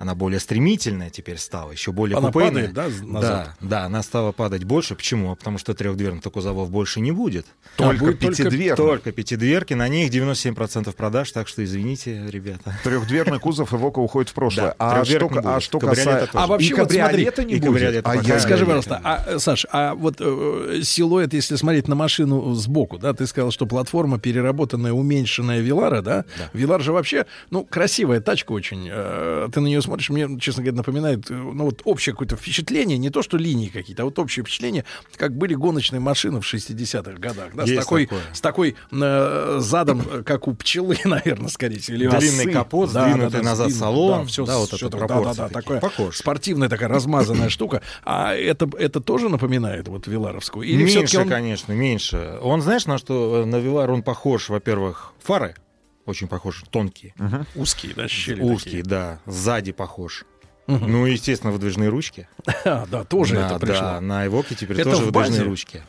она более стремительная теперь стала, еще более Она купейная. падает, да, назад? Да, да, она стала падать больше. Почему? Потому что трехдверных кузовов больше не будет. Только будет только- пятидверный. Только пятидверки, на них 97% продаж, так что извините, ребята. Трехдверный кузов Ивока уходит в прошлое. Да, а, что, а будет. что Кабриолета касается... А вообще и вот кабриолета смотри, не и будет? А я- Скажи, пожалуйста, а, Саш, а вот э, силуэт, если смотреть на машину сбоку, да, ты сказал, что платформа переработанная, уменьшенная Вилара, да? Вилар же вообще, ну, красивая тачка очень. Э, ты на нее смотришь, мне, честно говоря, напоминает, э, ну, вот общее какое-то впечатление, не то, что линии какие-то, а вот общее впечатление, как были гоночные машины в 60-х годах, да, с Есть такой, такое. с такой э, задом, э, как у пчелы, наверное, скорее всего, или Длинный осы. капот, сдвинутый назад сдвинут, салон, да, все, да, вот это да, да, да, такое Похож. спортивная такая размазанная штука. А это, это тоже напоминает вот Виларовскую? Или меньше, он... конечно, меньше. Он, знаешь, на что э, на Вилар он похож, во-первых, фары очень похож, тонкие, узкие, да, щели узкие, да, сзади похож. Ну, и, естественно, выдвижные ручки. А, да, тоже Да, это пришло. Да, на Эвоке теперь Это тоже в выдвижные ручки.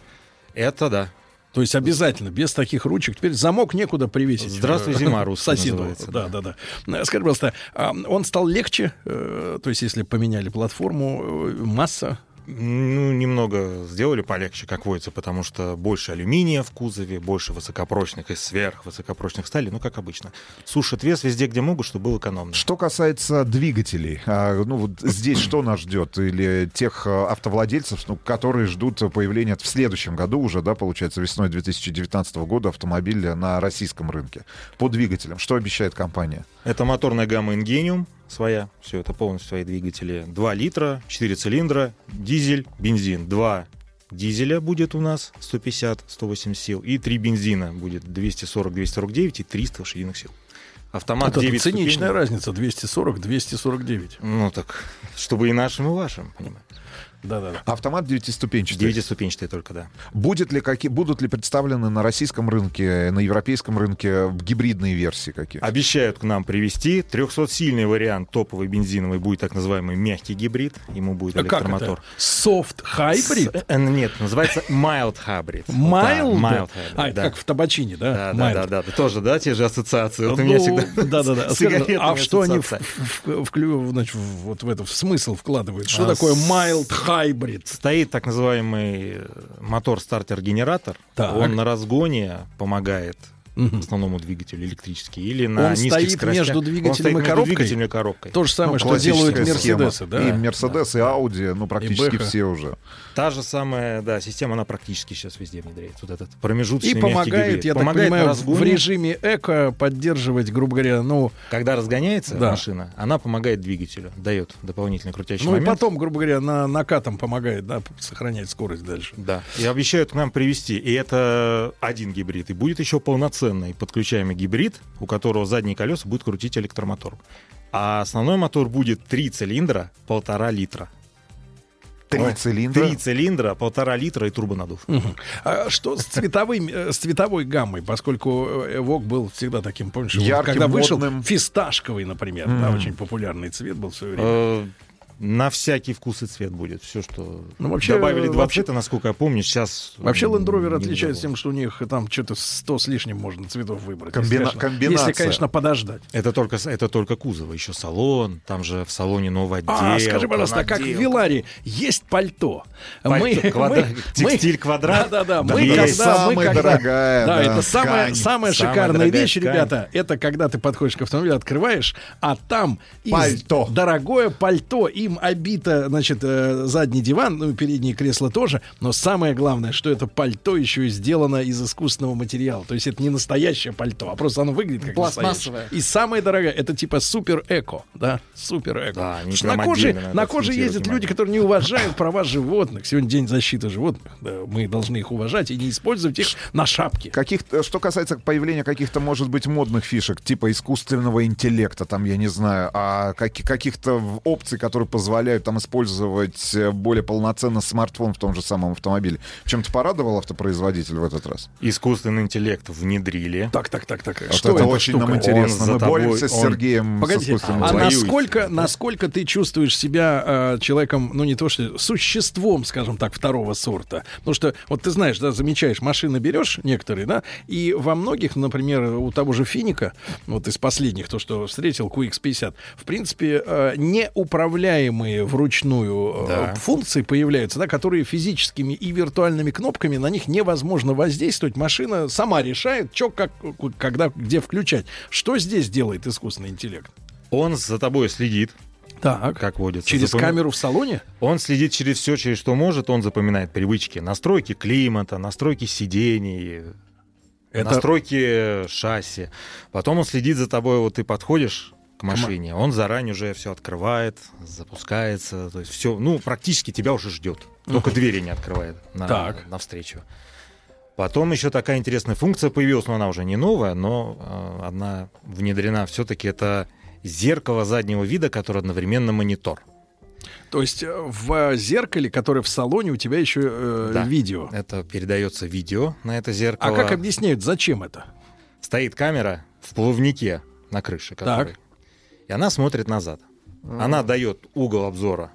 Это да. То есть обязательно, без таких ручек. Теперь замок некуда привесить. Здравствуй, зима русская Соседу. называется, Да, да, да. Э, Скажи, пожалуйста, а он стал легче? э, То есть если поменяли платформу, э, масса Ну, немного сделали полегче, как водится, потому что больше алюминия в кузове, больше высокопрочных и сверхвысокопрочных стали, ну, как обычно. Сушат вес везде, где могут, чтобы было экономно. Что касается двигателей, а, ну вот здесь что нас ждет? Или тех а, автовладельцев, ну, которые ждут появления в следующем году уже, да, получается, весной 2019 года автомобиля на российском рынке по двигателям? Что обещает компания? Это моторная гамма Ingenium своя, все это полностью свои двигатели. 2 литра, 4 цилиндра, дизель, бензин. 2 дизеля будет у нас 150-180 сил, и 3 бензина будет 240-249 и 300 лошадиных сил. Автомат Это 9 циничная ступеней. разница, 240-249. Ну так, чтобы и нашим, и вашим, понимаете. Да-да-да. Автомат девятиступенчатый. Девятиступенчатый только, да. Будет ли какие, будут ли представлены на российском рынке, на европейском рынке гибридные версии какие? Обещают к нам привезти 300-сильный вариант топовый бензиновый будет так называемый мягкий гибрид. Ему будет А как электромотор. это? Soft hybrid? С- э, нет, называется mild hybrid. Mild? Да, mild hybrid, А, да. как в табачине, да? Да, да, да, да, да. Тоже, да, те же ассоциации. Вот у Ну, меня всегда да-да-да. с Скажи, сигаретами А что они в, в- в- вклю- значит, в- вот в это в смысл вкладывают? Что А, такое mild hybrid? Стоит так называемый мотор-стартер-генератор. Так. Он на разгоне помогает основному двигателю электрический или на Он низких стоит скоростях. между Он двигателем стоит и между коробкой? двигателем и коробкой. То же самое, Ну, что делают. Мерседесы, да? И Мерседес, и Ауди, ну, практически все уже. Та же самая, да, система, она практически сейчас везде внедряется. Вот этот промежуточный И помогает, гибрид. я помогает так понимаю, в режиме эко поддерживать, грубо говоря, ну... Когда разгоняется Да. машина, она помогает двигателю, дает дополнительный крутящий Ну и момент. потом, грубо говоря, на накатом помогает, да, сохранять скорость дальше. Да, и обещают к нам привезти. И это один гибрид. И будет еще полноценный подключаемый гибрид, у которого задние колеса будет крутить электромотор. А основной мотор будет три цилиндра, полтора литра. Три Ой, цилиндра? Три цилиндра, полтора литра и турбонадув. Мгм. А что с, цветовым, э, с цветовой гаммой, поскольку э, Эвок был всегда таким, помнишь, Ярким, когда вышел модным. фисташковый, например, да, Мгм. очень популярный цвет был в свое время. На всякий вкус и цвет будет. Все, что Ну, вообще, добавили два вообще- цвета, насколько я помню, сейчас... Вообще Land Rover отличается тем, что у них там что-то 100 с лишним можно цветов выбрать. Комбина- если, конечно, комбинация. Если, конечно, подождать. Это только, это только кузов, еще салон, там же в салоне новый отдел. А, скажи, пожалуйста, а как в. Виларе есть пальто? Пальто, квадра- текстиль квадрат? Да-да-да. Да, Мы когда, мы Самая когда- дорогая, Да, да, это самая, ткань. самая Самая шикарная дорогая вещь, ткань. ребята. Это когда ты подходишь к автомобилю, открываешь, а там из Пальто. дорогое пальто, им обито, значит, э, задний диван, ну и передние кресла тоже. Но самое главное, что это пальто еще и сделано из искусственного материала. То есть это не настоящее пальто, а просто оно выглядит как Пластмассовое. настоящее. И самое дорогое, это типа супер эко, да, супер эко. Да, на коже, на коже ездят внимание. люди, которые не уважают права животных. Сегодня день защиты животных. Да, мы должны их уважать и не использовать их на шапке. Каких, что касается появления каких-то, может быть, модных фишек, типа искусственного интеллекта, там, я не знаю, а каки- каких-то опций, которые позволяют там использовать э, более полноценно смартфон в том же самом автомобиле. Чем-то порадовал автопроизводитель в этот раз? Искусственный интеллект внедрили. Так, так, так, так. Вот Что это эта очень штука? нам интересно. Он Мы тобой, боремся с он- Сергеем с Погодите, искусственным а насколько, насколько ты чувствуешь себя э, человеком, ну не то что существом, скажем так, второго сорта? Потому что, вот ты знаешь, да, замечаешь, машины берешь некоторые, да, и во многих, например, у того же Финика, вот из последних, то, что встретил, QX50, в принципе, э, неуправляемые вручную э, Да. функции появляются, да, которые физическими и виртуальными кнопками на них невозможно воздействовать. Машина сама решает, что, как, когда, где включать. Что здесь делает искусственный интеллект? Он за тобой следит, Так. как водится. Через Запоми- камеру в салоне? Он следит через все, через что может. Он запоминает привычки, настройки климата, настройки сидений, Это- настройки шасси. Потом он следит за тобой, вот ты подходишь к машине, он заранее уже все открывает, запускается, то есть все, ну практически тебя уже ждет, только Мгм. двери не открывает на, Так. навстречу. Потом еще такая интересная функция появилась, но она уже не новая, но э, одна внедрена все-таки это зеркало заднего вида, которое одновременно монитор. То есть э, в зеркале, которое в салоне, у тебя еще э, Да. видео. Это передается видео на это А зеркало. как объясняют, зачем это? Стоит камера в плавнике на крыше, которой, Так. И она смотрит назад. Она дает угол обзора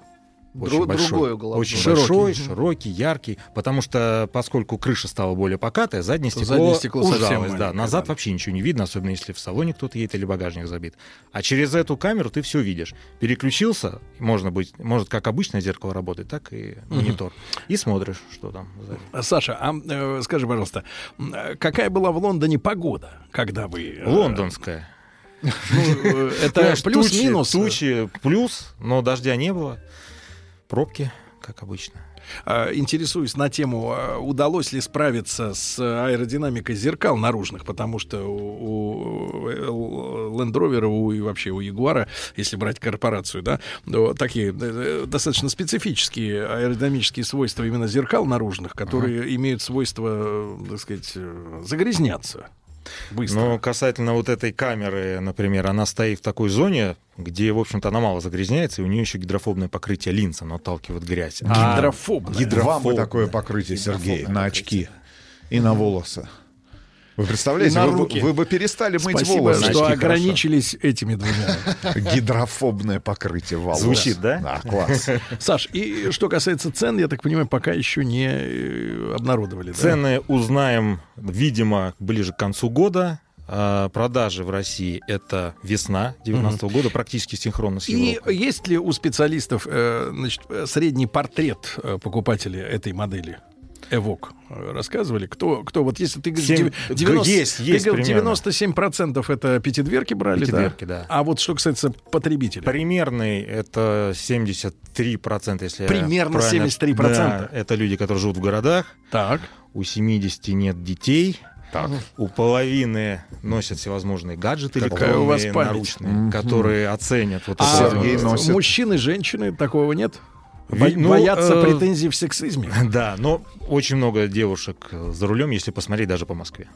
Очень Дру- большой, другой угол очень Широкий. большой, широкий, яркий, потому что поскольку крыша стала более покатая, заднее То стекло, заднее стекло ужалось, да, назад да. вообще ничего не видно, особенно если в салоне кто-то едет или багажник забит. А через эту камеру ты все видишь. Переключился, можно быть, может как обычное зеркало работает, так и Мгм. монитор, и смотришь, что там сзади. Саша, а э, скажи, пожалуйста, э, какая была в Лондоне погода, когда вы... э, Лондонская. Ну, э, это плюс-минус. Тучи, плюс, но дождя не было. Пробки, как обычно. А, Интересуюсь на тему, а, удалось ли справиться с аэродинамикой зеркал наружных, потому что у, у Land Rover, у, и вообще у Ягуара, если брать корпорацию, да, такие э, достаточно специфические аэродинамические свойства именно зеркал наружных, которые имеют свойство, э, так сказать, э, загрязняться. Быстро. Но касательно вот этой камеры, например, она стоит в такой зоне, где, в общем-то, она мало загрязняется, и у нее еще гидрофобное покрытие линз, оно отталкивает грязь. А Гидрофобное. Вам бы такое покрытие, Сергей, на очки и на волосы. Вы представляете, И на вы, бы- руки. вы бы перестали мыть Спасибо, волосы. что Очки ограничились этими двумя. Гидрофобное покрытие волос. Звучит, да? Да, класс. Саш, и что касается цен, я так понимаю, пока еще не э, обнародовали. да? Цены узнаем, видимо, ближе к концу года. А, Продажи в России это весна 2019 года, практически синхронно с И Европой. есть ли у специалистов э, значит, э, средний портрет покупателя этой модели? Эвок э, рассказывали, кто, кто вот если ты говоришь, Семь- дев- 90, есть, есть ты говорил, примерно. 97% это пятидверки брали, Пятидверки, да? да. А вот что касается потребителей, Примерный это 73%, если я Примерно правильно- 73%. Да, это люди, которые живут в городах. так, У 70 нет детей. Так. У половины носят всевозможные гаджеты Какая у вас память. наручные, Мгм. которые оценят вот а это. Носит. мужчины, женщины, такого нет? Бо- ну, Боятся э, претензий в сексизме? Да, но очень много девушек за рулем, если посмотреть даже по Москве.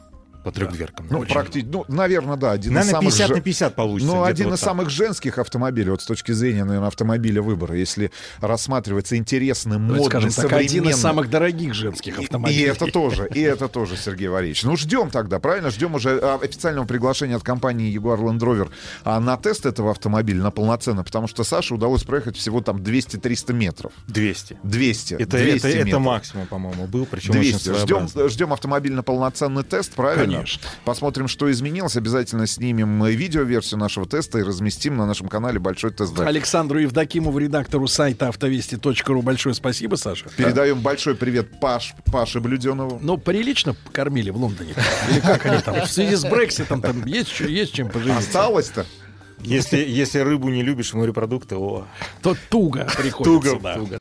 По трехдверкам. Ну, Очень практически, ну, наверное, да, один из Наверное, самых 50 же- на 50 получится. Ну, один вот из так. самых женских автомобилей, вот с точки зрения, наверное, автомобиля выбора, если рассматривается интересный, Ну, модный, скажем так, один из самых дорогих женских И- автомобилей. И это тоже, и это тоже, Сергей Валерьевич. Ну, ждем тогда, правильно? Ждем уже а, официального приглашения от компании Jaguar Land Rover а, на тест этого автомобиля, на полноценный, потому что Саше удалось проехать всего там 200-300 метров. 200. 200. Это, 200 это, это максимум, по-моему, был, причем очень 200. Ждем, ждем автомобиль на полноценный тест, правильно? Конечно. Посмотрим, что изменилось. Обязательно снимем видеоверсию нашего теста и разместим на нашем канале большой тест-драйв. Александру Евдокимову, редактору сайта автовести.ру, большое спасибо, Саша. Передаем большой привет Паш, Паше Блюденову. Ну, прилично кормили в Лондоне. Или как они там? В связи с Брекситом там есть, есть чем поживиться. Осталось-то? Если, если рыбу не любишь, морепродукты, о, То туго приходится, туго, да. туго.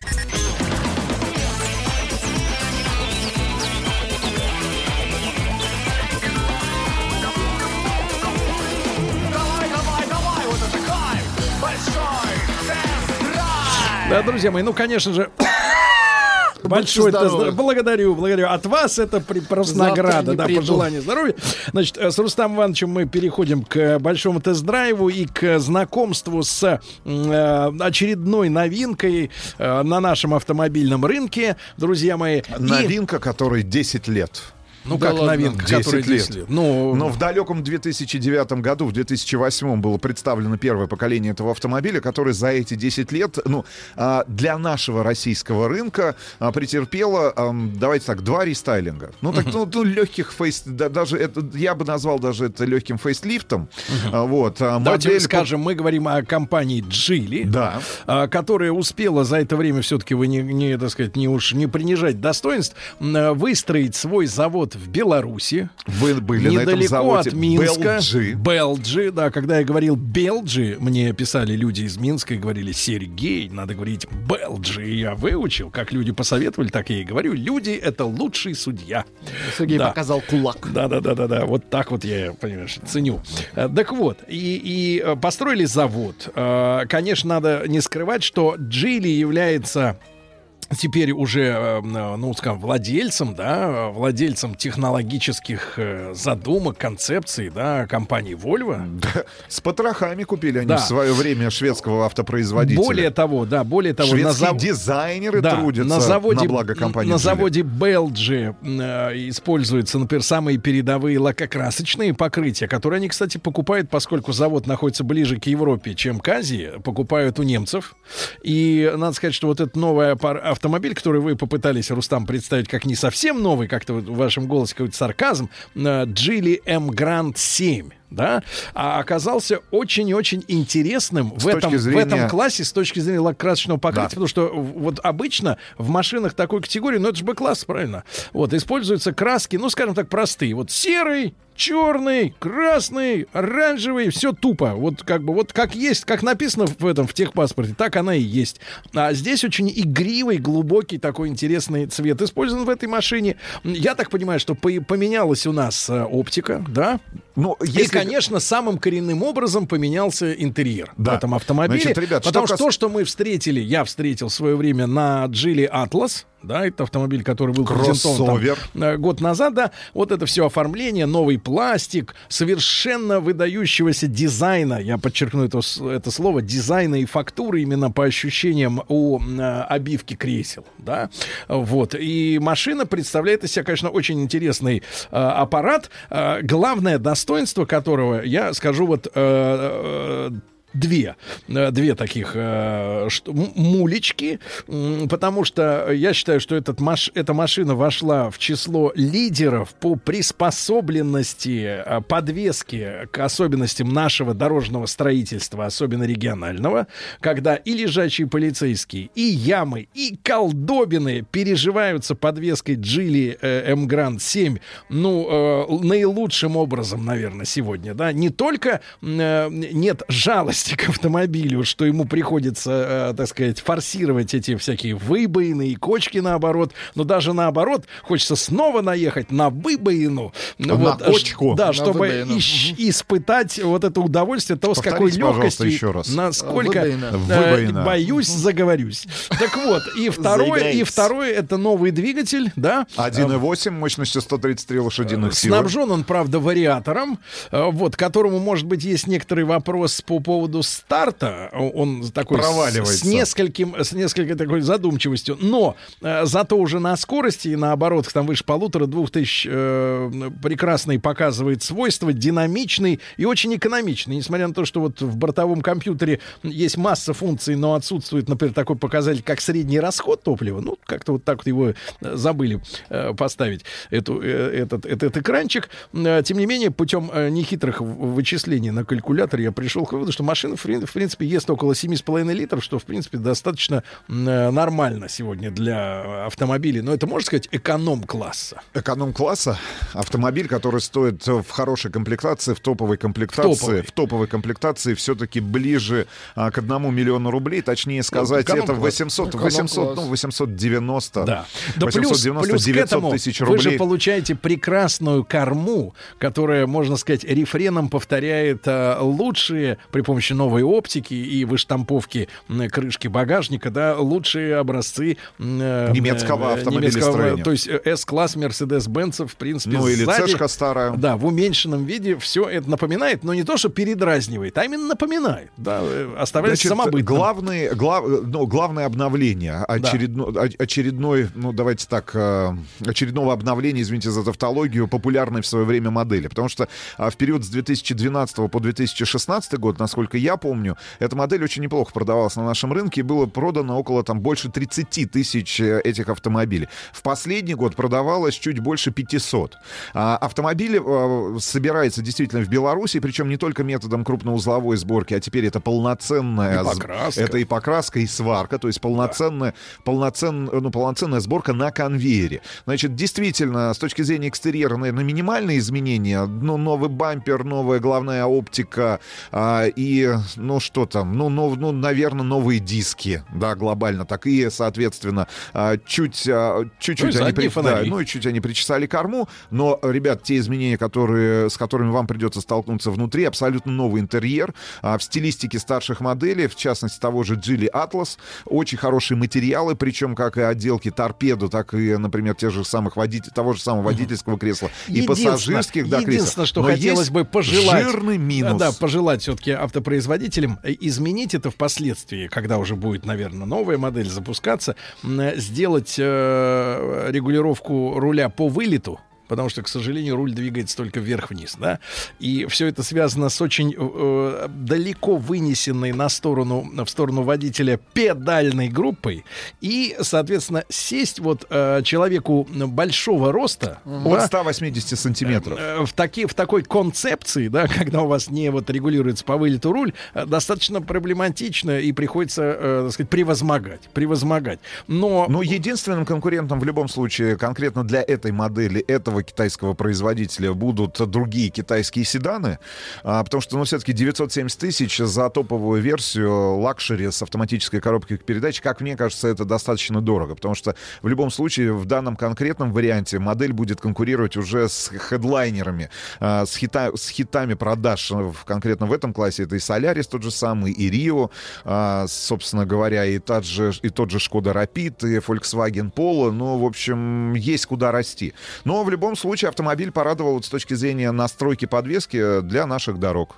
Да, друзья мои, ну, конечно же, Большой здоровых. тест- Благодарю, благодарю. От вас это при- просто Завтра награда, да, приду. пожелание здоровья. Значит, э, с Рустам Ивановичем мы переходим к большому тест-драйву и к знакомству с э, очередной новинкой э, на нашем автомобильном рынке, друзья мои. И- Новинка, которой 10 лет. Ну, Да как ладно. новинка, 10 которая лет. 10 лет. Ну, Но в далеком 2009 году, в 2008 было представлено первое поколение этого автомобиля, который за эти 10 лет, ну, а, для нашего российского рынка а, претерпело, давайте так, два рестайлинга. Ну, так, ну, ну, легких фейс, да, даже это, я бы назвал даже это легким фейслифтом. А, Вот. Давайте модель- скажем, мы говорим о компании Джили, Да. которая успела за это время все-таки вы не, не, так сказать, не уж не принижать достоинств, выстроить свой завод в Беларуси. Вы были на этом недалеко заводе. от Минска. Белджи. Белджи, да, когда я говорил Белджи, мне писали люди из Минска и говорили, Сергей, надо говорить Белджи. И я выучил, как люди посоветовали, так я и говорю. Люди — это лучший судья. Сергей Да. показал кулак. Да, да, да, да, да. Вот так вот я, понимаешь, ценю. Э, Так вот, и, и э, построили завод. Э, Конечно, надо не скрывать, что Джили является теперь уже, э, ну, скажем, владельцем, да, владельцем технологических э, задумок, концепций, да, компании Volvo. Да, с потрохами купили они Да. в свое время шведского автопроизводителя. Более того, да, более того, Шведские зав- дизайнеры Да, трудятся на, заводе, благо компании на Geely. заводе Белджи э, используются, например, самые передовые лакокрасочные покрытия, которые они, кстати, покупают, поскольку завод находится ближе к Европе, чем к Азии, покупают у немцев. И надо сказать, что вот новый аппар- автомобиль, который вы попытались, Рустам, представить как не совсем новый, как-то в вашем голосе какой-то сарказм, Geely M Grand 7 да, а оказался очень и очень интересным в этом, в зрения- этом классе с точки зрения лакокрасочного покрытия, Да. потому что в- вот обычно в машинах такой категории, ну это же Б-класс, правильно, вот, используются краски, ну, скажем так, простые, вот серый, черный, красный, оранжевый, все тупо, вот как бы, вот как есть, как написано в этом, в техпаспорте, так она и есть. А здесь очень игривый, глубокий такой интересный цвет использован в этой машине. Я так понимаю, что по- поменялась у нас э, оптика, да? Ну, если- конечно, самым коренным образом поменялся интерьер Да. в этом автомобиле. Значит, ребят, потому что что, кас- то, что мы встретили, я встретил в свое время на Geely Atlas, да, это автомобиль, который был презентован там, Кроссовер. э, год назад, да, вот это все оформление, новый пластик, совершенно выдающегося дизайна, я подчеркну это, это слово, дизайна и фактуры именно по ощущениям у э, обивки кресел, да, вот, и машина представляет из себя, конечно, очень интересный э, аппарат, Э, главное достоинство которого, я скажу вот э, э, две, э, две таких э, что, м- мулечки, м, потому что я считаю, что этот маш, эта машина вошла в число лидеров по приспособленности э, подвески к особенностям нашего дорожного строительства, особенно регионального, когда и лежачие полицейские, и ямы, и колдобины переживаются подвеской э, M Grand 7, ну, наилучшим образом, наверное, сегодня, да, не только нет жалости к автомобилю, что ему приходится, э, так сказать, форсировать эти всякие выбоины и кочки наоборот, но даже наоборот, хочется снова наехать на выбоину. ну На вот, э, кочку. Да, На чтобы выбоину. ищ- испытать вот это удовольствие того, с какой легкостью, еще раз. насколько Выбоина. э, Выбоина. боюсь, заговорюсь. Так вот, и второй, и второй это новый двигатель, да, 1,8 мощностью 133 лошадиных силы. Снабжен он, правда, вариатором, э, вот, которому, может быть, есть некоторый вопрос по поводу старта. Он такой с- Проваливается. с нескольким, с несколько такой задумчивостью. Но э, зато уже на скорости и на оборотах там выше полутора двух тысяч э, прекрасный показывает свойства, динамичный и очень экономичный. Несмотря на то, что вот в бортовом компьютере есть масса функций, но отсутствует, например, такой показатель, как средний расход топлива. Ну, как-то вот так вот его э, забыли э, поставить, эту, э, этот, этот экранчик. Э, Тем не менее, путем э, нехитрых вычислений на калькуляторе я пришел к выводу, что машина, в прин- в принципе, ест около 7,5 литров, что, в принципе, достаточно э, нормально сегодня для автомобилей. Но это, можно сказать, эконом-класса. Эконом-класса автомобиль, который стоит э, в хорошей комплектации, в топовой комплектации, топовой. в топовой комплектации все-таки ближе а, к одному миллиону рублей, точнее сказать, это эконом-класс. 800, Эконом-класс. 800, ну, 890, Да. Да плюс, 890, плюс к 900 этому тысяч вы рублей. же получаете прекрасную корму, которая, можно сказать, рефреном повторяет э, лучшие при помощи новой оптики и выштамповки крышки багажника, да, лучшие образцы э, Немецкого э, автомобилестроения. То есть э, S-класс Mercedes-Benz, в принципе, Ну, или сзади, цешка старая. Да, в уменьшенном виде все это напоминает, но не то, что передразнивает, а именно напоминает, да, э, оставляется самобытным. главные, глав, ну, главное обновление, очередно, о- очередной, ну давайте так, э, очередного обновления, извините за тавтологию, популярной в свое время модели. Потому что а, в период с 2012 по 2016 год, насколько я помню, эта модель очень неплохо продавалась на нашем рынке и было продано около там больше 30 тысяч э, этих автомобилей. В последний год продавалось чуть больше 500. А, автомобиль э, собирается действительно в Беларуси, причем не только методом крупноузловой сборки, а теперь это полноценная И покраска. это и покраска, и сварка, то есть полноценная, полноцен, ну, полноценная сборка на конвейере. Значит, действительно, с точки зрения экстерьера, наверное, минимальные изменения. Ну, новый бампер, новая главная оптика а, и, ну, что там, ну, нов- ну, наверное, новые диски, да, глобально такие, соответственно, а, чуть, а, чуть-чуть Ну, и они, при- да, ну, и чуть они причесали корму, но, ребят, те изменения, которые, с которыми вам придется столкнуться внутри, абсолютно новый интерьер а, в стилистике старших моделей, в частности того же Geely Atlas. Очень хорошие материалы, причем как и отделки торпеду, так и, например, тех же самых водителей, того же самого водительского кресла и пассажирских да, кресел. Единственное, что Но хотелось бы пожелать. Жирный минус. Да, пожелать все-таки автопроизводителям э, изменить это впоследствии, когда уже будет, наверное, новая модель запускаться, э, сделать э, регулировку руля по вылету. Потому что, к сожалению, руль двигается только вверх-вниз, да. И все это связано с очень э, далеко вынесенной на сторону, в сторону водителя педальной группой. И, соответственно, сесть вот э, человеку большого роста. От да, 180 сантиметров. Э, в, таки, в такой концепции, да, когда у вас не вот регулируется по вылету руль, э, достаточно проблематично и приходится, э, так сказать, превозмогать, превозмогать. Но, Но единственным конкурентом в любом случае, конкретно для этой модели, этого китайского производителя, будут другие китайские седаны, а, потому что, ну, все-таки 970 тысяч за топовую версию luxury с автоматической коробкой передач, как мне кажется, это достаточно дорого, потому что в любом случае в данном конкретном варианте модель будет конкурировать уже с хедлайнерами, а, с, хита- с хитами продаж в- конкретно в этом классе. Это и Солярис тот же самый, и Рио, а, собственно говоря, и тот же, и тот же Шкода Rapid, и Volkswagen Polo. Ну, в общем, есть куда расти. Но в любом случае автомобиль порадовал вот с точки зрения настройки подвески для наших дорог.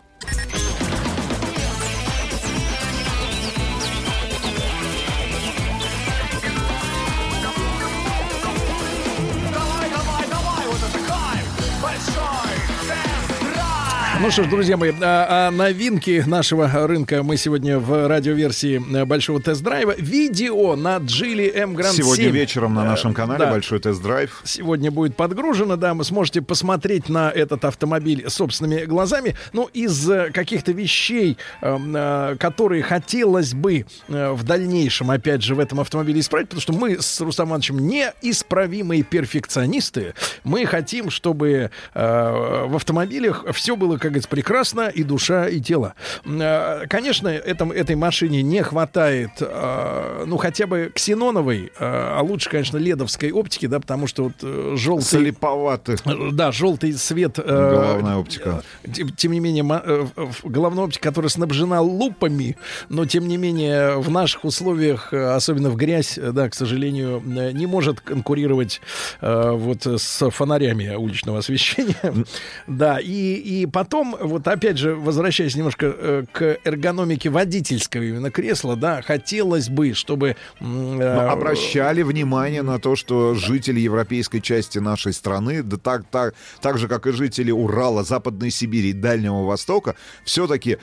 Ну что ж, друзья мои, а, а новинки нашего рынка мы сегодня в радиоверсии э, большого тест-драйва. Видео на Geely M Grand Сегодня 7. вечером на Э, нашем канале да. большой тест-драйв. Сегодня будет подгружено, да, вы сможете посмотреть на этот автомобиль собственными глазами. Ну, из э, каких-то вещей, э, э, которые хотелось бы в дальнейшем, опять же, в этом автомобиле исправить, потому что мы с Рустам Ивановичем неисправимые перфекционисты. Мы хотим, чтобы в автомобилях все было, как говорится, прекрасно, и душа, и тело. Э, Конечно, этом, этой машине не хватает, э, ну, хотя бы ксеноновой, э, а лучше, конечно, ледовской оптики, да, потому что вот желтый... Слеповаты. Да, желтый свет... Головная оптика. тем, тем не менее, головная оптика, которая снабжена лупами, но тем не менее в наших условиях, особенно в грязь, да, к сожалению, не может конкурировать вот с фонарями уличного освещения. Да, и, и потом, вот опять же, возвращаясь немножко э, к эргономике водительского именно кресла, да, хотелось бы, чтобы... э, обращали внимание на то, что жители европейской части нашей страны, да так, так, так же, как и жители Урала, Западной Сибири и Дальнего Востока, все-таки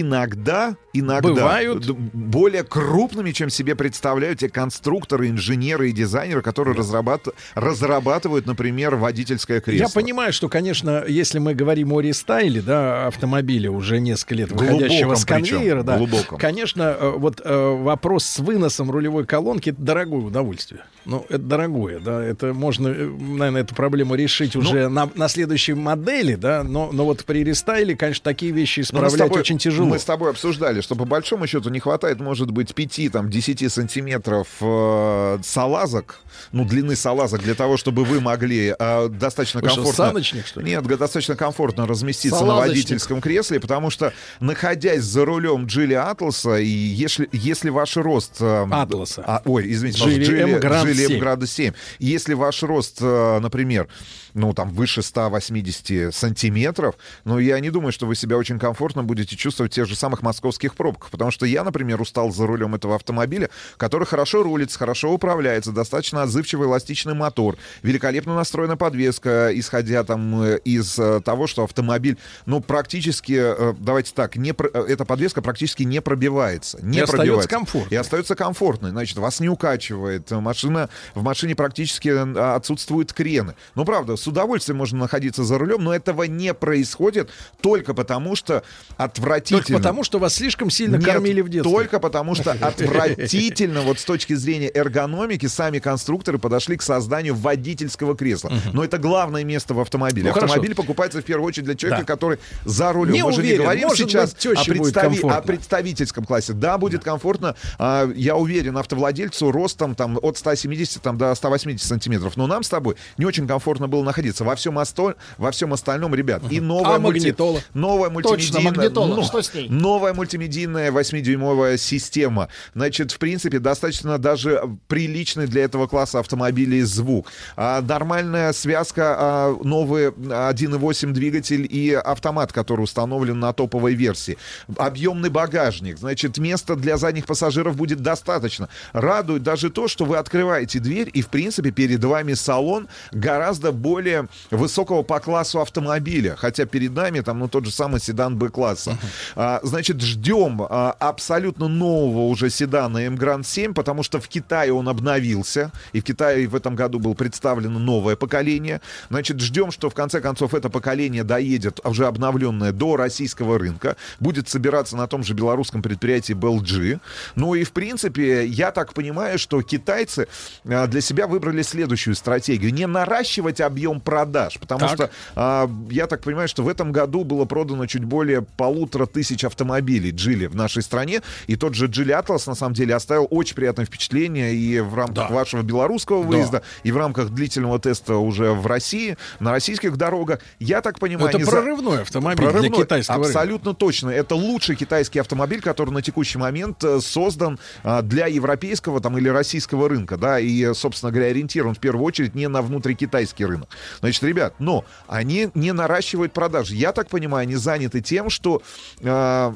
иногда, иногда Бывают. более крупными, чем себе представляют те конструкторы, инженеры и дизайнеры, которые разрабат- разрабатывают, например, водительское кресло. Я понимаю, что, конечно, если мы говорим о рестайле, да, автомобиля уже несколько лет выходящего Глубоком с конвейера, причем, да, глубоком. конечно, э, вот э, вопрос с выносом рулевой колонки это дорогое удовольствие. Ну, это дорогое, да, это можно, э, наверное, эту проблему решить уже на, на следующей модели, да, но, но вот при рестайле, конечно, такие вещи Ну, исправлять тобой- очень тяжело. Мы с тобой обсуждали, что по большому счету не хватает, может быть, 5 там, 10 сантиметров э, салазок, ну, длины салазок для того, чтобы вы могли э, достаточно Вы что, комфортно... саночник, что ли? Нет, достаточно комфортно разместиться на Салазочник. водительском кресле, потому что, находясь за рулем Джили Атласа, и если, если ваш рост... э, Атласа. а, ой, извините, M Grand Geely 7. M Grand 7. Если ваш рост, э, например, ну, там, выше 180 сантиметров, но я не думаю, что вы себя очень комфортно будете чувствовать в тех же самых московских пробках. Потому что я, например, устал за рулем этого автомобиля, который хорошо рулится, хорошо управляется, достаточно отзывчивый эластичный мотор, великолепно настроена подвеска, исходя там э, из э, того, что автомобиль, ну, практически, э, давайте так, не, эта подвеска практически не пробивается. Не И остается пробивается. комфортной. И остается комфортной. Значит, вас не укачивает. Машина, в машине практически отсутствуют крены. Ну, правда, с удовольствием можно находиться за рулем, но этого не происходит только потому, что отвратительно. Только потому, что вас слишком сильно Нет, кормили в детстве. Только потому, что отвратительно, вот с точки зрения эргономики, сами конструкторы подошли к созданию водительского кресла. Но это главное место в автомобиле. Ну. Автомобиль покупается в первую очередь для человека, который за рулем. Мы же не говорим сейчас о, представительском классе. Да, будет комфортно. А, я уверен, автовладельцу ростом там, от 170 там, до 180 сантиметров. Но нам с тобой не очень комфортно было находиться. Во всем, осто... во всем остальном, ребят, и новая, А магнитола? новая Точно, мультимедийная... магнитола. но- Что с ней? Новая мультимедийная 8-дюймовая система. Значит, в принципе, достаточно даже приличный для этого класса автомобилей звук. А, нормальная связка, а, новый 1.8 двигатель и автомат, который установлен на топовой версии. Объемный багажник. Значит, места для задних пассажиров будет достаточно. Радует даже то, что вы открываете дверь, и, в принципе, перед вами салон гораздо более высокого по классу автомобиля. Хотя перед нами там, ну, тот же самый седан Б-класса. А, значит, ждем а, абсолютно нового уже седана M Grand 7, потому что в Китае он обновился, и в Китае в этом году было представлено новое поколение. Значит, ждем, что в конце концов это поколение доедет, уже обновленное, до российского рынка, будет собираться на том же белорусском предприятии BLG. Ну и, в принципе, я так понимаю, что китайцы а, для себя выбрали следующую стратегию. Не наращивать объем продаж, потому Так. что а, я так понимаю, что в этом году было продано чуть более полутора тысяч автомобилей Джили в нашей стране, и тот же Джили Атлас на самом деле оставил очень приятное впечатление и в рамках вашего белорусского Да. выезда, и в рамках длительного теста уже в России, на российских дорогах. Я так понимаю, Это они за- прорывной автомобиль для китайского рынка. Абсолютно точно. Это лучший китайский автомобиль, который на текущий момент э, создан а, для европейского там, или российского рынка, да, и, собственно говоря, ориентирован в первую очередь не на внутрикитайский рынок. Значит, ребят, но они не наращивают продажи. Я так понимаю, они заняты тем, что э,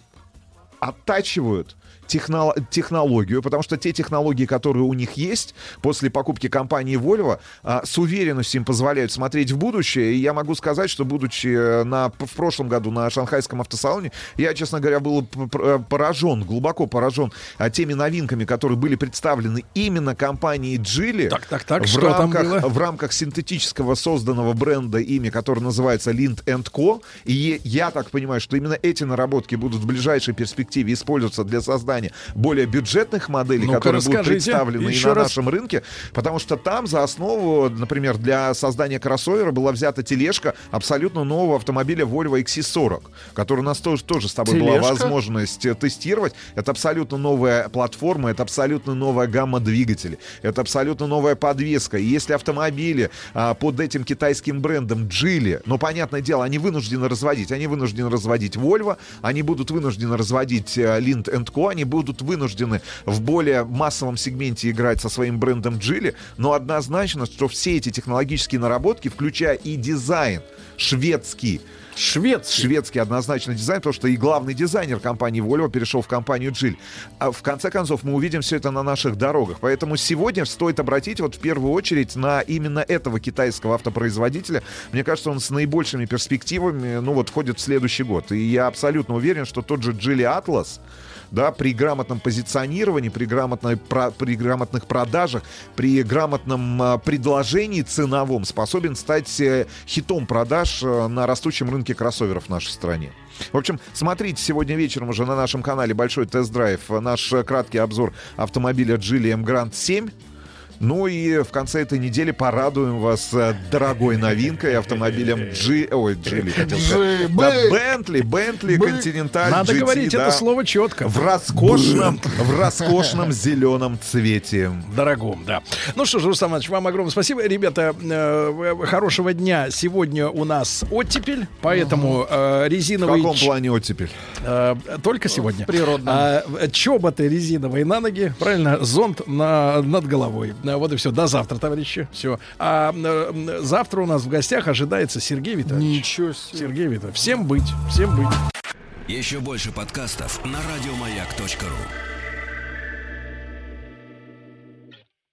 оттачивают техно- технологию, потому что те технологии, которые у них есть после покупки компании Volvo, а, с уверенностью им позволяют смотреть в будущее. И я могу сказать, что будучи э, на, в прошлом году на шанхайском автосалоне, я, честно говоря, был э, поражен, глубоко поражен а, теми новинками, которые были представлены именно компанией Geely Так, так, так, в, что там рамках, было? в рамках синтетического созданного бренда ими, который называется Lind Co. И я так понимаю, что именно эти наработки будут в ближайшей перспективе использоваться для создания более бюджетных моделей, Ну-ка, которые будут представлены и на раз. нашем рынке, потому что там за основу, например, для создания кроссовера была взята тележка абсолютно нового автомобиля Volvo XC40, который у нас тоже, тоже с тобой была Тележка? возможность э, тестировать. Это абсолютно новая платформа, это абсолютно новая гамма двигателей, это абсолютно новая подвеска. И если автомобили а, под этим китайским брендом Geely, ну, понятное дело, они вынуждены разводить, они вынуждены разводить Volvo, они будут вынуждены разводить э, Lind Co, они будут вынуждены в более массовом сегменте играть со своим брендом Geely, но однозначно, что все эти технологические наработки, включая и дизайн шведский, Шведский. Шведский однозначно дизайн, потому что и главный дизайнер компании Volvo перешел в компанию Geely. А в конце концов, мы увидим все это на наших дорогах. Поэтому сегодня стоит обратить вот в первую очередь на именно этого китайского автопроизводителя. Мне кажется, он с наибольшими перспективами, ну вот, входит в следующий год. И я абсолютно уверен, что тот же Geely Atlas, да, при грамотном позиционировании, при, грамотной, про- при грамотных продажах, при грамотном а, предложении ценовом способен стать э, хитом продаж э, на растущем рынке кроссоверов в нашей стране. В общем, смотрите сегодня вечером уже на нашем канале большой тест-драйв, наш краткий обзор автомобиля Geely M Grand 7. Ну и в конце этой недели порадуем вас э, дорогой новинкой автомобилем G... Ой, Geely, хотел сказать. Да, Б- Bentley, Bentley Б- Continental Надо GT, говорить да. это слово четко. В роскошном, в роскошном зеленом цвете. Дорогом, да. Ну что ж, Рустам Иванович, вам огромное спасибо. Ребята, э, хорошего дня. Сегодня у нас оттепель, поэтому э, В резиновые... каком ч- плане оттепель? э, только сегодня. природном. А, чоботы резиновые на ноги, правильно, зонт на, над головой. А, Вот и все. До завтра, товарищи. Все. А э, завтра у нас в гостях ожидается Сергей Витальевич. Ничего себе. Сергей Витальевич. Всем быть. Всем быть. Еще больше подкастов на радиомаяк.ру.